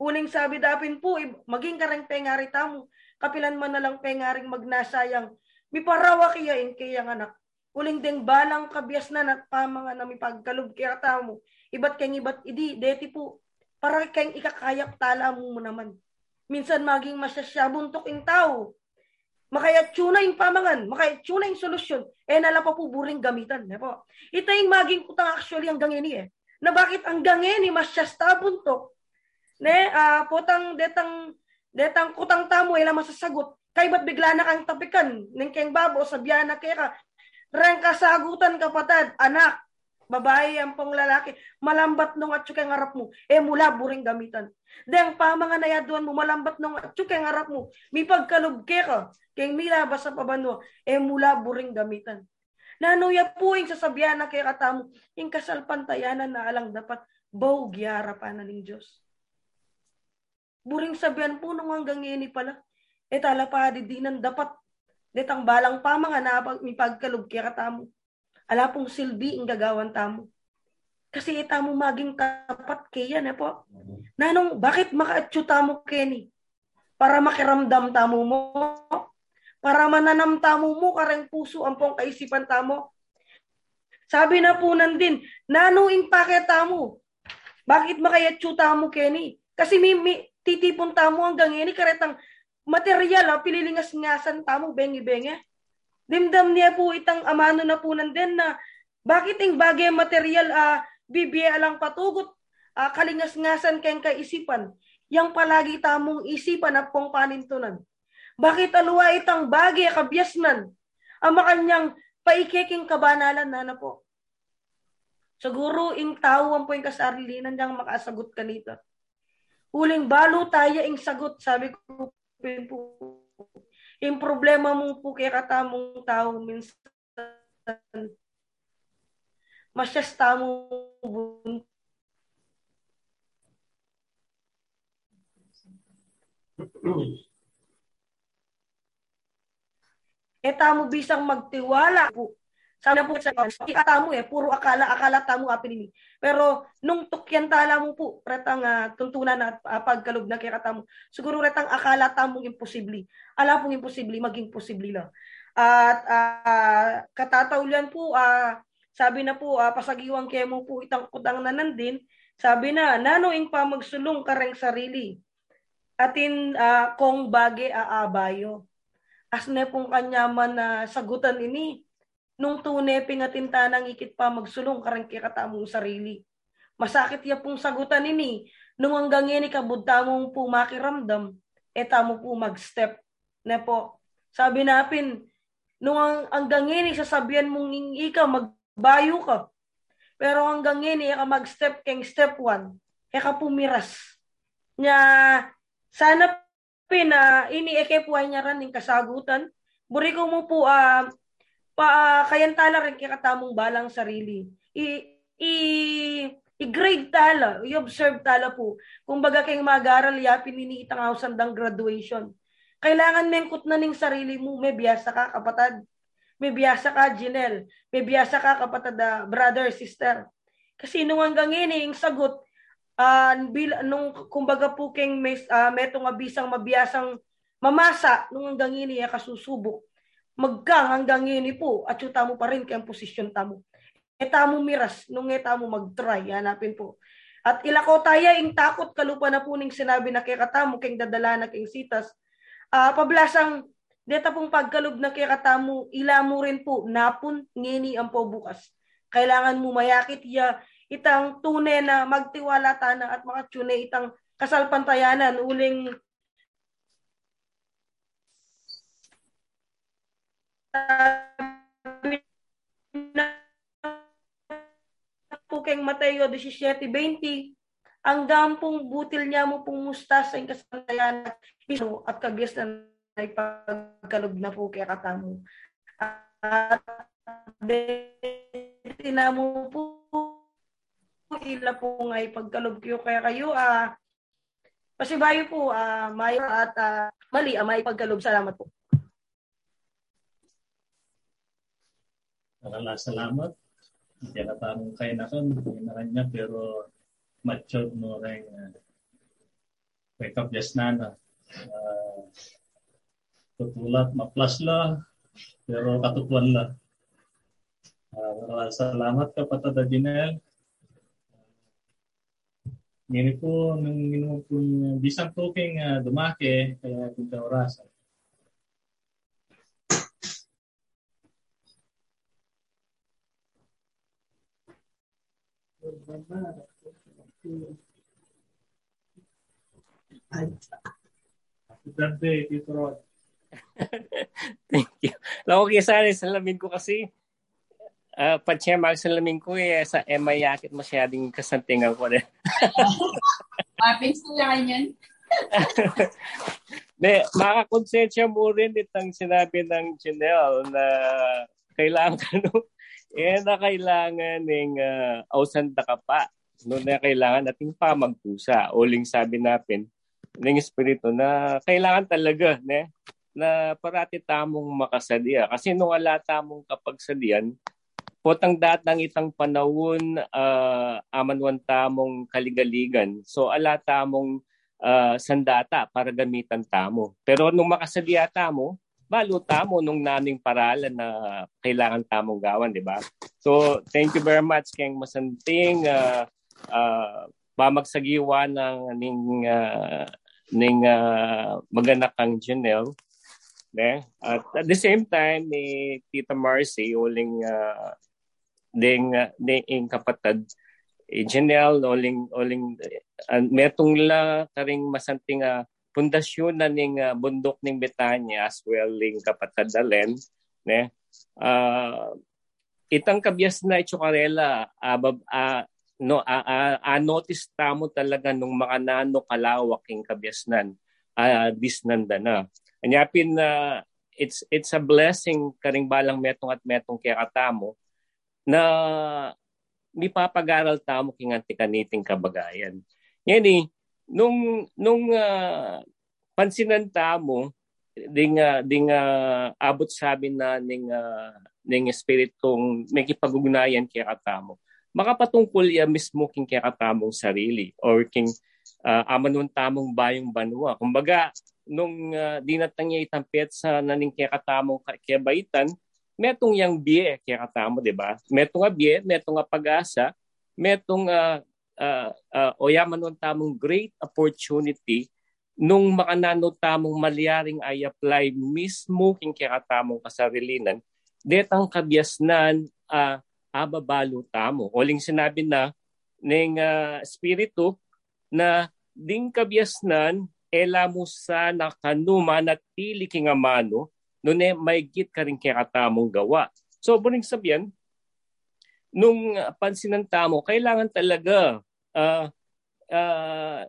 Uling sabi dapin po, maging karang pengari tamo, kapilan man na lang pengaring magnasayang Mi parawa kaya in kaya anak. Uling deng balang kabias na nat pamanga na mi pagkalog kaya tamo. Ibat kayong ibat idi, deti po. Para kayong ikakayak tala mo naman. Minsan maging masasya buntok in tao. Makaya tuna yung pamangan, makaya tuna yung solusyon. Eh nala pa po buring gamitan. Eh, po. Ito yung maging utang actually hanggang ini eh. Na bakit hanggang ini masyasta buntok. Ne, uh, potang detang detang kutang tamo ila masasagot Kay ba't bigla na kang tapikan? Ning keng babo, sabyan na kaya ka. Reng kasagutan kapatad, anak, babae ang pong lalaki, malambat nung at kay harap mo, eh mula buring gamitan. Deng pa mga nayaduan mo, malambat nung at kay harap mo, mi pagkalog ka, kay mila basa pabano, eh mula buring gamitan. Nanuya po yung sasabihan na kay katamo, yung kasalpantayanan na alang dapat, baw gyara pa na ng Diyos. Buring sabihan po nung hanggang ini pala, Etala pa di dapat detang balang pa mga napag mi pagkalog kaya katamo. Ala pong silbi ang gagawan tamo. Kasi ita mo maging kapat kaya na po. Nanong, bakit makaatyo tamo Kenny? Para makiramdam tamo mo. Para mananam tamo mo karang puso ang pong kaisipan tamo. Sabi na po nandin, nanong impake tamo. Bakit makayatyo tamo Kenny? Kasi mi, mi titipon tamo hanggang ini karetang material, ha, pililingas-ngasan tamo, bengi-bengi. Dimdam niya po itang amano na po nandin na bakit ang bagay material uh, bibiya lang patugot uh, kalingas-ngasan kayong kaisipan. Yang palagi tamong isipan at pong panintunan. Bakit aluwa itang bagay kabyasnan ang makanyang paikiking kabanalan na na po. Siguro ing tao ang po yung kasarilinan niyang makasagot kanito. Huling balo tayo ing sagot, sabi ko po. Yung problema mo po kaya katamong tao minsan masyas Eh tamo bisang magtiwala po sana po sa ikata mo eh, puro akala, akala tamo apin ni. Pero nung tukyan tala mo po, retang uh, tuntunan at uh, pagkalog na kay katamo, siguro retang akala tamong imposible. Ala pong imposible, maging posible lang. At uh, katataulan po, uh, sabi na po, uh, pasagiwang kemo po itang kutang na nandin, sabi na, nanoing pa magsulong kareng sarili. Atin uh, kong bage aabayo. As ne pong kanya man na uh, sagutan ini, nung tunay pingatintanang ikit pa magsulong karang kikatamong sarili. Masakit ya pong sagutan ini, nung hanggang ini kabudta mong po makiramdam, eta mo po mag-step na po. Sabi napin, nung hanggang ini sasabihan mong ika magbayo ka. Pero hanggang ini ka mag-step keng step 1, eka pumiras. Nya sana pina inieke po ay niya rin ng kasagutan. Buri ko mo po uh, pa kayan tala rin kakatamong balang sarili. I, i i-grade tala, i-observe tala po. Kung baga kayong mag-aral, ya, pininiitang hausan dang graduation. Kailangan mengkot na ning sarili mo, may biyasa ka, kapatad. May biyasa ka, Jinel. May biyasa ka, kapatad, uh, brother, sister. Kasi nung hanggang ini, yung sagot, uh, bil, nung kumbaga po keng may, uh, metong abisang mabiyasang mamasa, nung hanggang ini, ya, kasusubok. Magkang hanggang ini po, at yuta mo pa rin kayang posisyon tamo eta mo miras, nung eta mo mag-try, hanapin po. At ilako tayo, ing takot kalupa na po ning sinabi na kay katamo, kay dadala na kay sitas. Uh, pablasang, deta pong pagkalub na kay katamo, ila mo rin po, napun, ngini ang po bukas. Kailangan mo mayakit ya, itang tunay na magtiwala tana at makatune itang kasalpantayanan, uling na po keng Mateo 17.20, ang gampong butil niya mo pong mustas sa kasantayan at kagyas na pagkalog na po kaya katamo. At tinamo po ila po nga pagkalob kayo kaya kayo ah pasibayo po ah mayo at ah, mali ah, may pagkalob. Salamat po. Maraming salamat. Hindi na parang kaya na kan, na kanya, pero matured mo rin uh, wake up just na na. Uh, tutulat, maplas la, pero katutuan la. Uh, salamat ka patada Jinel. Ngini po, nung minum po bisang toking uh, dumake, kaya punta orasan. Happy birthday, Tito Rod. Thank you. Lako kaya sana salamin ko kasi uh, patsya mag salamin ko eh sa Emma yakit masyading kasantingan ko din. Maping sila yan. De, makakonsensya mo rin itang sinabi ng Janelle na kailangan no, eh na kailangan ng uh, ausanda ka pa no na kailangan nating pamagpusa. Uling sabi natin ng espiritu na kailangan talaga ne na parati tamong makasadya. Kasi nung wala tamong kapagsadian, potang datang itang panahon uh, amanwan tamong kaligaligan. So ala tamong uh, sandata para gamitan tamo. Pero nung makasadya tamo, balo tamo nung naming paralan na kailangan tamong gawan, di ba? So, thank you very much keng masanting uh, uh, pamagsagiwa ng ning uh, ning uh, maganak kang Janelle. Ne? At at the same time ni Tita Marcy uling uh, ding uh, ding kapatid eh, Janelle uling uling uh, metong la karing masanting uh, pundasyon na ning uh, bundok ning Betanya as well ning kapatid Dalen ne? Uh, itang kabyas na itsukarela uh, uh, no uh, uh, uh, notice tamo talaga nung mga nano kalawak king kabyasnan uh, disnanda na. Anyapin na uh, it's it's a blessing karing balang metong at metong kaya katamo na mi papagaral tamo king antikaniting kabagayan. Yan eh, nung nung uh, pansinan tamo ding uh, ding uh, abot sabi na ning uh, ning spirit kong may kipagugnayan kay katamo makapatungkol ya mismo king kay katamong sarili or king uh, amanon tamong bayong banwa. Kumbaga nung uh, dinatang niya itampet sa naning kay katamong kay baitan metong yang bie kay katamo di ba? Metong nga bie metong nga pag-asa metong uh, uh, uh, o yaman ng tamong great opportunity nung makanano tamong malyaring ay apply mismo king kakatamong kasarilinan detang kabyasnan uh, ababalo tamo. Oling sinabi na ning uh, spiritu na ding kabyasnan ela mo sa nakanuma na tili king amano no ne may git ka rin kakatamong gawa. So buning sabihan nung pansinan tamo kailangan talaga uh, uh,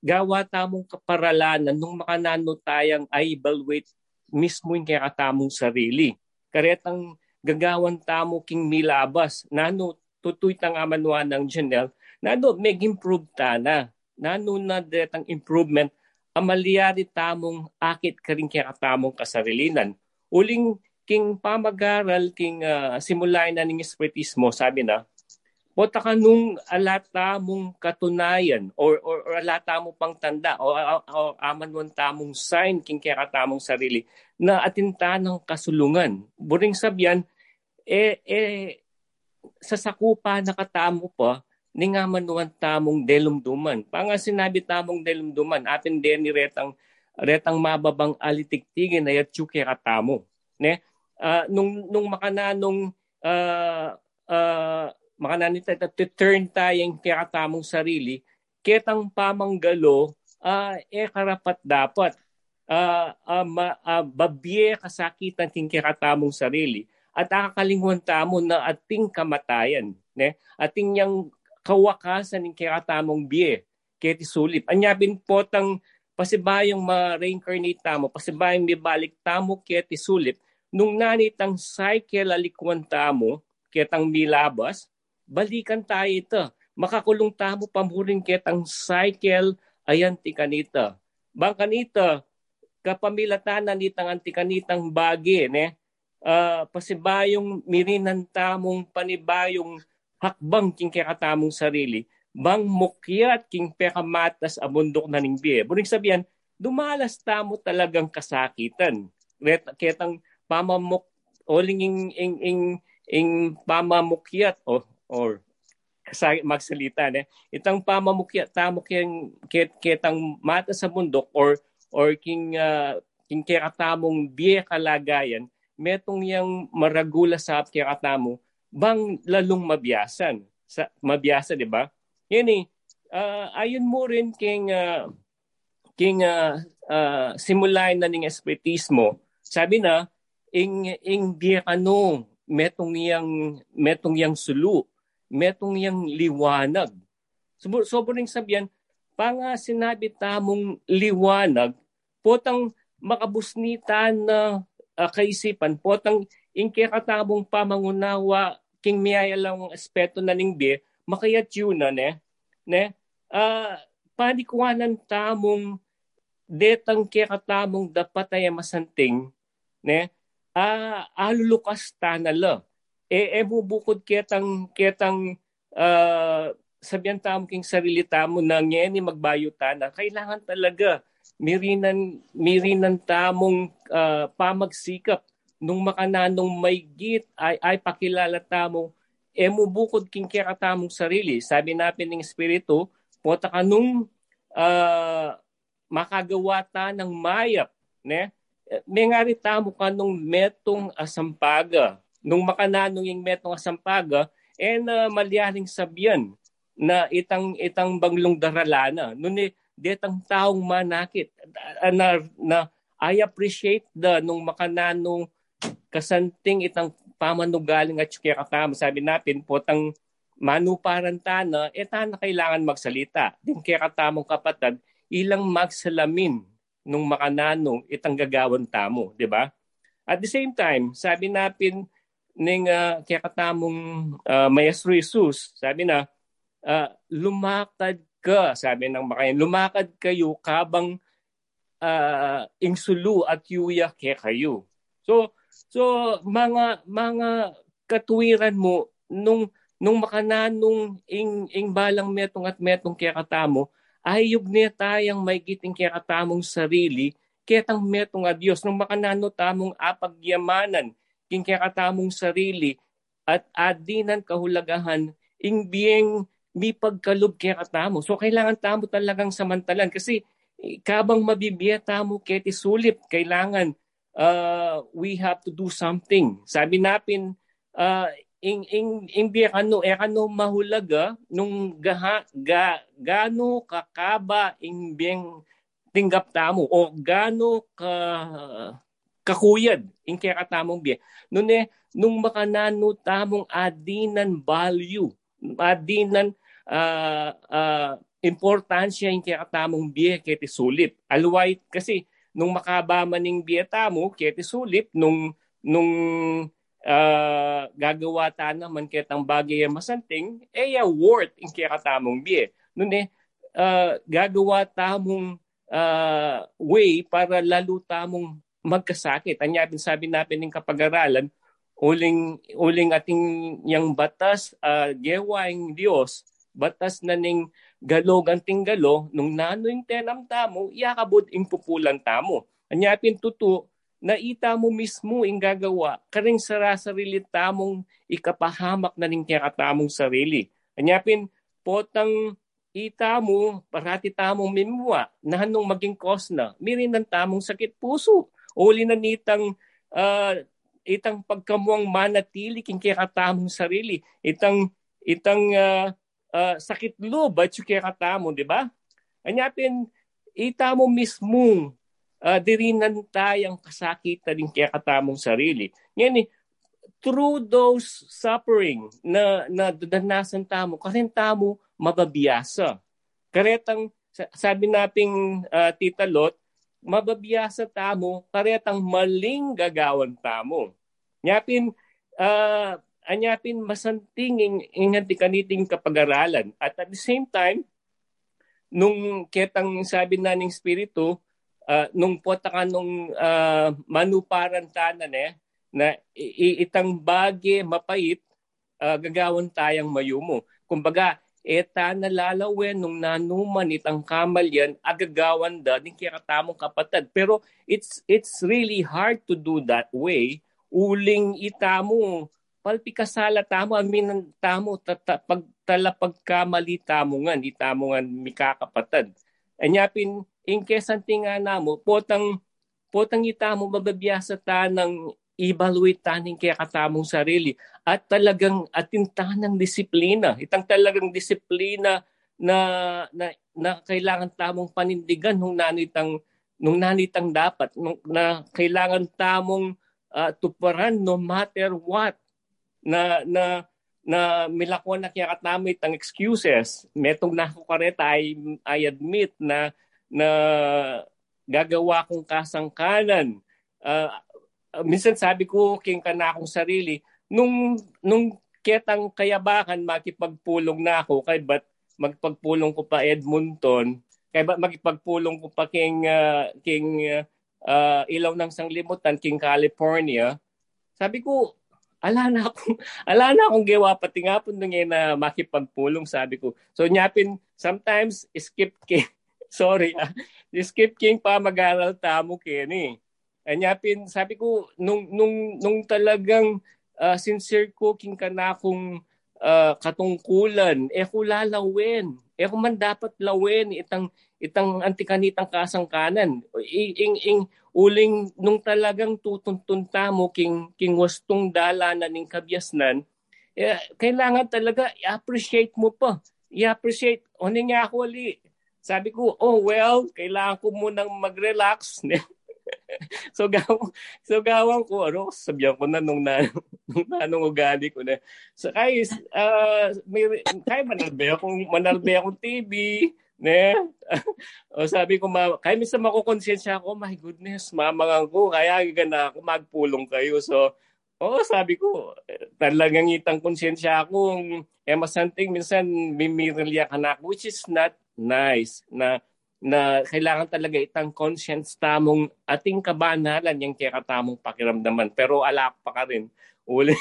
gawa tamong kaparalanan nung makanano tayang ay evaluate mismo yung kaya katamong sarili. Karetang gagawan tamo king milabas, nano tutoy tang amanuan ng Janelle, nano mag-improve ta na. Nano na detang improvement, amaliyari tamong akit ka rin kaya katamong kasarilinan. Uling king pamagaral, king uh, simulay na ng espiritismo, sabi na, Pota ka nung alata mong katunayan or, or, or alata mo pang tanda o, o, o aman mo tamong sign king kaya katamong sarili na atinta ng kasulungan. Buring sabyan, eh, eh, sa sakupa nakatamo pa, ni nga manuan tamong delumduman. Panga sinabi tamong delumduman, atin din ni retang, retang mababang alitiktigin na yatsu kaya katamo. Ne? Uh, nung, nung makananong uh, uh, makananita to turn tayong kakatamong sarili, ketang pamanggalo, uh, eh karapat dapat uh, uh, ma, uh, babye kasakitan ting kakatamong sarili at akakalingwan tamo na ating kamatayan. Ne? Ating yang kawakasan ng kakatamong biye, keti sulip. Anyabin po tang pasibayong ma-reincarnate tamo, pasibayong mibalik tamo keti sulip, nung nanitang cycle alikwan tamo, ketang milabas, balikan tayo ito. Makakulong tamo pamuring ketang cycle ayan ti kanita. Bang kanita, kapamilatanan nitang anti kanitang bagi, ne? Uh, pasibayong mirinan tamong panibayong hakbang king katamong sarili, bang mukyat king pekamatas abundok na ning biye. Buring sabihan, dumalas tamo talagang kasakitan. Ketang pamamuk, oling ing, ing, ing, ing pamamukyat, o or magsalita ne? Itang pamamukya tamok yang ket ketang mata sa bundok or or king uh, king keratamong biye kalagayan metong yang maragula sa keratamo bang lalong mabiyasan sa mabiyasa di ba? Yan eh uh, ayon mo rin king uh, king uh, uh, simulay na ning espiritismo sabi na ing ing biye kano metong yang metong yang sulu metong yang liwanag. Sobrang sobrang sabihan, pa nga sinabi tamong liwanag, potang makabusnita na uh, kaisipan, potang inkekatamong pamangunawa king miyaya lang aspeto na ning be, makayat yun na ne, ne, uh, panikwanan tamong detang kekatamong dapat ay masanting, ne, uh, alulukas tanala eh, eh bubukod ketang ketang uh, sabihan tamo king sarili tamo na ngeni magbayutan na kailangan talaga mirinan mirinan tamong uh, pamagsikap. Nung makananong may git ay ay pakilala tamo eh mubukod king kaya tamong sarili. Sabi natin ng espiritu pota ka nung uh, makagawa ta ng mayap ne? May nga tamo ka nung metong asampaga nung makananong yung metong asampaga, eh na malyaring sabyan na itang itang banglong daralana. Nung eh, detang taong manakit na, na I appreciate the nung makananong kasanting itang pamanugaling at kaya katama. Sabi natin, potang manuparan tana, eh tana kailangan magsalita. Din kaya katamong kapatid, ilang magsalamin nung makananong itang gagawan tamo, di ba? At the same time, sabi natin, ning uh, kaya katamong uh, Maestro Jesus, sabi na, uh, lumakad ka, sabi ng makayan, lumakad kayo kabang uh, insulu at yuya kaya kayo. So, so mga mga katuwiran mo nung nung makananong ing ing balang metong at metong kaya katamo, ayog niya tayang may giting kaya katamong sarili, ketang metong a Diyos, nung makanano tamong apagyamanan, king katamong sarili at adinan kahulagahan ing biyeng mi pagkalub kaya. So kailangan tamo talagang samantalan kasi eh, kabang mabibiya tamo keti sulip kailangan uh, we have to do something. Sabi napin uh, ing ing ing biya kano e kano mahulaga nung gaha ga gano kakaba ing biyeng tinggap tamo o gano ka kakuyad in kaya katamong biye. Nung, eh, nung makanano tamong adinan value, adinan uh, uh, importansya yung kaya katamong biye kaya sulip. Alway, kasi nung makaba maning biye tamo, kaya sulip, nung, nung uh, gagawa ta naman kaya tang bagay masanting, eh worth yung kaya katamong biye. Nun eh, uh, gagawa tamong uh, way para lalo tamong magkasakit. Anya sabi natin ng kapag-aralan, uling uling ating yang batas uh, gewang Dios batas na ning galog ang tinggalo nung nano yung tenam tamo yakabod ing pupulan tamo. Anyapin tuto na ita mo mismo ing gagawa karing sarasarili tamong ikapahamak na ning kaya tamong sarili anyapin potang ita mo parati tamong mimwa na hanong maging cause na mirin ng tamong sakit puso uli na nitang uh, itang pagkamuang manatili king kaya katamong sarili. Itang itang uh, uh, sakit loob at yung kaya katamo, di ba? Anyapin, ita mo mismo uh, dirinan tayang kasakitan din kaya katamong sarili. Yan eh, through those suffering na, na danasan tamo, kasi tamo mababiyasa. Karetang, sabi nating uh, Tita Lot, mababiyasa tamo, karetang maling gagawan tamo. Nyapin, uh, anyapin masanting inganti kaniting kapag-aralan. At at the same time, nung ketang sabi na ng Espiritu, uh, nung pota ka nung uh, manuparan tanan eh, na itang bagi mapait, uh, gagawan tayang mayumo. Kumbaga, eta nalalawin nung nanuman itang kamal yan agagawan da din kaya katamong kapatid. Pero it's it's really hard to do that way. Uling itamo palpikasala tamo ang minan tamo tata, pagtala pagkamali tamo nga di tamo nga mikakapatid anyapin in kesanti nga namo potang potang itamo mababiyasa ta ng evaluate taning kaya katamong sarili at talagang atintanang disiplina. Itang talagang disiplina na, na, na kailangan tamong panindigan nung nanitang nung nanitang dapat nung, na kailangan tamong uh, tuparan no matter what na na na milakwan na kaya katamit ang excuses. Metong na ako kareta, I, I admit na na gagawa kong kasangkanan. Uh, uh, minsan sabi ko king ka na akong sarili, nung, nung ketang kayabakan, makipagpulong na ako, kay ba't magpagpulong ko pa Edmonton, kay ba't magpagpulong ko pa king, uh, king uh, ilaw ng sanglimutan, king California, sabi ko, ala na akong, ala na akong gawa, pati nga po nung na makipagpulong, sabi ko. So, nyapin, sometimes, skip king, sorry ah, skip king pa mag-aral tamo kin Anyapin, sabi ko, nung, nung, nung talagang uh, sincere cooking ka na akong uh, katungkulan, eh ko lalawin. Eh kung man dapat lawin itang itang antikanitang kasangkanan. Ing, ing, uling nung talagang tutuntunta mo king, king wastong dala na ning kabyasnan, eh, kailangan talaga i-appreciate mo pa. I-appreciate. O nga ako ali. Sabi ko, oh well, kailangan ko munang mag-relax. so gawang so gawang ko ano sabihan ko na nung na nung nanong ugali ko na so kay uh, may kay manalbe akong manalbe akong TV ne? O sabi ko ma kay minsan makokonsensya ako my goodness mamangang ko kaya gana ako magpulong kayo. So Oo, sabi ko, talagang itang konsensya akong eh masanting minsan mimirilya ka na which is not nice na na kailangan talaga itang conscience tamong ating kabanalan yung kaya katamong pakiramdaman. Pero ala pa ka rin. Uling,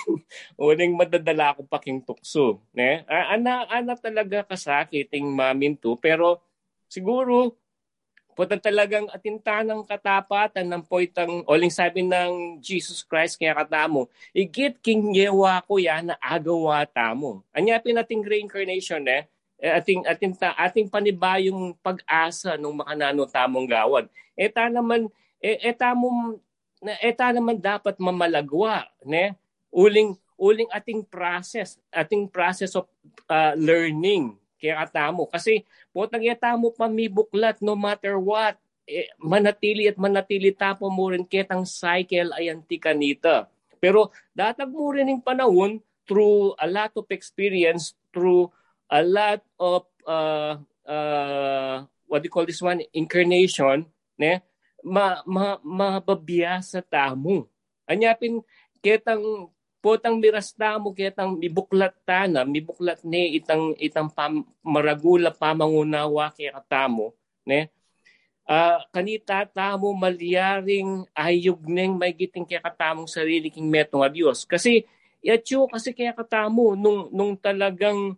uling madadala ako paking tukso. Ne? Ana, ana talaga kasakit yung mamin to. Pero siguro, putan talagang atintanang katapatan ng poitang oling sabi ng Jesus Christ kaya katamo, igit king yewa ko yan na agawa tamo. Anyapin nating reincarnation eh, ating ating ta, ating panibayong pag-asa ng makanano tamong gawad. Eta naman eh, eta mo eta naman dapat mamalagwa, ne? Uling uling ating process, ating process of uh, learning kaya atamo kasi potang mo pa mi buklat no matter what eh, manatili at manatili tapo mo rin ketang cycle ay antikanita. Pero datag mo rin yung panahon through a lot of experience, through a lot of uh, uh, what do you call this one? Incarnation ne? Ma, ma mababiya sa tamo. Anyapin ketang potang miras tamo ketang mibuklat tana mibuklat ne itang itang pam, maragula pamangunawa kaya katamo ne? Uh, kanita tamo maliyaring ayog neng may giting kaya katamong sarili king metong a Diyos kasi yatyo kasi kaya katamo nung nung talagang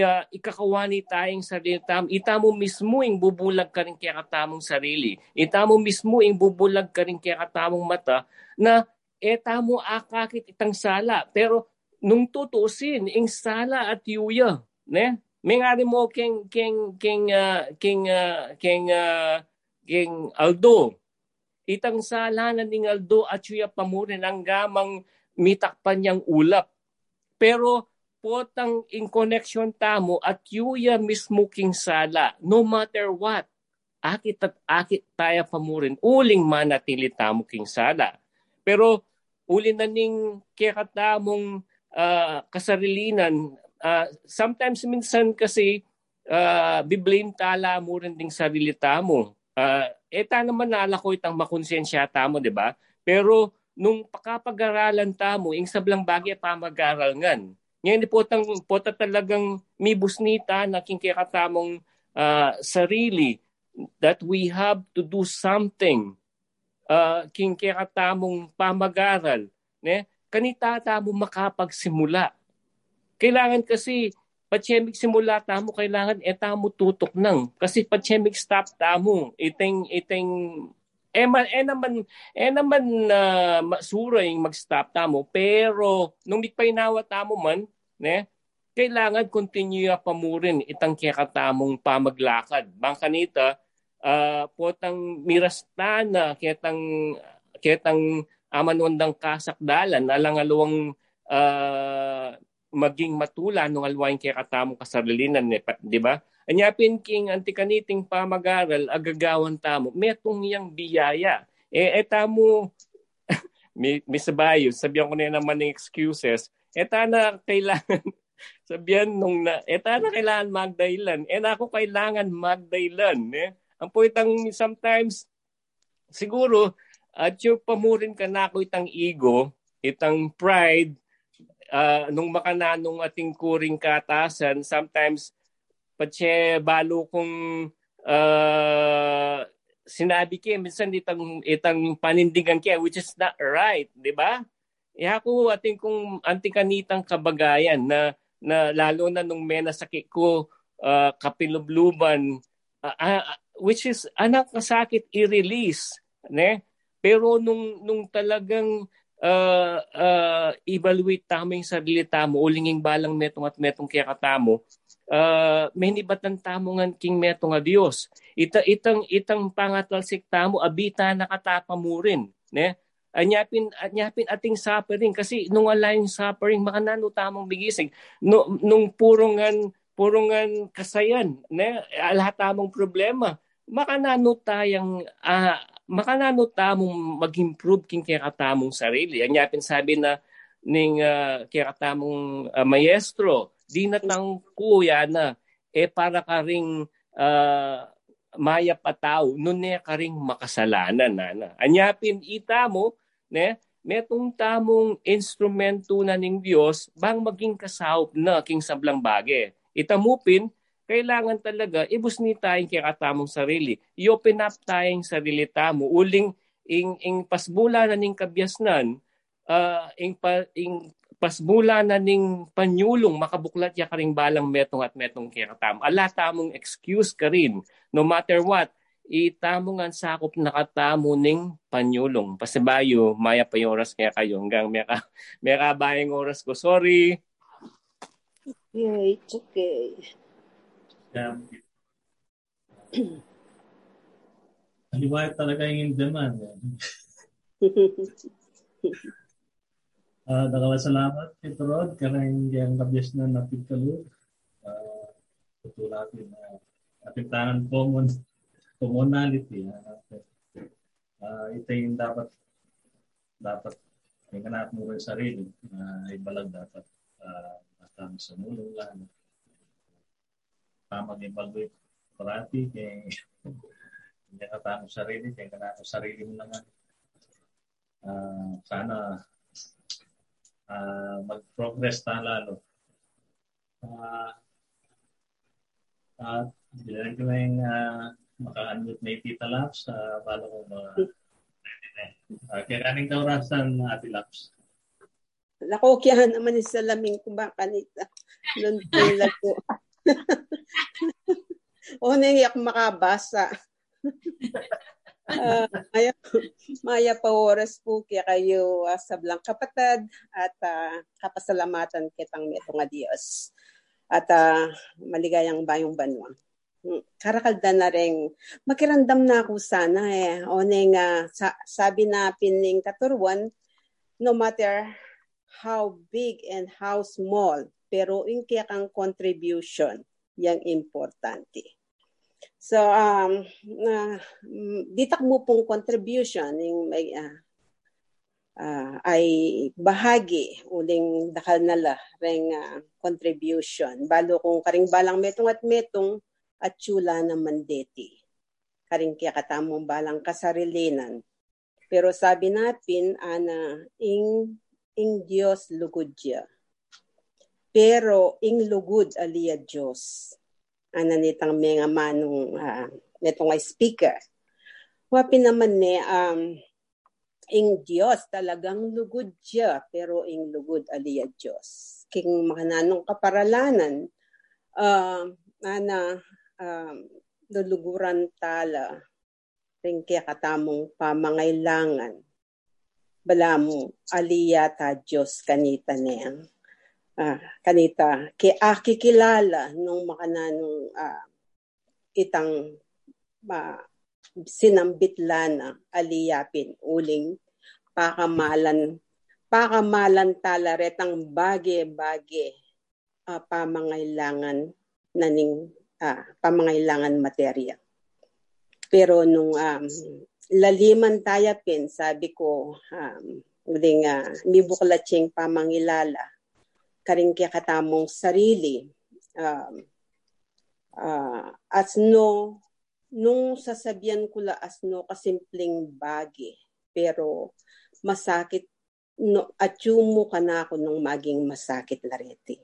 uh, ikakawani tayong sarili. Tam ita mo mismo ing bubulag ka rin kaya katamong sarili. Ita mo mismo ing bubulag ka rin kaya katamong mata na eta mo akakit itang sala. Pero nung tutusin ing sala at yuya ne? May nga mo king king king uh, king uh, king uh, king Aldo. Itang sala na ning Aldo at yuya pamurin ang gamang mitakpan niyang ulap. Pero potang in connection tamo at yuya mismo king sala. No matter what akit at akit tayo pamurin. Uling manatili tamo king sala. Pero uli na ning kekatamong uh, kasarilinan uh, sometimes minsan kasi uh, biblame tala mo rin ding sarili tamo. Uh, eta naman nala ko itang makonsensya tamo di ba? Pero nung pakapag-aralan tamo ing sablang bagay pa mag-aral ngan ngayon po tang po talagang may busnita na kingkikatamong uh, sarili that we have to do something uh, kingkikatamong pamag-aral. Ne? Kanita tamo makapagsimula. Kailangan kasi patyemik simula tamo kailangan etamo tutok nang kasi patyemik stop tamo iting iting eh, man, eh naman, eh naman uh, masuray mag-stop tamo. Pero nung mikpainawa tamo man, ne, kailangan continue pamurin itang kakatamong pamaglakad. Bang kanita, uh, potang mirastana, ketang, ketang amanwandang kasakdalan, alang-alawang uh, maging matula nung alwain kaya katamong kasarilinan, di ba? Anyapin king antikaniting pamagaral agagawan tamo, metong yang biyaya. Eh, etamo, may, may sabayo, sabihan ko na naman ng excuses, eta na kailangan, sabihan nung na, eta na kailangan magdailan, na ako kailangan magdailan. Eh? Ang poitang sometimes, siguro, at yung pamurin ka na ako itang ego, itang pride, uh, nung makananong ating kuring katasan, sometimes patse balo kung uh, sinabi kaya minsan itang itang panindigan kaya which is not right, di ba? Ko ating kung antikanitang kabagayan na na lalo na nung may nasakit ko uh, kapilubluban uh, uh, which is anak kasakit i-release ne pero nung nung talagang uh, uh, evaluate tamo yung sarili tamo ulinging balang metong at metong kaya katamo uh, may nibatan tamo nga king meto nga Dios. Ita itang itang pangatalsik tamo abita nakatapa mo rin, ne? Anyapin anyapin ating suffering. Kasi nung alayong suffering makanano tamong bigising. No, nung purungan purungan kasayan ne? Lahat tamong problema. Makanano tayang uh, makanano tamong mag-improve king kaya katamong sarili. Anyapin sabi na ning uh, kaya uh, maestro di na tang kuya na. Eh para ka ring uh, maya pataw nun ne ka ring makasalanan na na. Anyapin ita mo ne metong tamong instrumento na ning Dios bang maging kasawop na king sablang bage. Itamupin kailangan talaga ibus ni tayong kaya katamong sarili. I-open up tayong sarili tamo. Uling ing, ing pasbula na ning kabyasnan, uh, ing, pa, ing pasbula na ning panyulong makabuklat ya karing balang metong at metong kiratam. Ala tamong excuse ka rin. No matter what, itamo nga sakop nakatamo ning panyulong. Pasibayo, maya pa yung oras kaya kayo. Hanggang meka, meka bayang oras ko. Sorry. Yeah, it's okay. Yeah. Liwayat talaga yung demand. Uh, dalawa salamat, Tito Rod, karang yung kabyas na napigkalo. Uh, ito natin na uh, apektanan common commonality. Uh, uh, ito yung dapat dapat yung anak mo rin sarili na uh, ibalag dapat uh, matang sa mulong lang. Tama evaluate parati kay hindi ka tamo sarili kana ko sarili mo naman uh, sana uh, mag-progress ta lalo uh, at uh, ko na yung uh, maka-unmute na yung Tita Laps uh, bala ko mga uh, kaya kaning kaurasan na Ate Laps Nakokyahan naman sa laming ko ba kanita. Noon po lago. o naiyak makabasa. uh, Maya, Maya pa oras po kaya kayo uh, sa Blang Kapatad at uh, kapasalamatan kitang meto nga Diyos. At uh, maligayang bayong banwa. Karakalda na rin. Makirandam na ako sana eh. O neng, uh, sa, sabi na pining katuruan, no matter how big and how small, pero yung kaya kang contribution, yang importante. So, um, uh, ditak mo pong contribution yung may, uh, uh, ay bahagi uling dakal nala ring uh, contribution. Balo kung karing balang metong at metong at chula na mandeti. Karing kaya katamong balang kasarilinan. Pero sabi natin, ana, ing ing Dios lugod siya. Pero ing lugod aliya Dios. Ana nitang mga manong uh, netong ay speaker. Wapi naman ni um, ing Dios talagang lugod siya pero ing lugod aliya Dios. King makananong kaparalanan uh, ana um, luluguran tala ring kaya katamong pamangailangan balamu aliyata Diyos kanita niya. Ah, kanita ki akikilala nung makananong ah, itang uh, sinambitlana aliyapin uling pakamalan pakamalan tala retang bage-bage uh, pamangailangan naning uh, pamangailangan materya. Pero nung um, laliman tayo pin, sabi ko, um, uling uh, mibuklatsing pamangilala, karing katamong sarili, um, uh, as no, nung sasabihan ko la as no kasimpleng bagi, pero masakit, no, at mo ka na ako nung maging masakit larete.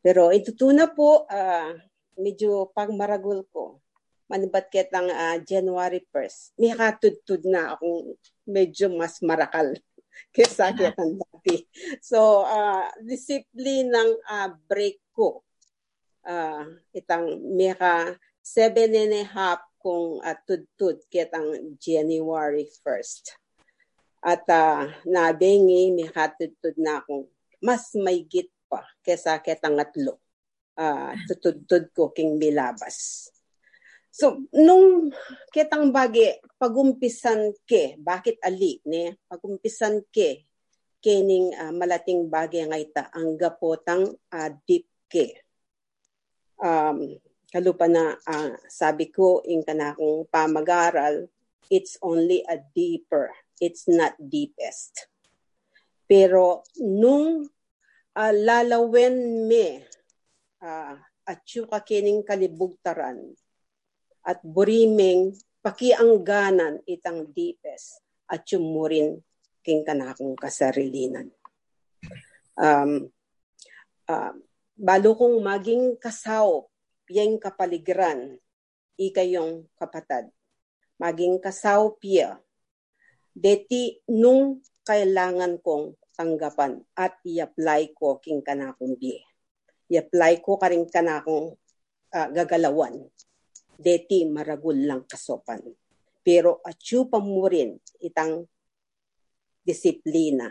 Pero itutuna po, uh, medyo pagmaragol ko, manibat ketang uh, January 1st, may katudtud na akong medyo mas marakal kesa ketang dati. So, uh, discipline ng uh, break ko. Uh, itang may ka seven and a half kung uh, tudtud ketang January 1st. At uh, nabengi, may katudtud na akong mas may git pa kesa ketang atlo. Uh, tutudtud ko king milabas. So, nung kitang bagi, pagumpisan ke, bakit ali, ne? Pagumpisan ke, kening uh, malating bagay nga ita, ang gapotang uh, deep ke. Um, kalupa na uh, sabi ko, in kanakong pamagaral, it's only a deeper, it's not deepest. Pero nung uh, lalawen me, uh, at yung kakining kalibugtaran, at buriming pakiangganan itang deepest at yumurin king kanakong kasarilinan. Um, uh, balo kong maging kasaw, piyeng kapaligiran, ikayong kapatad. Maging kasaw piya, deti nung kailangan kong tanggapan at i-apply ko king kanakong biye. I-apply ko karing kanakong uh, gagalawan deti maragul lang kasopan. Pero atyu pamurin itang disiplina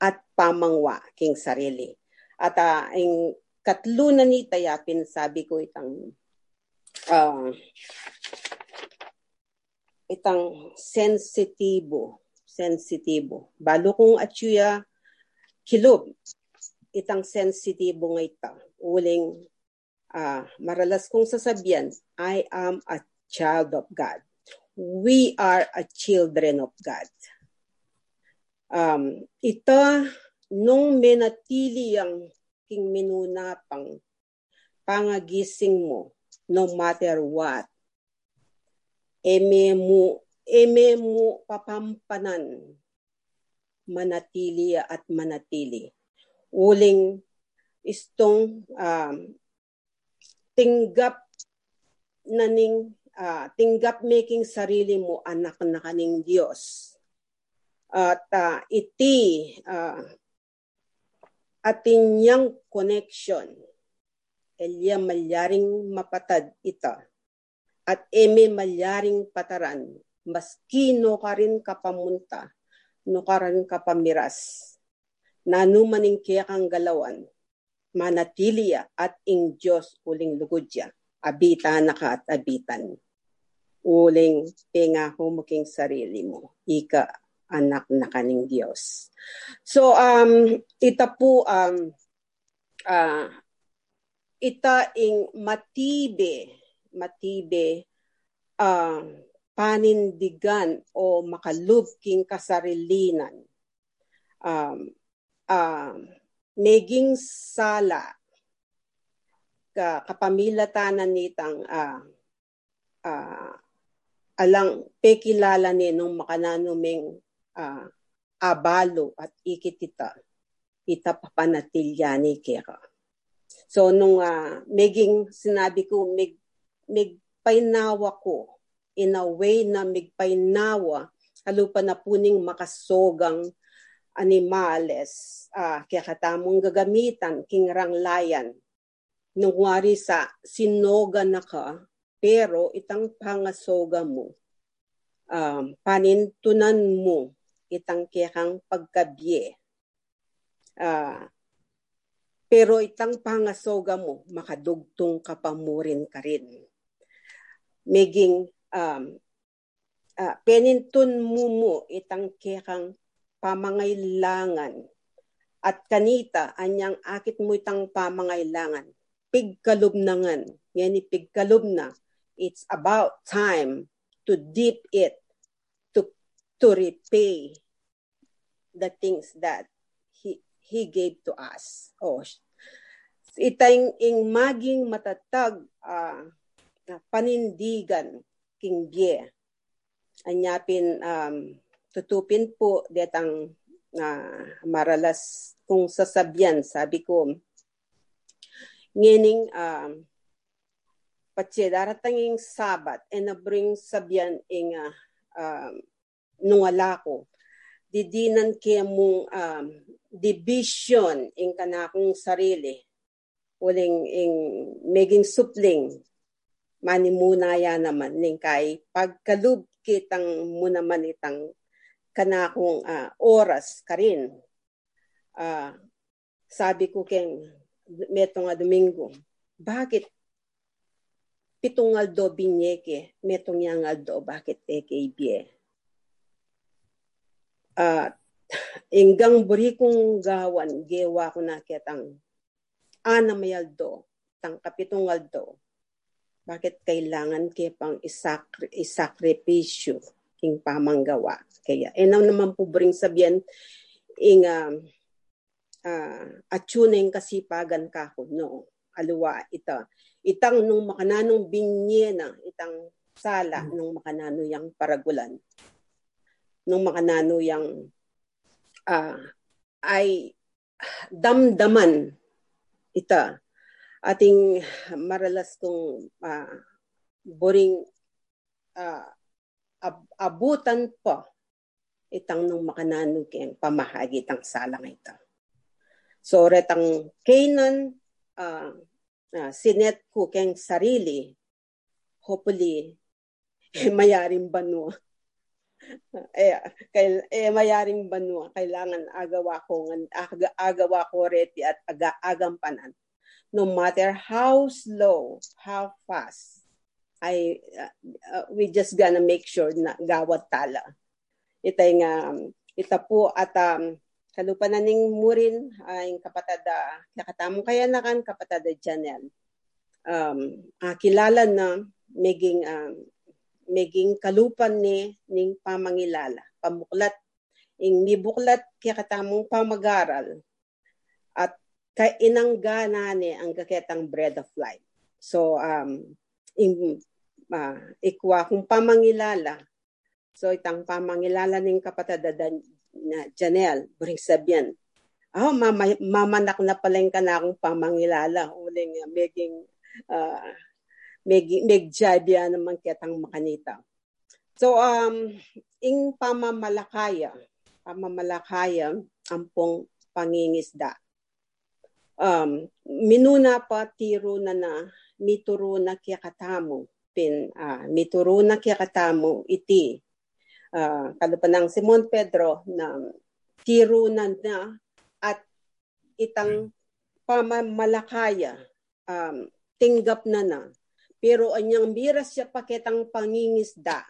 at pamangwa king sarili. At uh, ang katlo na ni tayapin sabi ko itang uh, itang sensitibo sensitibo. Balo kong atsuya kilob itang sensitibo nga ita. Uling uh, maralas kong sasabihan, I am a child of God. We are a children of God. Um, ito, nung menatili ang king minuna pang pangagising mo, no matter what. Eme mo, eme mo papampanan, manatili at manatili. Uling istong um, tinggap na ning uh, tinggap making sarili mo anak na kaning Dios. At uh, iti uh, ating yang connection Elia malyaring mapatad ita at eme malyaring pataran maski no ka rin kapamunta no ka rin kapamiras nanumaning kaya kang galawan manatiliya at ing Diyos uling lugudya abita na ka at abitan. Uling pingako muking sarili mo ika anak na kaning Diyos. So um ita po um uh, ita ing matibe matibe uh, panindigan o makalubking kasarilinan. Um, uh, meging sala ka kapamilatanan nitang uh, uh, alang pekilala ni nung makananuming uh, abalo at ikitita ita papanatilyani kaya So nung uh, meging sinabi ko mig migpainawa ko in a way na migpainawa halupa na puning makasogang animales uh, kaya katamong gagamitan king ranglayan nung wari sa sinoga na ka pero itang pangasoga mo um, panintunan mo itang kiyakang pagkabye uh, pero itang pangasoga mo, makadugtong ka pa mo rin ka rin. Meging um, uh, penintun mo mo itang kekang pamangailangan at kanita anyang akit mo itang pamangailangan. Pigkalubnangan. Yan pigkalubna. It's about time to dip it to to repay the things that He gave to us. Oh, itang ing maging matatag uh, panindigan king bie. Anyapin um, tutupin po detang uh, maralas kung sasabyan sabi ko ngining um, patse daratanging sabat and na bring sabyan ing uh, um, nungala ko. Didinan kaya mong um, division ing kanakong sarili. Uling ing meging supling. Mani muna ya naman ning kay pagkalub kitang muna man itang kanakong uh, oras karin uh, sabi ko keng meto nga domingo bakit pitong aldo binyeke? Metong yang aldo bakit ekbie uh, inggang buri kong gawan gewa ko na ketang ana mayaldo tang kapitong aldo bakit kailangan kaya pang isakri, isakripisyo king pamanggawa kaya. Enaw naman po bring sabihan ing uh, uh, atsuning kasipagan ka ko no? Aluwa ita itang nung makananong binyena itang sala nung makanano yang paragulan. Nung makanano yang uh, ay damdaman ita. Ating maralas kong uh, boring uh, ab- abutan po itang nung makanano keng pamahagi tang salang ito. So retang Canaan uh, uh, sinet ko keng sarili hopefully eh, mayaring banwa. Eh, kay, eh mayaring banwa. Kailangan agawa ko aga, agawa ko reti at aga, agampanan. No matter how slow how fast I uh, uh, we just gonna make sure na gawat tala itay nga um, at um, kalupa na ning murin ay kapatada nakatamong kaya na kan kapatada Janel um, uh, kilala na maging um, meging kalupan ni ning pamangilala pamuklat ing mibuklat kaya katamong pamagaral at kay inanggana ni ang kaketang bread of life so um in, uh, ikwa kung pamangilala. So itang pamangilala ning kapatadan na Janelle, buring sabihan, oh, mama, mamanak na pala ka na akong pamangilala. Uling uh, meging uh, meg, megjabya naman kitang makanita. So, um, ing pamamalakaya, pamamalakaya, ampong pangingisda. Um, minuna pa tiro na na mituro na kya katamo pin uh, mituro na kya katamo iti uh, kalupanang Simon Pedro na tiro na na at itang pamamalakaya um, tinggap na na. Pero anyang biras siya paketang pangingisda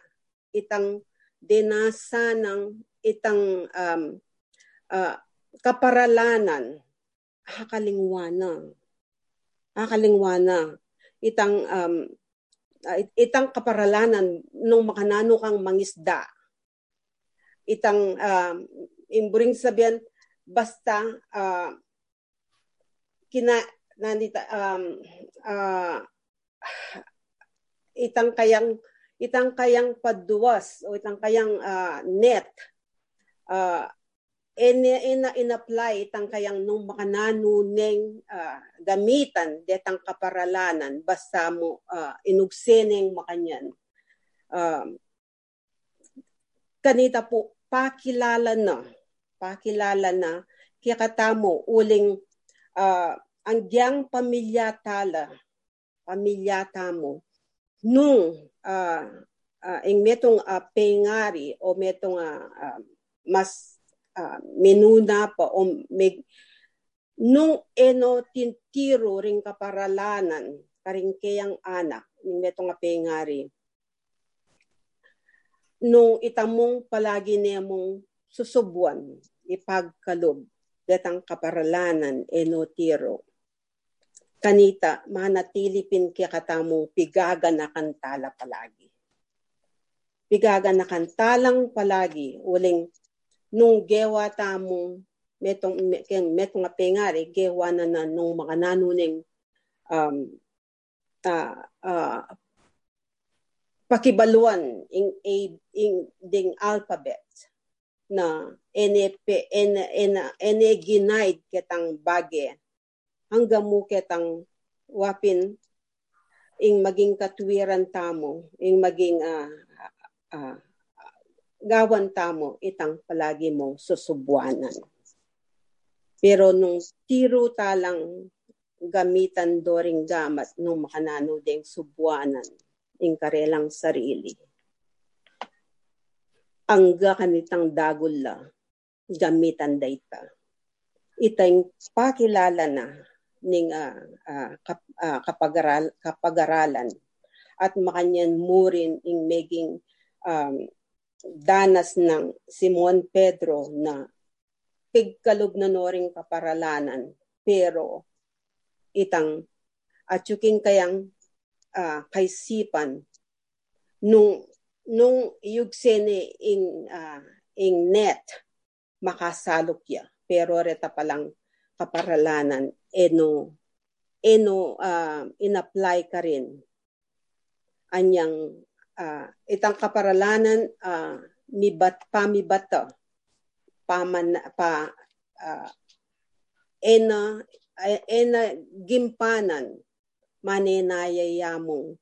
itang dinasa ng itang um, uh, kaparalanan. Hakalingwana hakalingwana itang um, itang kaparalanan nung makanano kang mangisda itang um, imburing sabihan basta uh, kina nandita um, uh, itang kayang itang kayang paduwas o itang kayang uh, net uh, in, in, in-apply itang kayang nung makananuneng uh, gamitan detang kaparalanan basta mo uh, inugseneng makanyan. Uh, kanita po pakilala na. Pakilala na. Kaya katamo uling uh, ang giyang pamilyatala pamilyata mo nung uh, uh, ing metong uh, pengari o metong uh, mas uh, minuna pa o may, nung eno tintiro ring kaparalanan karing kayang anak ng metong apengari nung itamong palagi niya mong susubuan ipagkalob detang kaparalanan eno tiro. Kanita manatili pin kaya katamong pigaga na kantala palagi. Pigaga na kantalang palagi uling nung gewa tamo metong metong apengari gewa na na nung makananuning um uh, uh, pakibaluan ing a ing ding alphabet na NP N N N ginaid ketang bage hanggang mo ketang wapin ing maging katwiran tamo ing maging uh, uh, gawan tamo itang palagi mong susubuanan. Pero nung tiro talang gamitan doring gamat nung makanano ding subuanan ing karelang sarili. Angga kanitang dagulla gamitan dayta. Itang pakilala na ning uh, uh, kap, uh, kapagaral, kapagaralan at makanyan mo rin ing maging um, danas ng Simon Pedro na pigkalog na noring kaparalanan pero itang atsuking kayang uh, kaisipan nung nung yugsene ing uh, ing net makasalok ya. Pero reta palang kaparalanan eno eno uh, inapply ka rin anyang uh, itang kaparalanan uh, mibat pamibata paman pa uh, ena ena gimpanan manenayayamong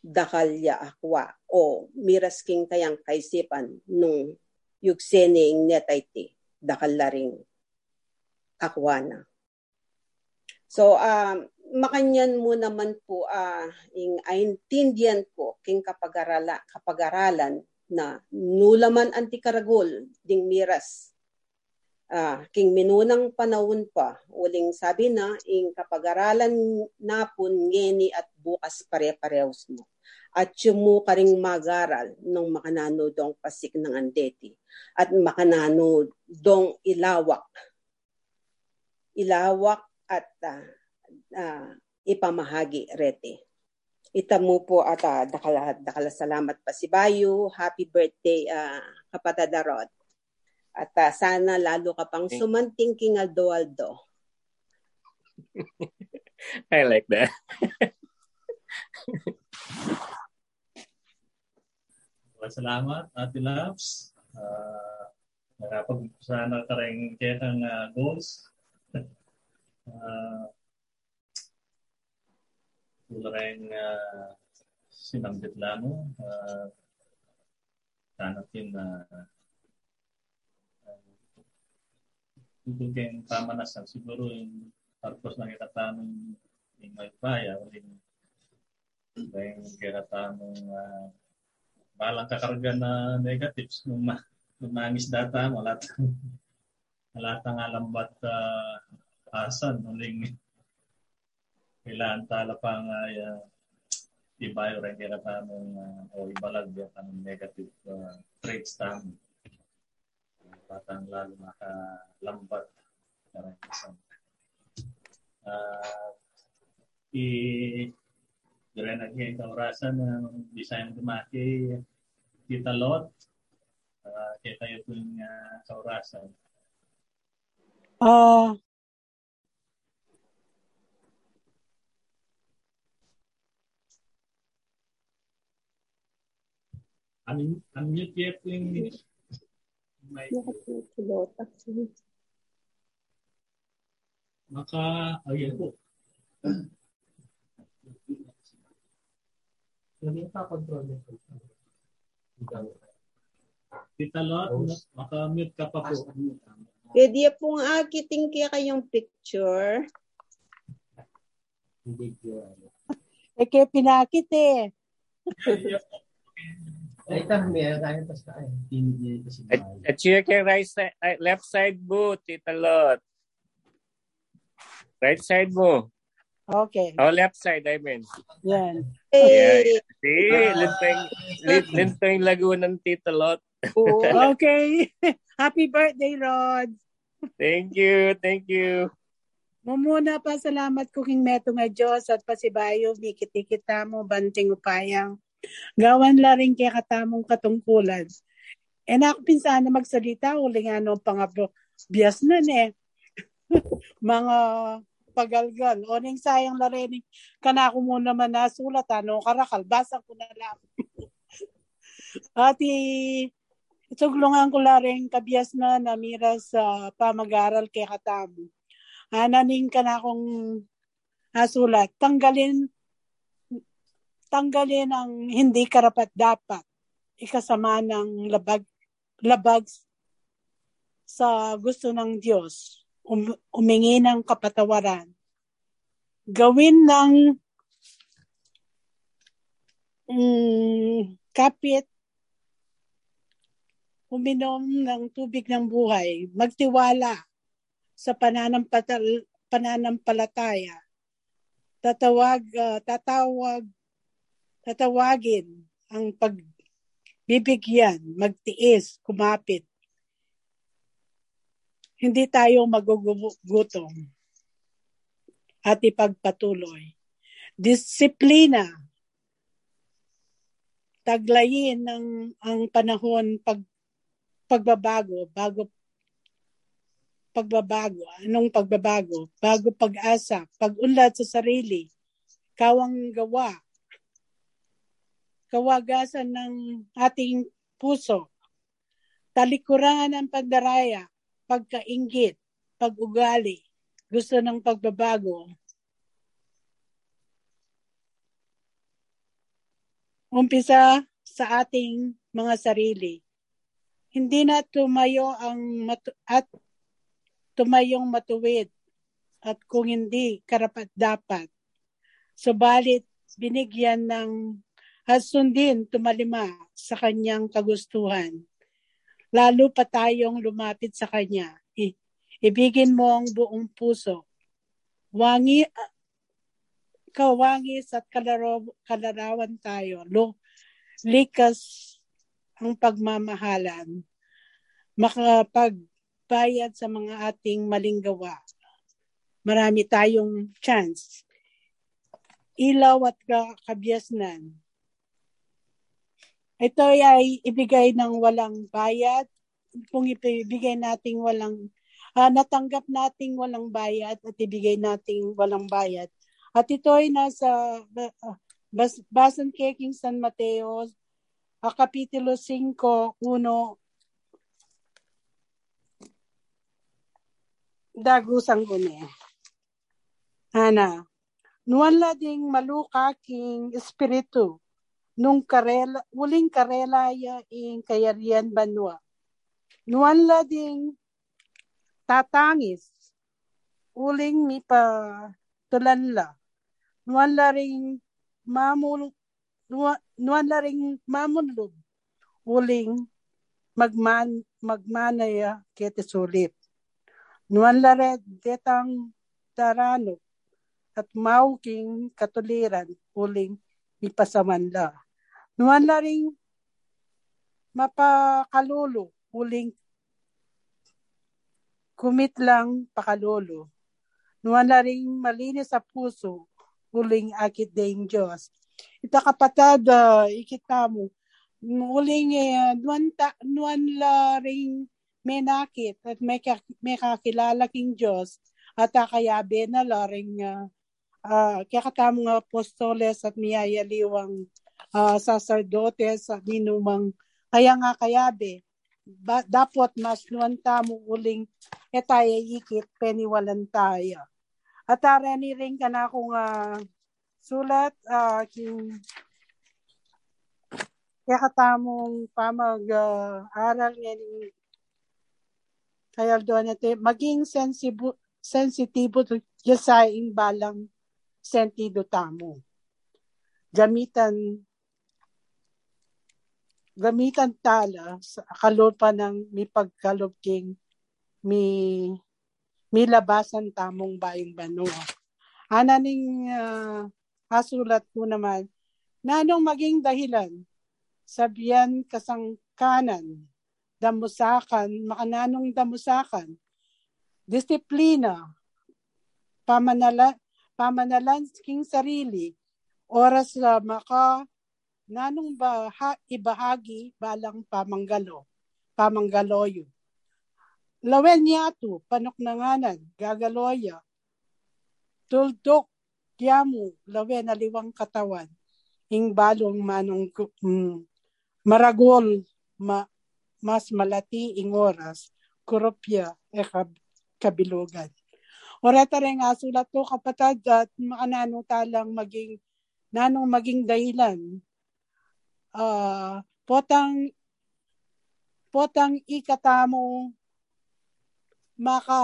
dakalya akwa o mirasking kayang kaisipan nung yugsene ing netayti dakal laring akwana. So um, makanyan mo naman po uh, ing aintindihan po king kapagarala kapagaralan na nulaman antikaragol ding miras uh, king minunang panahon pa uling sabi na ing kapagaralan napon ngeni at bukas pare-parehos mo at mo karing magaral nung makanano dong pasik ng andeti at makanano dong ilawak ilawak at uh, uh, ipamahagi rete. Ita mo po at uh, dakala, dakala salamat pa si Bayo. Happy birthday uh, kapatid Rod. At uh, sana lalo ka pang sumanting king Aldo Aldo. I like that. Salamat, Ate Labs. Uh, nakapag sana ka rin kayang uh, goals. uh, wala rin uh, sinambit lamo. Uh, sana na uh, uh, kayong pamanasan siguro yung purpose ng itatanong yung may paya, yung yung kiratanong uh, balang kakarga na negatives. Nung, ma, nung nangis data mo lahat lahat ng alambat uh, asan. Uling kailangan tala pang uh, ibayo rin kaya tanong uh, o ibalag yung tanong negative uh, traits tamo batang lalo makalambat na rin isang uh, i dire naging kaurasan ng design dumaki kita lot uh, kita yung uh, kaurasan uh, un unmute yet yung may maka ayun po Hindi pa control yung Tita Lot, maka-mute ka pa po. Pwede pong akiting kaya kayong picture. Eh, kaya pinakit eh. May kaya pa sa akin. At, at check yung right side, left side mo, Tita Lot. Right side mo. Okay. Oh, left side, I mean. Yan. Yeah. See, linteng, linteng lago ng Tita Lot. okay. Happy birthday, Rod. Thank you, thank you. Mumuna pa salamat ko king meto nga Diyos at pasibayo, mikiti-kita mo, banting upayang. Gawan la rin kaya katamong katungkulan. E na ako pinsan na magsalita, uling ano, pangabro, bias na eh. Mga pagalgal. O ning sayang la rin, kanako mo naman nasulat, ano, karakal, basa ko na lang. Ati, ituglungan ko la rin kabias na namira sa pamag-aral kay katamo. Ananing ka na akong nasulat. Tanggalin, tanggalin ang hindi karapat dapat. Ikasama ng labag, labag sa gusto ng Diyos um, umingi ng kapatawaran. Gawin ng um, kapit, uminom ng tubig ng buhay, magtiwala sa pananampatal, pananampalataya. Tatawag, uh, tatawag, tatawagin ang pagbibigyan, magtiis, kumapit, hindi tayo magugutom at ipagpatuloy. Disiplina. Taglayin ng ang panahon pag pagbabago, bago pagbabago. Anong pagbabago? Bago pag-asa, pag-unlad sa sarili, kawang gawa, kawagasan ng ating puso, talikuran ng pandaraya, pagkaingit, pag-ugali, gusto ng pagbabago. Umpisa sa ating mga sarili. Hindi na tumayo ang matu- at tumayong matuwid at kung hindi karapat dapat. Subalit binigyan ng at sundin tumalima sa kanyang kagustuhan lalo pa tayong lumapit sa Kanya. I- ibigin mo ang buong puso. Wangi, kawangis at kalaro, kalarawan tayo. Lo, likas ang pagmamahalan. Makapagbayad sa mga ating maling gawa. Marami tayong chance. Ilaw at kabiasnan ito ay ibigay ng walang bayad. Kung ibigay nating walang, uh, natanggap nating walang bayad at ibigay nating walang bayad. At ito ay nasa, uh, Bas, basan kay King San Mateo, a kapitulo 5, 1, dagusang guni. Ana, nuwala ding maluka king espiritu, nung karela, uling karela ya ing kayarian banwa. Nuwala ding tatangis, uling mi pa tulanla. Nuwala ring mamul, nuwala ring mamulog, uling magman, magmanaya kete sulit. Nuan laret detang tarano at mauking katuliran uling ipasamanla. Nuan la ring mapakalulu uling kumit lang pakalulu. Nuan la ring malinis sa puso uling akit ding Diyos. Ita kapatad, uh, ikita mo, uling uh, nuan, ta, nuan la ring may nakit at may, may kakilala king Diyos at akayabe na laring uh, uh, kaya katamong apostoles at niyayaliwang uh, sacerdotes at minumang kaya nga kayabe ba, dapat mas nuan tamo uling etaya ikit peniwalan tayo. At arani rin ka na akong uh, sulat uh, king kaya katamong pamag uh, aral ngayon kaya doon natin, maging sensibo, sensitibo sa balang sentido tamo. Gamitan gamitan tala sa kalupa ng mi pagkalubking mi mi labasan tamong bayong banua. Ananing uh, asulat ko naman, nanong maging dahilan, sabiyan kasangkanan, damusakan, makananong damusakan, disiplina, pamanala, pamanalansking sarili, oras sa uh, maka nanong ba ha, ibahagi balang pamanggalo, pamanggaloyo. Lawen yato, panok nanganan, gagaloya, tuldok, kiamu, lawen aliwang katawan, ing balong manong mm, maragol, ma, mas malati ing oras, kuropya e kabilugan. Oreta rin nga sulat ko kapatad at makanano talang maging nanong maging dahilan. Uh, potang potang ikatamo maka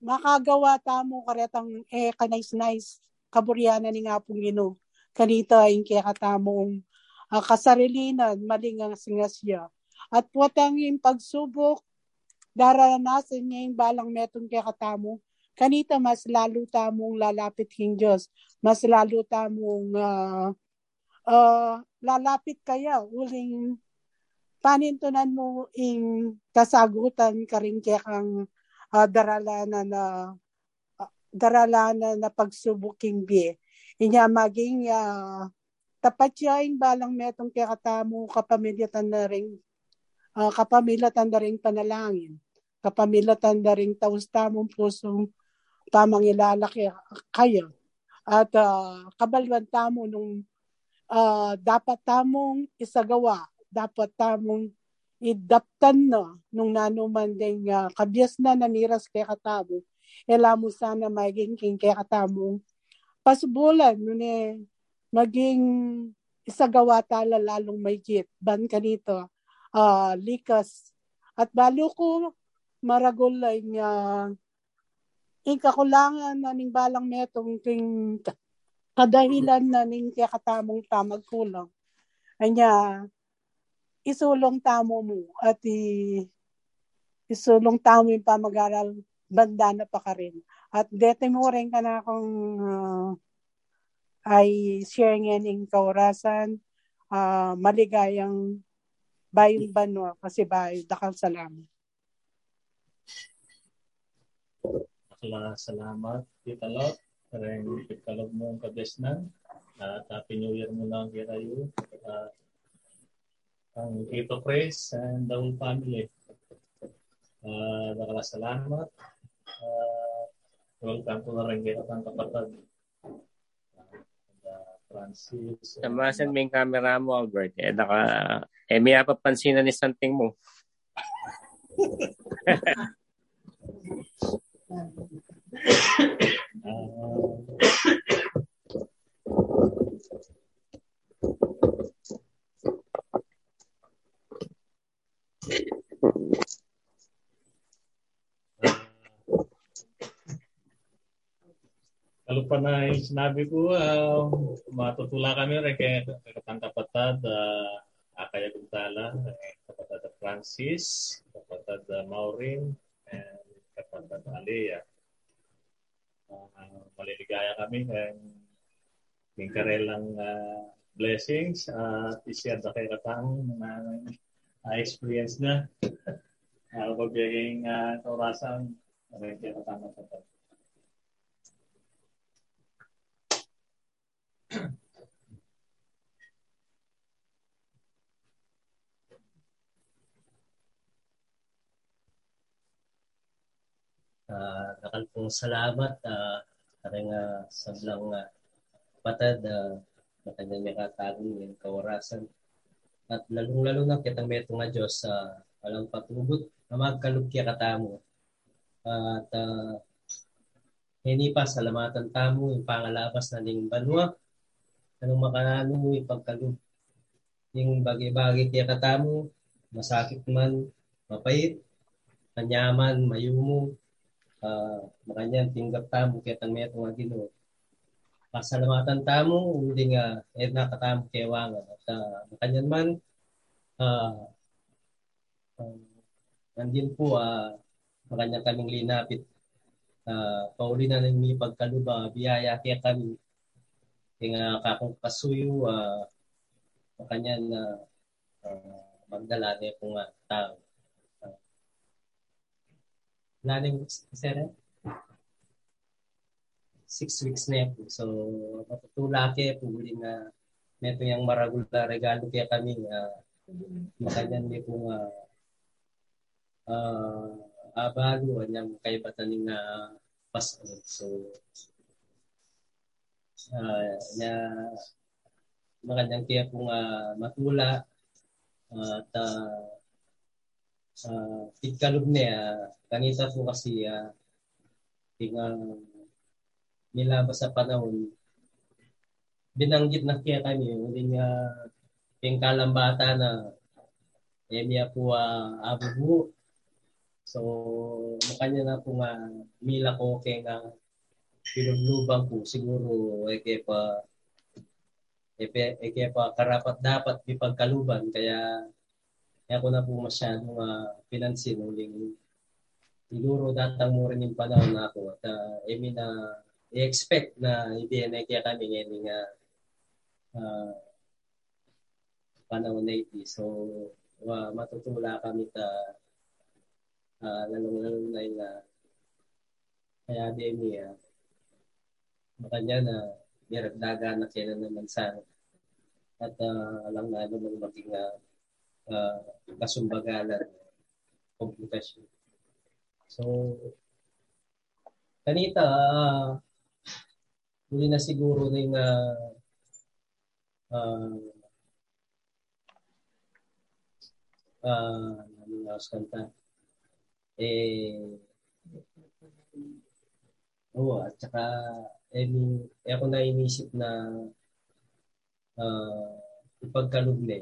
makagawa tamo karetang eh kanais-nais kaburyana ni nga pong ino. Kanita yung kaya katamong uh, kasarilinan malingang singasya. At potang yung pagsubok daranasan niya yung balang metong kaya katamo kanita mas lalo tamong lalapit king Diyos mas lalo tamong uh, uh, lalapit kaya uling panintunan mo ing kasagutan ka rin kaya kang uh, daralanan na uh, daralanan na pagsubuking bi. Inya maging uh, tapat siya yung balang metong kaya katamo kapamilyatan na rin uh, kapamilatan na rin panalangin. Kapamilatan na rin taus tamong pusong pamangilala kayo. At uh, kabalwan tamo nung uh, dapat tamong isagawa dapat tamong idaptan no nung nanuman din uh, kabyas na namiras kay katabo ela mo sana maging king kay katamong pasubulan. No ne maging isagawa tala lalong may git ban kanito uh, likas. At balo ko maragulay nga ing kakulangan na ning balang metong king kadahilan na ning kaya katamong tamag kulang anya isulong tamo mo at i, isulong tamo yung pamag-aral banda na pa ka rin. At dete mo rin ka na kung uh, ay share ngayon kaurasan, uh, maligayang bayong banwa kasi bayo, dakal salamat. Akla salamat, Tita Lot. Karang ikalog mo ang kabesnan. At Happy New Year mo lang kirayo. At ang Tito Chris and the whole family. Uh, salamat. Uh, welcome to Naranggit at ang kapatid. Francis. Tamasan mo yung camera mo, Albert. Eh, naka, eh may papansin na ni something mo. Kalau pa na yung sinabi ko, uh, matutula kami rin kay kakatang kapatad, uh, Akaya Guntala, eh, kapatad Francis, kapatad uh, Maureen, and kapatad Alea. Uh, maliligaya kami and karelang uh, blessings at uh, isiyad na kay katang na uh, experience na. Uh, Pagbiging uh, kaurasan, rin kay katang kapatad. Uh, nakal pong salamat uh, karing uh, sablang uh, patad uh, na kanyang may katagong yung kawarasan. At lalong-lalo na kitang meto nga Diyos sa uh, walang patubot na magkalugkya katamo at uh, hindi pa salamatan tamo yung pangalabas na ning banwa. Anong makanano mo ipagkalug yung bagay-bagay kaya katamo masakit man mapait kanyaman mayumo uh, makanyan tinggap tamo kaya tang meto nga Ginoo pasalamatan tamo uli nga eh nakatamo kewangan at uh, makanyan man uh, uh, nandin po uh, makanya kaming linapit. Uh, pauli na ng may pagkaluba biyaya kaya kami. Kaya nga kakong kasuyo uh, makanya na uh, magdala niya kung uh, tao Laning sir six weeks na po. So, matutula kaya po na. Neto yung maragula regalo. Kaya kami uh, makanyan ni po nga uh, abalo anyang kaibatan ng uh, Pasko. So, uh, na makanyang kaya po nga matula. At uh, uh, tigkalog niya kanita po kasi uh, tingang nilabas sa panahon binanggit na kaya kami hindi nga yung kalambata na Emya po uh, abubu so makanya na po nga mila ko kaya nga pinuglubang po siguro eh kaya pa eh, eh kaya pa karapat dapat ipagkaluban. Kaya kaya ko na po masyadong uh, pinansin uling siguro datang mo rin yung panahon na ako at uh, I mean, uh, i-expect na hindi na kaya kami ngayon nga uh, panahon na iti. So, uh, matutula kami ta uh, lalong-lalong na yung uh, kaya din niya uh, makanya na niragdaga na kaya naman sa at uh, alam na naman maging uh, uh, kasumbagalan komputasyon. So, kanita, uh, na siguro na yung uh, uh, uh, ano na kanta? Eh, Oo, at saka eh, eh ako na inisip na uh, ipagkalog na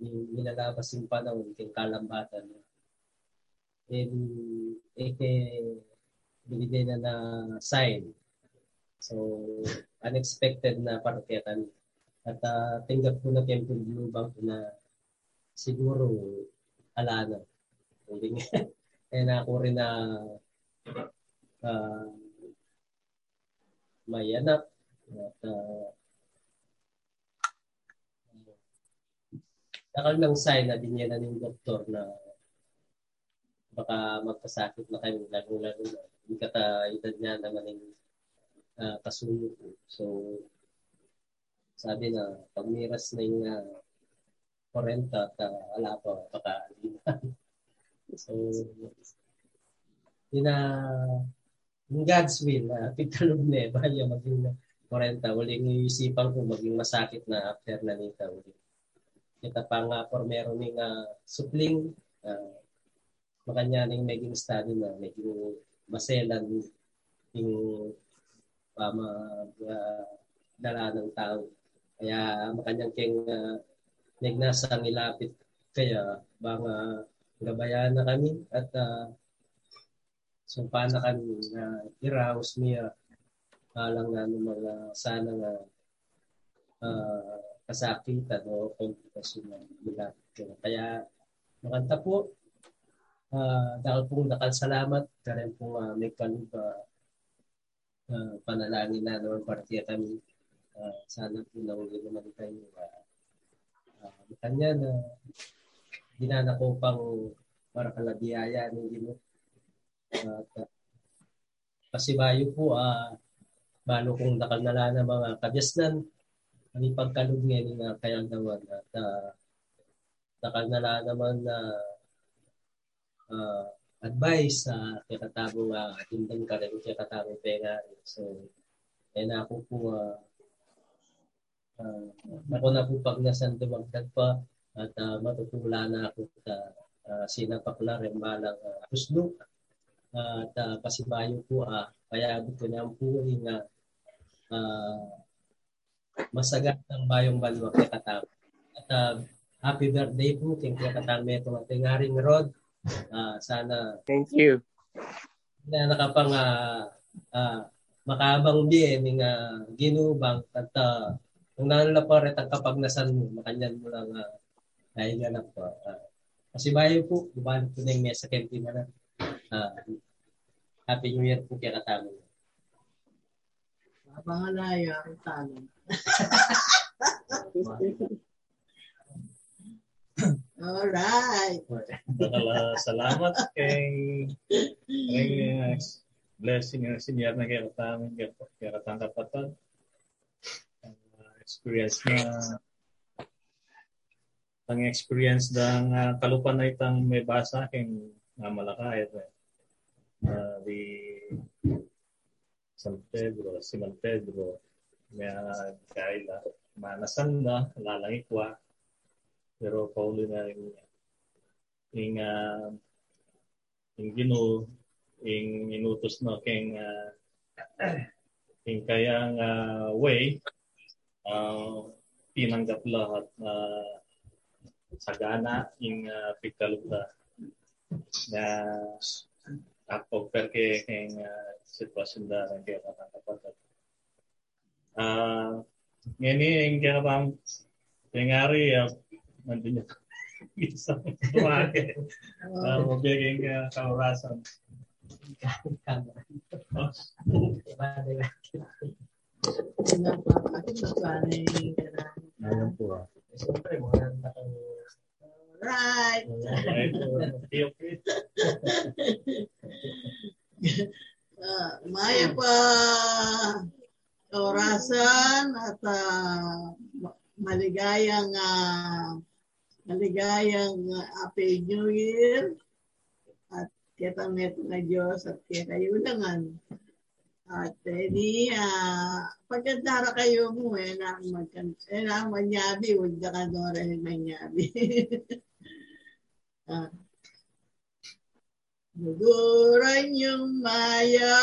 eh. Uh, nilalabas yung panahon yung kalambatan na and eh, eh binigay na na sign. So, unexpected na paraketan. At uh, tinggap ko na tempo lubang ko na siguro ala na. Kaya na ako rin na uh, may anak. At uh, nakal ng sign na binyanan ng doktor na baka magkasakit na kami lalo-lalo na hindi kata edad niya naman yung uh, kasuyo ko. So, sabi na, pag miras na yung uh, 40 at uh, wala pa, baka So, yun na, in God's will, uh, pagkalog na eh, bahaya maging 40, uling isipan ko maging masakit na after na nita uling. Kita pa nga por meron ng uh, supling, uh, makanya ning maging study na, maging maselan yung uh, dala ng tao. Kaya makanyang keng uh, nagnasa ilapit kaya banga gabayan na kami at uh, sumpa na kami na uh, iraos niya alang na mga sana nga uh, kasakitan o komplikasyon na nila. Kaya makanta po, uh, dahil pong nakalsalamat, kaya po uh, may kaluba uh, panalangin na naman partiya kami. Uh, sana po nauli naman kayo uh, uh, kanya na ginana ko pang para kalabiyaya ng Gino. At uh, pasibayo po, uh, balo kong nakanala na mga kabyasnan, ang ipagkalog ngayon nga kaya naman at uh, nakanala naman na uh, advice sa uh, kakatabong uh, tindang ka rin kakatabong pera. So, kaya na ako po uh, uh, ako na po pag nasan dumagdag pa at uh, matutula na ako sa uh, sinapakla rin balang uh, huslo uh, at uh, pasibayo po uh, kaya ko niya po nga uh, masagat ng bayong balwa kay Katang. At uh, happy birthday po kay Katang Metong at Ngaring Rod. Uh, sana Thank you. Na nakapang uh, uh, makabang din ng uh, ginubang at uh, kung nanlaparet ang kapag nasan mo, makanyan mo lang uh, dahil nga po. Uh, kasi bayo po, bumalik po na yung mesa kenti na lang. Uh, happy New Year po kay Katang. Pangalaya, ang tanong. Alright. Salamat kay kay blessing ng senior na kaya katamin kaya katang kapatid. Uh, experience na ang experience ng uh, kalupan na itang may basa king nga malakay uh, di San Pedro, Simon Pedro, may kaila, manasan na, lalangikwa, pero paulo na yung yung uh, yung gino yung inutos no king uh, yung kayang uh, way uh, pinanggap lahat na uh, sagana yung uh, pagkalugda na ako perke king uh, sitwasyon da ng kaya kapatid. Uh, nandun yung isang tumake. Uh, mabiging uh, kaurasan. Ayun po ah. Siyempre, maganda kang Right. Right. Okay, okay. uh, maya pa orasan at uh, maligayang uh, maligayang uh, Happy New Year at kita meto na Diyos at kita yulangan. At eh, di, uh, pagkantara kayo mo, eh, na magkan, eh, na manyabi, huwag na ka doon rin manyabi. uh, Duguran yung mayap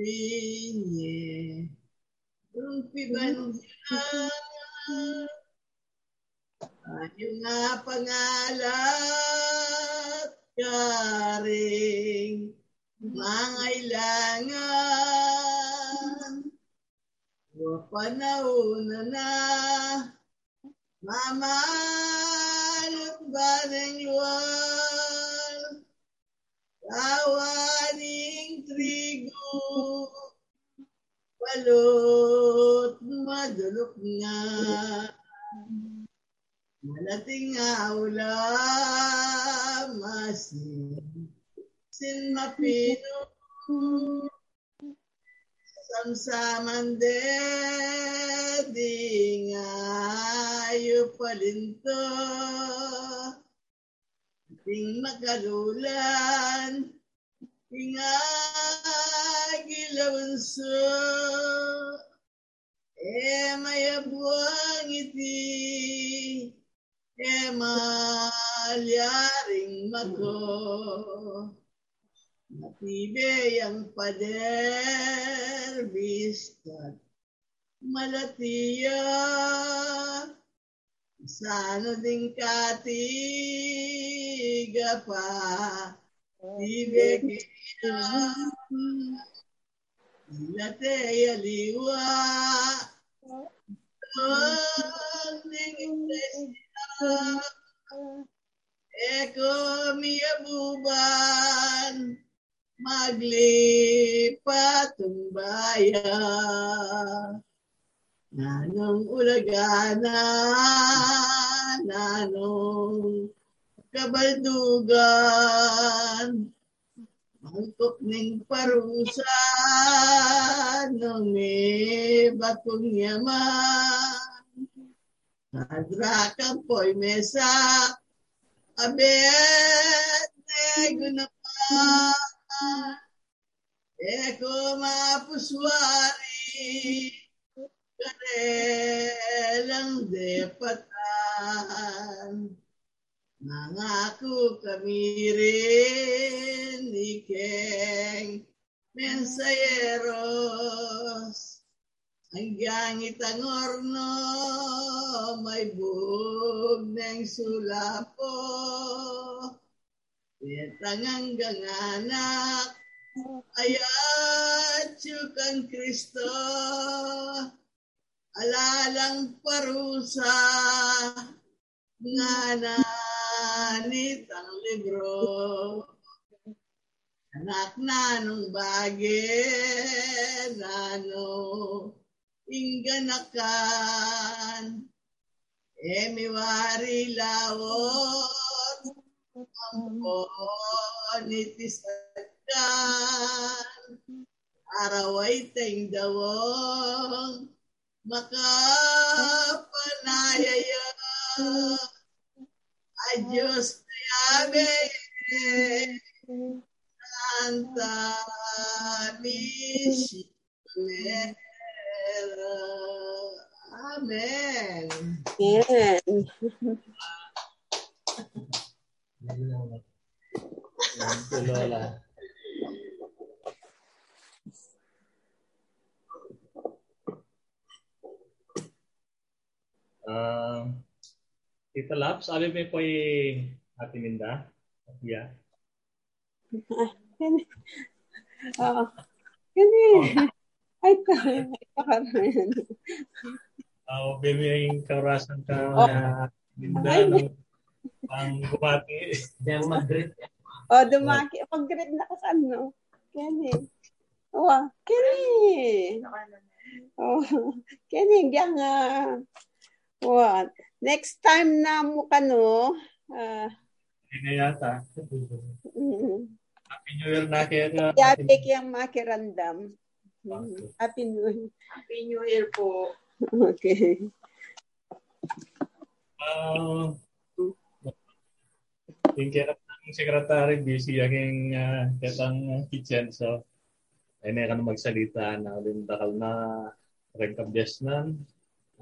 binye. Yung pibansa. Yung nga pangalat karing mangailangan. O panahon na mamalot ba ng luwal? Tawaning trigo, balot madulok nga. Malating aula, masin, sin mapino, samsaman de, di nga ayo palinto, ting magalulan, ingay kilawunso e mayabuang iti. E malyaring mako. Matibe ang pader bistat malatiya Sano ding katiga pa Tibe kaya Ilate yaliwa Eko miyabuban maglipat ang bayan. Nanong ulagana, nanong kabaldugan, mangkok ning parusa, nung may bakong yaman. Hadra kampoy mesa, abet nego naman. Eko mapuswari, karelang depatan. Nangako kami rin, ikeng mensayeros. Hanggang itangorno, may bug ng sulapo. Itang anak, ayat Kristo. Alalang parusa, nga nanitang libro. Anak na nung bagay, nano, inganakan, emiwari lawot, ampo, nitisakan, araway tayong dawong, makapanayaya, Adios te ame, Santa Michelle. Amen. Amen. Thank you, Lola. Uh, Tita Lab, sabi mo po yung Ate Minda? Yeah. Kani. Oo. Kani. Ay, ka. Ay, ka. Uh, baby yung kaurasan ka Oh. na Minda Ay, ng ang gumati. Yang mag-greet. O, dumaki. Pag-grade na ka sa ano. Kani. Oo. Kani. Oh, kani. Yang, ah, what? Next time na mo ka, no? Ah, Hindi na yata. mm. Happy New Year na kaya ka. Yate kiyang makirandam. Mm. Happy New Year. Happy New Year po. Okay. Uh, yung kaya ng secretary busy aking uh, katang kitchen so ay na magsalita na ulit dakal na rin kabyasnan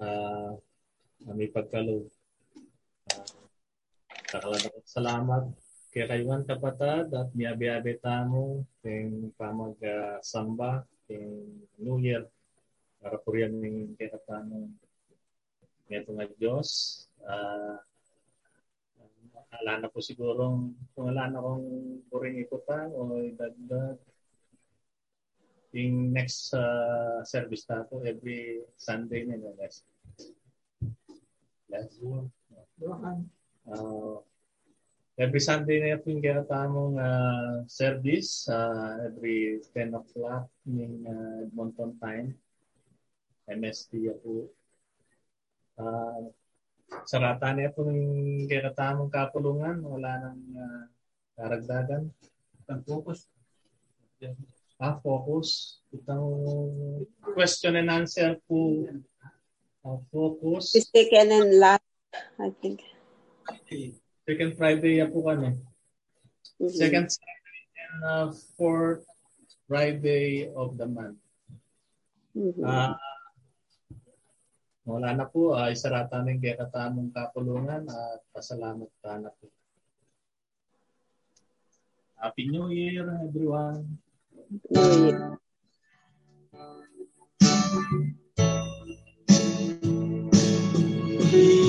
uh, may pagkalo uh, salamat kay kayuan kapatad at miyabi-abi tamo keng pamag uh, keng New Year para po yan yung kakatanong neto nga Diyos. Uh, ala na po siguro kung ala na kong puring ikutan o idagdag yung next uh, service na po every Sunday na guys. Last one. Uh, every Sunday na yung kinatamong uh, service uh, every 10 o'clock ng uh, Edmonton time. MST po. Uh, sarata niya po ng kinatamong kapulungan. Wala nang uh, karagdagan. Ang focus. Ah, focus. Itang question and answer po. Uh, focus. This second and last, I think. Second Friday ya po kami. Mhm. Second Saturday and uh, fourth Friday of the month. Mhm. Ah, wala na po, uh, isarata ng kaya katamong kapulungan at pasalamat ka na po. Happy New Year, everyone. New Year. Yes.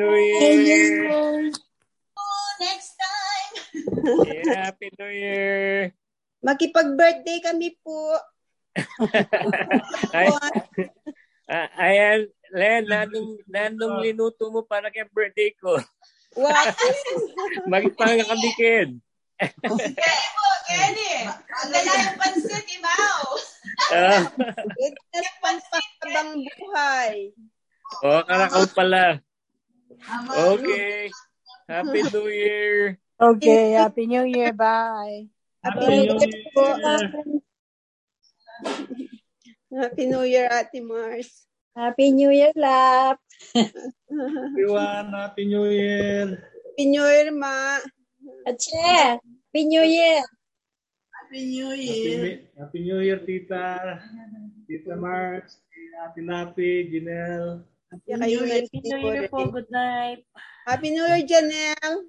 Happy New Year! Next time! Yeah, Happy New Year! Makipag-birthday kami po. Ay, ah, ayan, Len, nanong, nanong linuto mo para kay birthday ko. Wow. Magpanga kami, Ken. Kaya po, Kenny! Ang gala ng pansit, imaw! Ito na pampakabang buhay. oh, karakal pala. Okay. Happy New Year. Okay, Happy New Year. Bye. Happy Happy New New Year po. Year. Happy New Year, Ate Mars. Happy New Year, Lap. Everyone, Happy New Year. Happy New Year, Ma. Ache, Happy New Year. Happy New Happy, Year. Happy New Year, Tita. Tita Marks, Ate Lapi, Janelle. Kaya kayo na Happy New Year po. Good night. Happy New Year, Janelle.